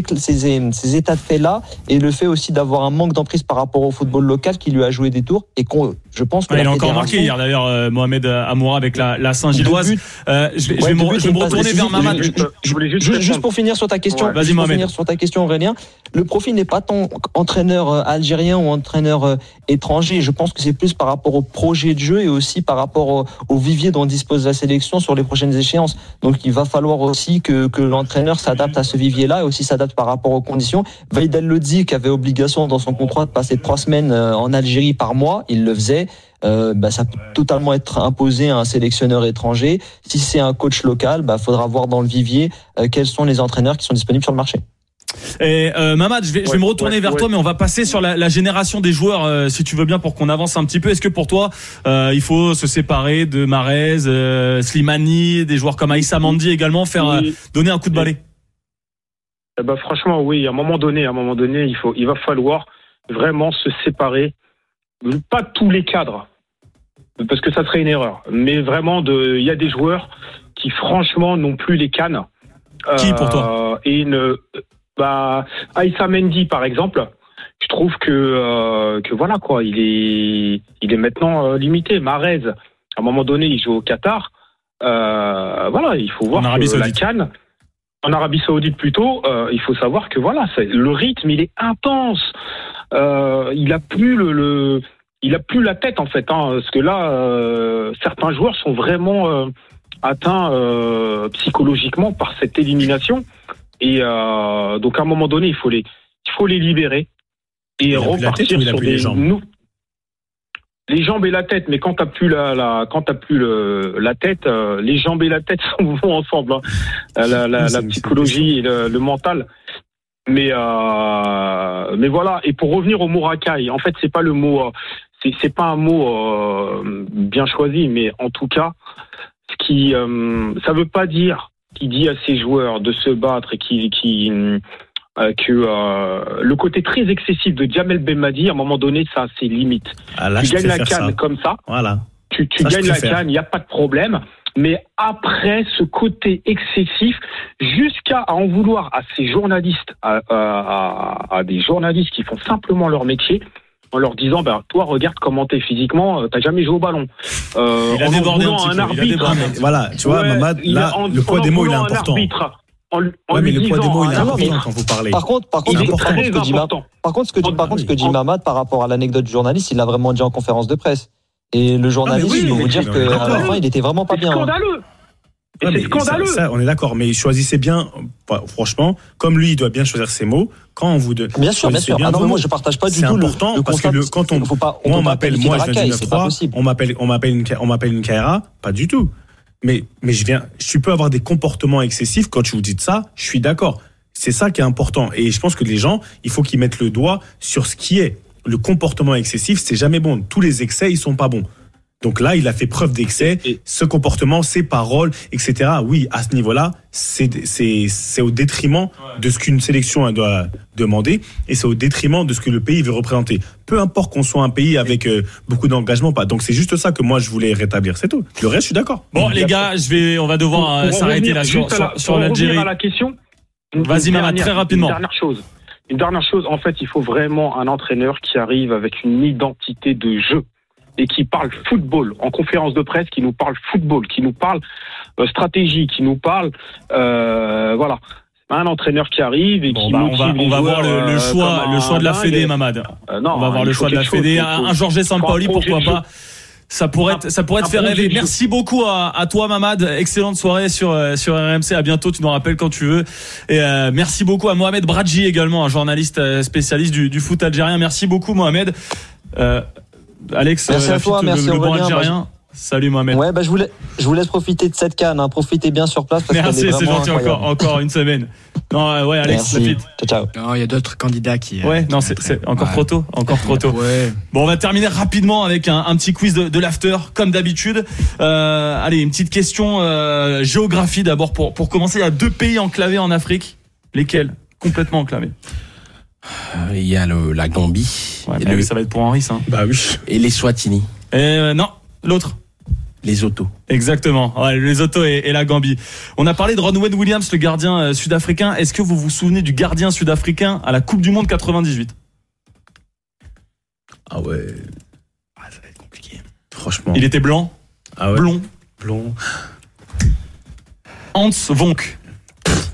écl- ces, ces états de fait là et le fait aussi d'avoir un manque d'emprise par rapport au football local qui lui a joué des tours et qu'on je pense que Ouais, il a encore marqué hier d'ailleurs euh, Mohamed Amoura avec la, la Saint-Gilloise. Euh, je vais, je Ouais, vais me, je retourner décisive. vers Mamad. Je- je- Je voulais juste Juste, pour finir sur ta question, Ouais. Vas-y, Mohamed. finir sur ta question Aurélien, le profil n'est pas tant entraîneur euh, algérien ou entraîneur étranger. Je pense que c'est plus par rapport au projet de jeu et aussi par rapport au, au vivier dont dispose la sélection sur les Donc il va falloir aussi que, que l'entraîneur s'adapte à ce vivier-là et aussi s'adapte par rapport aux conditions. Vaïd El Lodzi, qui avait obligation dans son contrat de passer trois semaines euh, en Algérie par mois, il le faisait. Euh, bah, ça peut totalement être imposé à un sélectionneur étranger. Si c'est un coach local, bah, faudra voir dans le vivier euh, quels sont les entraîneurs qui sont disponibles sur le marché. Et euh, Mamad, je vais, je vais Ouais, me retourner ouais, vers ouais. toi, mais on va passer sur la, la génération des joueurs, euh, si tu veux bien, pour qu'on avance un petit peu. Est-ce que pour toi, euh, il faut se séparer de Marez, Slimani, des joueurs comme Aïssa Mandi également, faire Oui. donner un coup de balai? Eh ben, franchement, oui, à un moment donné, à un moment donné, il faut, il va falloir vraiment se séparer. Pas tous les cadres, parce que ça serait une erreur, mais vraiment, il y a des joueurs qui, franchement, n'ont plus les cannes. Qui, pour toi? Et une, bah, Aïssa Mendy, par exemple. Je trouve que, euh, que voilà quoi, il est, il est maintenant euh, limité. Marez, à un moment donné, il joue au Qatar. Euh, voilà, il faut voir En Arabie la Saoudite. canne, en Arabie Saoudite plutôt, euh, il faut savoir que voilà, c'est- le rythme il est intense. Euh, il a plus le, le- il a plus la tête en fait, hein, parce que là, euh, certains joueurs sont vraiment euh, atteints euh, psychologiquement par cette élimination. Et euh, donc à un moment donné, il faut les, il faut les libérer et Il repartir sur plus les des jambes les jambes et la tête, mais quand t'as plus la, la quand t'as plus le, la tête, euh, les jambes et la tête vont ensemble. hein. La, la, la psychologie et le, le mental. Mais euh, mais voilà. Et pour revenir au mot racaille, en fait, c'est pas le mot, euh, c'est c'est pas un mot euh, bien choisi, mais en tout cas, ce qui, euh, ça veut pas dire qu'il dit à ses joueurs de se battre et qui, qui euh, que euh, le côté très excessif de Jamel Belmadi, à un moment donné, ça a ses limites. Ah, là, tu gagnes la canne ça. comme ça, Voilà. tu, tu Ça, gagnes la canne, il n'y a pas de problème. Mais après, ce côté excessif, jusqu'à en vouloir à ces journalistes, à, à- à- à des journalistes qui font simplement leur métier, en leur disant, ben, toi, regarde comment t'es physiquement, euh, t'as jamais joué au ballon. Euh, Il a en en débordé petit un peu, il a arbitre. Voilà, tu vois, Ouais, Mamad, là, a- en- le poids en des mots, il est important. arbitre, en, en Ouais, mais le poids des mots, il est important arbitre, quand vous parlez. Par contre, par contre, par que dit par contre, ce que dit, par contre, ce que dit Mamad par rapport à l'anecdote du journaliste, il l'a vraiment dit en conférence de presse. Et le journaliste, oui, il va mais vous dire oui, qu'à la fin, il était vraiment pas bien. hein. scandaleux. Ouais, c'est scandaleux. Ça, ça, on est d'accord, mais choisissez bien, bah, franchement, comme lui, il doit bien choisir ses mots. Quand on vous donne. Bien sûr, bien sûr. Ah non, moi, je partage pas du C'est tout le- important le parce que le, quand on, Faut pas- on moi, on m'appelle, moi, de je viens du c'est pas 9-3, possible. on m'appelle, on m'appelle une, on m'appelle une KRA, pas du tout. Mais, mais je viens, tu peux avoir des comportements excessifs quand tu vous dites ça, je suis d'accord. C'est ça qui est important. Et je pense que les gens, il faut qu'ils mettent le doigt sur ce qui est. Le comportement excessif, c'est jamais bon. Tous les excès, ils sont pas bons. Donc là, il a fait preuve d'excès. Ce comportement, ses paroles, etc. Oui, à ce niveau-là, c'est c'est c'est au détriment de ce qu'une sélection doit demander et c'est au détriment de ce que le pays veut représenter. Peu importe qu'on soit un pays avec euh, beaucoup d'engagement, pas. Donc c'est juste ça que moi je voulais rétablir, c'est tout. Le reste, je suis d'accord. Bon, les gars, je vais, on va devoir euh, s'arrêter là sur, la- sur l'Algérie. la question. Vas-y, dernière- très rapidement. Une dernière chose. Une dernière chose, en fait, il faut vraiment un entraîneur qui arrive avec une identité de jeu et qui parle football en conférence de presse, qui nous parle football, qui nous parle euh, stratégie, qui nous parle, euh, voilà. Un entraîneur qui arrive et Bon, qui bah, on va, on va voir le, le euh, choix, le choix de la Fédé. Mamad. Euh, non, on va voir il le choix de la Fédé. Un, un Georges Sampaoli, pourquoi pas ça pourrait être, ça pourrait te faire rêver. Merci beaucoup à, à toi, Mamad. Excellente soirée sur, euh, sur RMC. À bientôt. Tu nous rappelles quand tu veux. Et euh, merci beaucoup à Mohamed Bradji également, un journaliste spécialiste du, du foot algérien. Merci beaucoup, Mohamed. Euh, Alex, Merci euh, à toi, merci le, le bon Aurélien. algérien. Salut Mohamed. Ouais, bah, je voulais, je vous laisse profiter de cette canne, hein. Profitez bien sur place parce Merci, c'est gentil encore, encore une semaine. Non, euh, ouais, Alex, Merci. Ciao, ciao. Non, il y a d'autres candidats qui. euh, Ouais, qui non, c'est encore Ouais. trop tôt, encore trop tôt. Ouais. Bon, on va terminer rapidement avec un, un petit quiz de, de l'after, comme d'habitude. Euh, allez, une petite question euh, géographie d'abord pour pour commencer. Il y a deux pays enclavés en Afrique. Lesquels? Complètement enclavés. Il y a le, la Gambie Ouais, et, bah le- ça va être pour Henri, ça. Bah oui. et les Swatini, Euh, non, l'autre. les autos. Exactement. Ouais, les autos et, et la Gambie. On a parlé de Ronwen Williams, le gardien euh, sud-africain. Est-ce que vous vous souvenez du gardien sud-africain à la Coupe du Monde 98 Ah ouais. Ah, ça va être compliqué. Franchement. Il était blanc, ah ouais. blond, blond. Hans Vonk.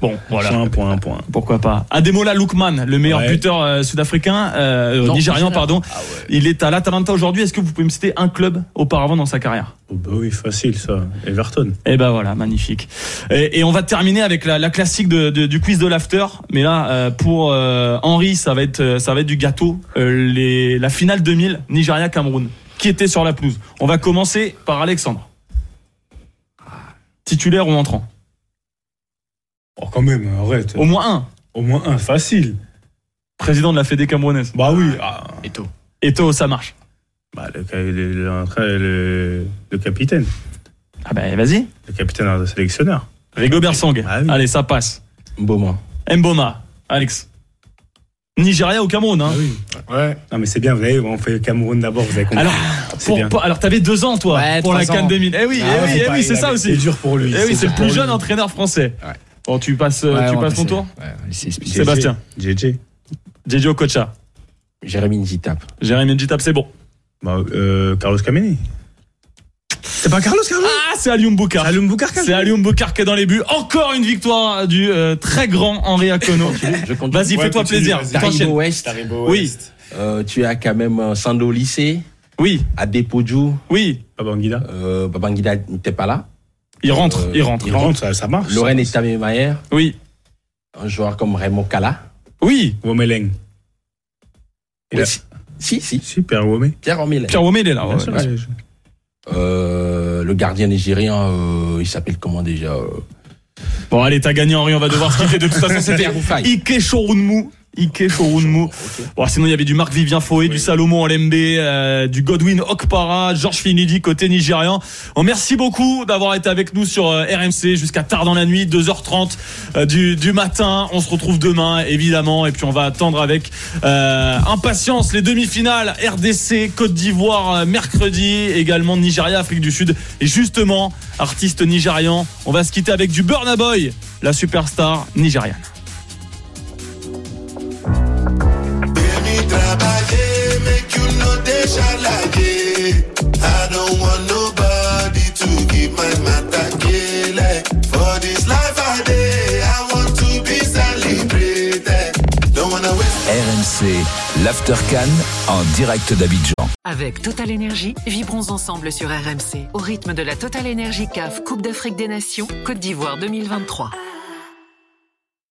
Bon, voilà. Point, point, point. Pourquoi pas Ademola Lookman, le meilleur Ouais. buteur euh, sud-africain, euh, Non, nigérian, pardon. Il est à l'Atalanta aujourd'hui. Est-ce que vous pouvez me citer un club auparavant dans sa carrière? Oh, bah oui, facile ça. Everton. Eh ben voilà, magnifique. Et, et on va terminer avec la, la classique de, de- du quiz de l'after. Mais là, euh, pour euh, Henri, ça va être ça va être du gâteau. Euh, les, la finale 2000, Nigeria Cameroun. Qui était sur la pelouse? On va commencer par Alexandre. Titulaire ou entrant? Oh, quand même, arrête. Au moins un. Au moins un, facile. Président de la Fédé camerounaise. Bah oui. Ah, Eto. Eto, ça marche. bah, le, le, le, le- le capitaine. Ah ben vas-y. Le capitaine de sélectionneur. Rigobert Song. Ah oui. Allez, ça passe. Beaumont. Mboma. Alex. Nigeria ou Cameroun hein Ah oui. Ouais. Non, mais c'est bien, vous avez, on fait Cameroun d'abord, vous avez compris. Alors, c'est pour, bien. pour- alors t'avais deux ans toi Ouais, pour la Cannes ans. 2000. Eh oui, Ah eh ouais, oui, eh oui, c'est ça aussi. C'est dur pour lui. Eh oui, c'est le plus jeune lui. entraîneur français. Ouais. Bon, tu passes, Ouais, tu on va passes ton passer. tour. Ouais. Sébastien. GG. Jejo Okocha. Jérémy Nzitap. Jérémy Njitap, c'est bon. Bah, euh, Carlos Kameni. C'est pas Carlos Carlos? Ah, c'est Alioum Boukar. Alioum Boukar C'est Alioum Boukar qui est dans les buts. Encore une victoire du euh, très grand Henri Akono. Je. Vas-y, Ouais, fais-toi continue, plaisir. vas-y. Taribo. West. Oui, Euh, tu as quand même euh, Sando Lycée, oui, Adepoju, oui. Babangida. euh, Babangida n'était pas là. Il rentre, Euh, il rentre. Il rentre, ça, ça marche. Lorraine Etamemayer, Oui, un joueur comme Raymond Kala. oui. Womeleng. Si, si, si. Super Womé. Pierre. Pierre Womé, il est là. Bien ouais, sûr, ouais. ouais. Euh, le gardien nigérien, euh, il s'appelle comment déjà euh, Bon, allez, t'as gagné Henri, on va devoir se quitter. De toute façon, c'était Pierre Roufaille. Ike Shorunmu. Bon, sinon, il y avait du Marc Vivien Foé, du Salomon Olembe, euh, du Godwin Okpara, Georges Finidi côté nigérian. Bon, merci beaucoup d'avoir été avec nous sur euh, RMC jusqu'à tard dans la nuit, 2h30 euh, du, du matin. On se retrouve demain, évidemment, et puis on va attendre avec euh, impatience les demi-finales RDC, Côte d'Ivoire, mercredi, également Nigeria, Afrique du Sud. Et justement, artiste nigérian, on va se quitter avec du Burna Boy, la superstar nigériane. l'After Cannes en direct d'Abidjan. Avec Total Énergie, vibrons ensemble sur RMC au rythme de la Total Énergie CAF Coupe d'Afrique des Nations Côte d'Ivoire 2023.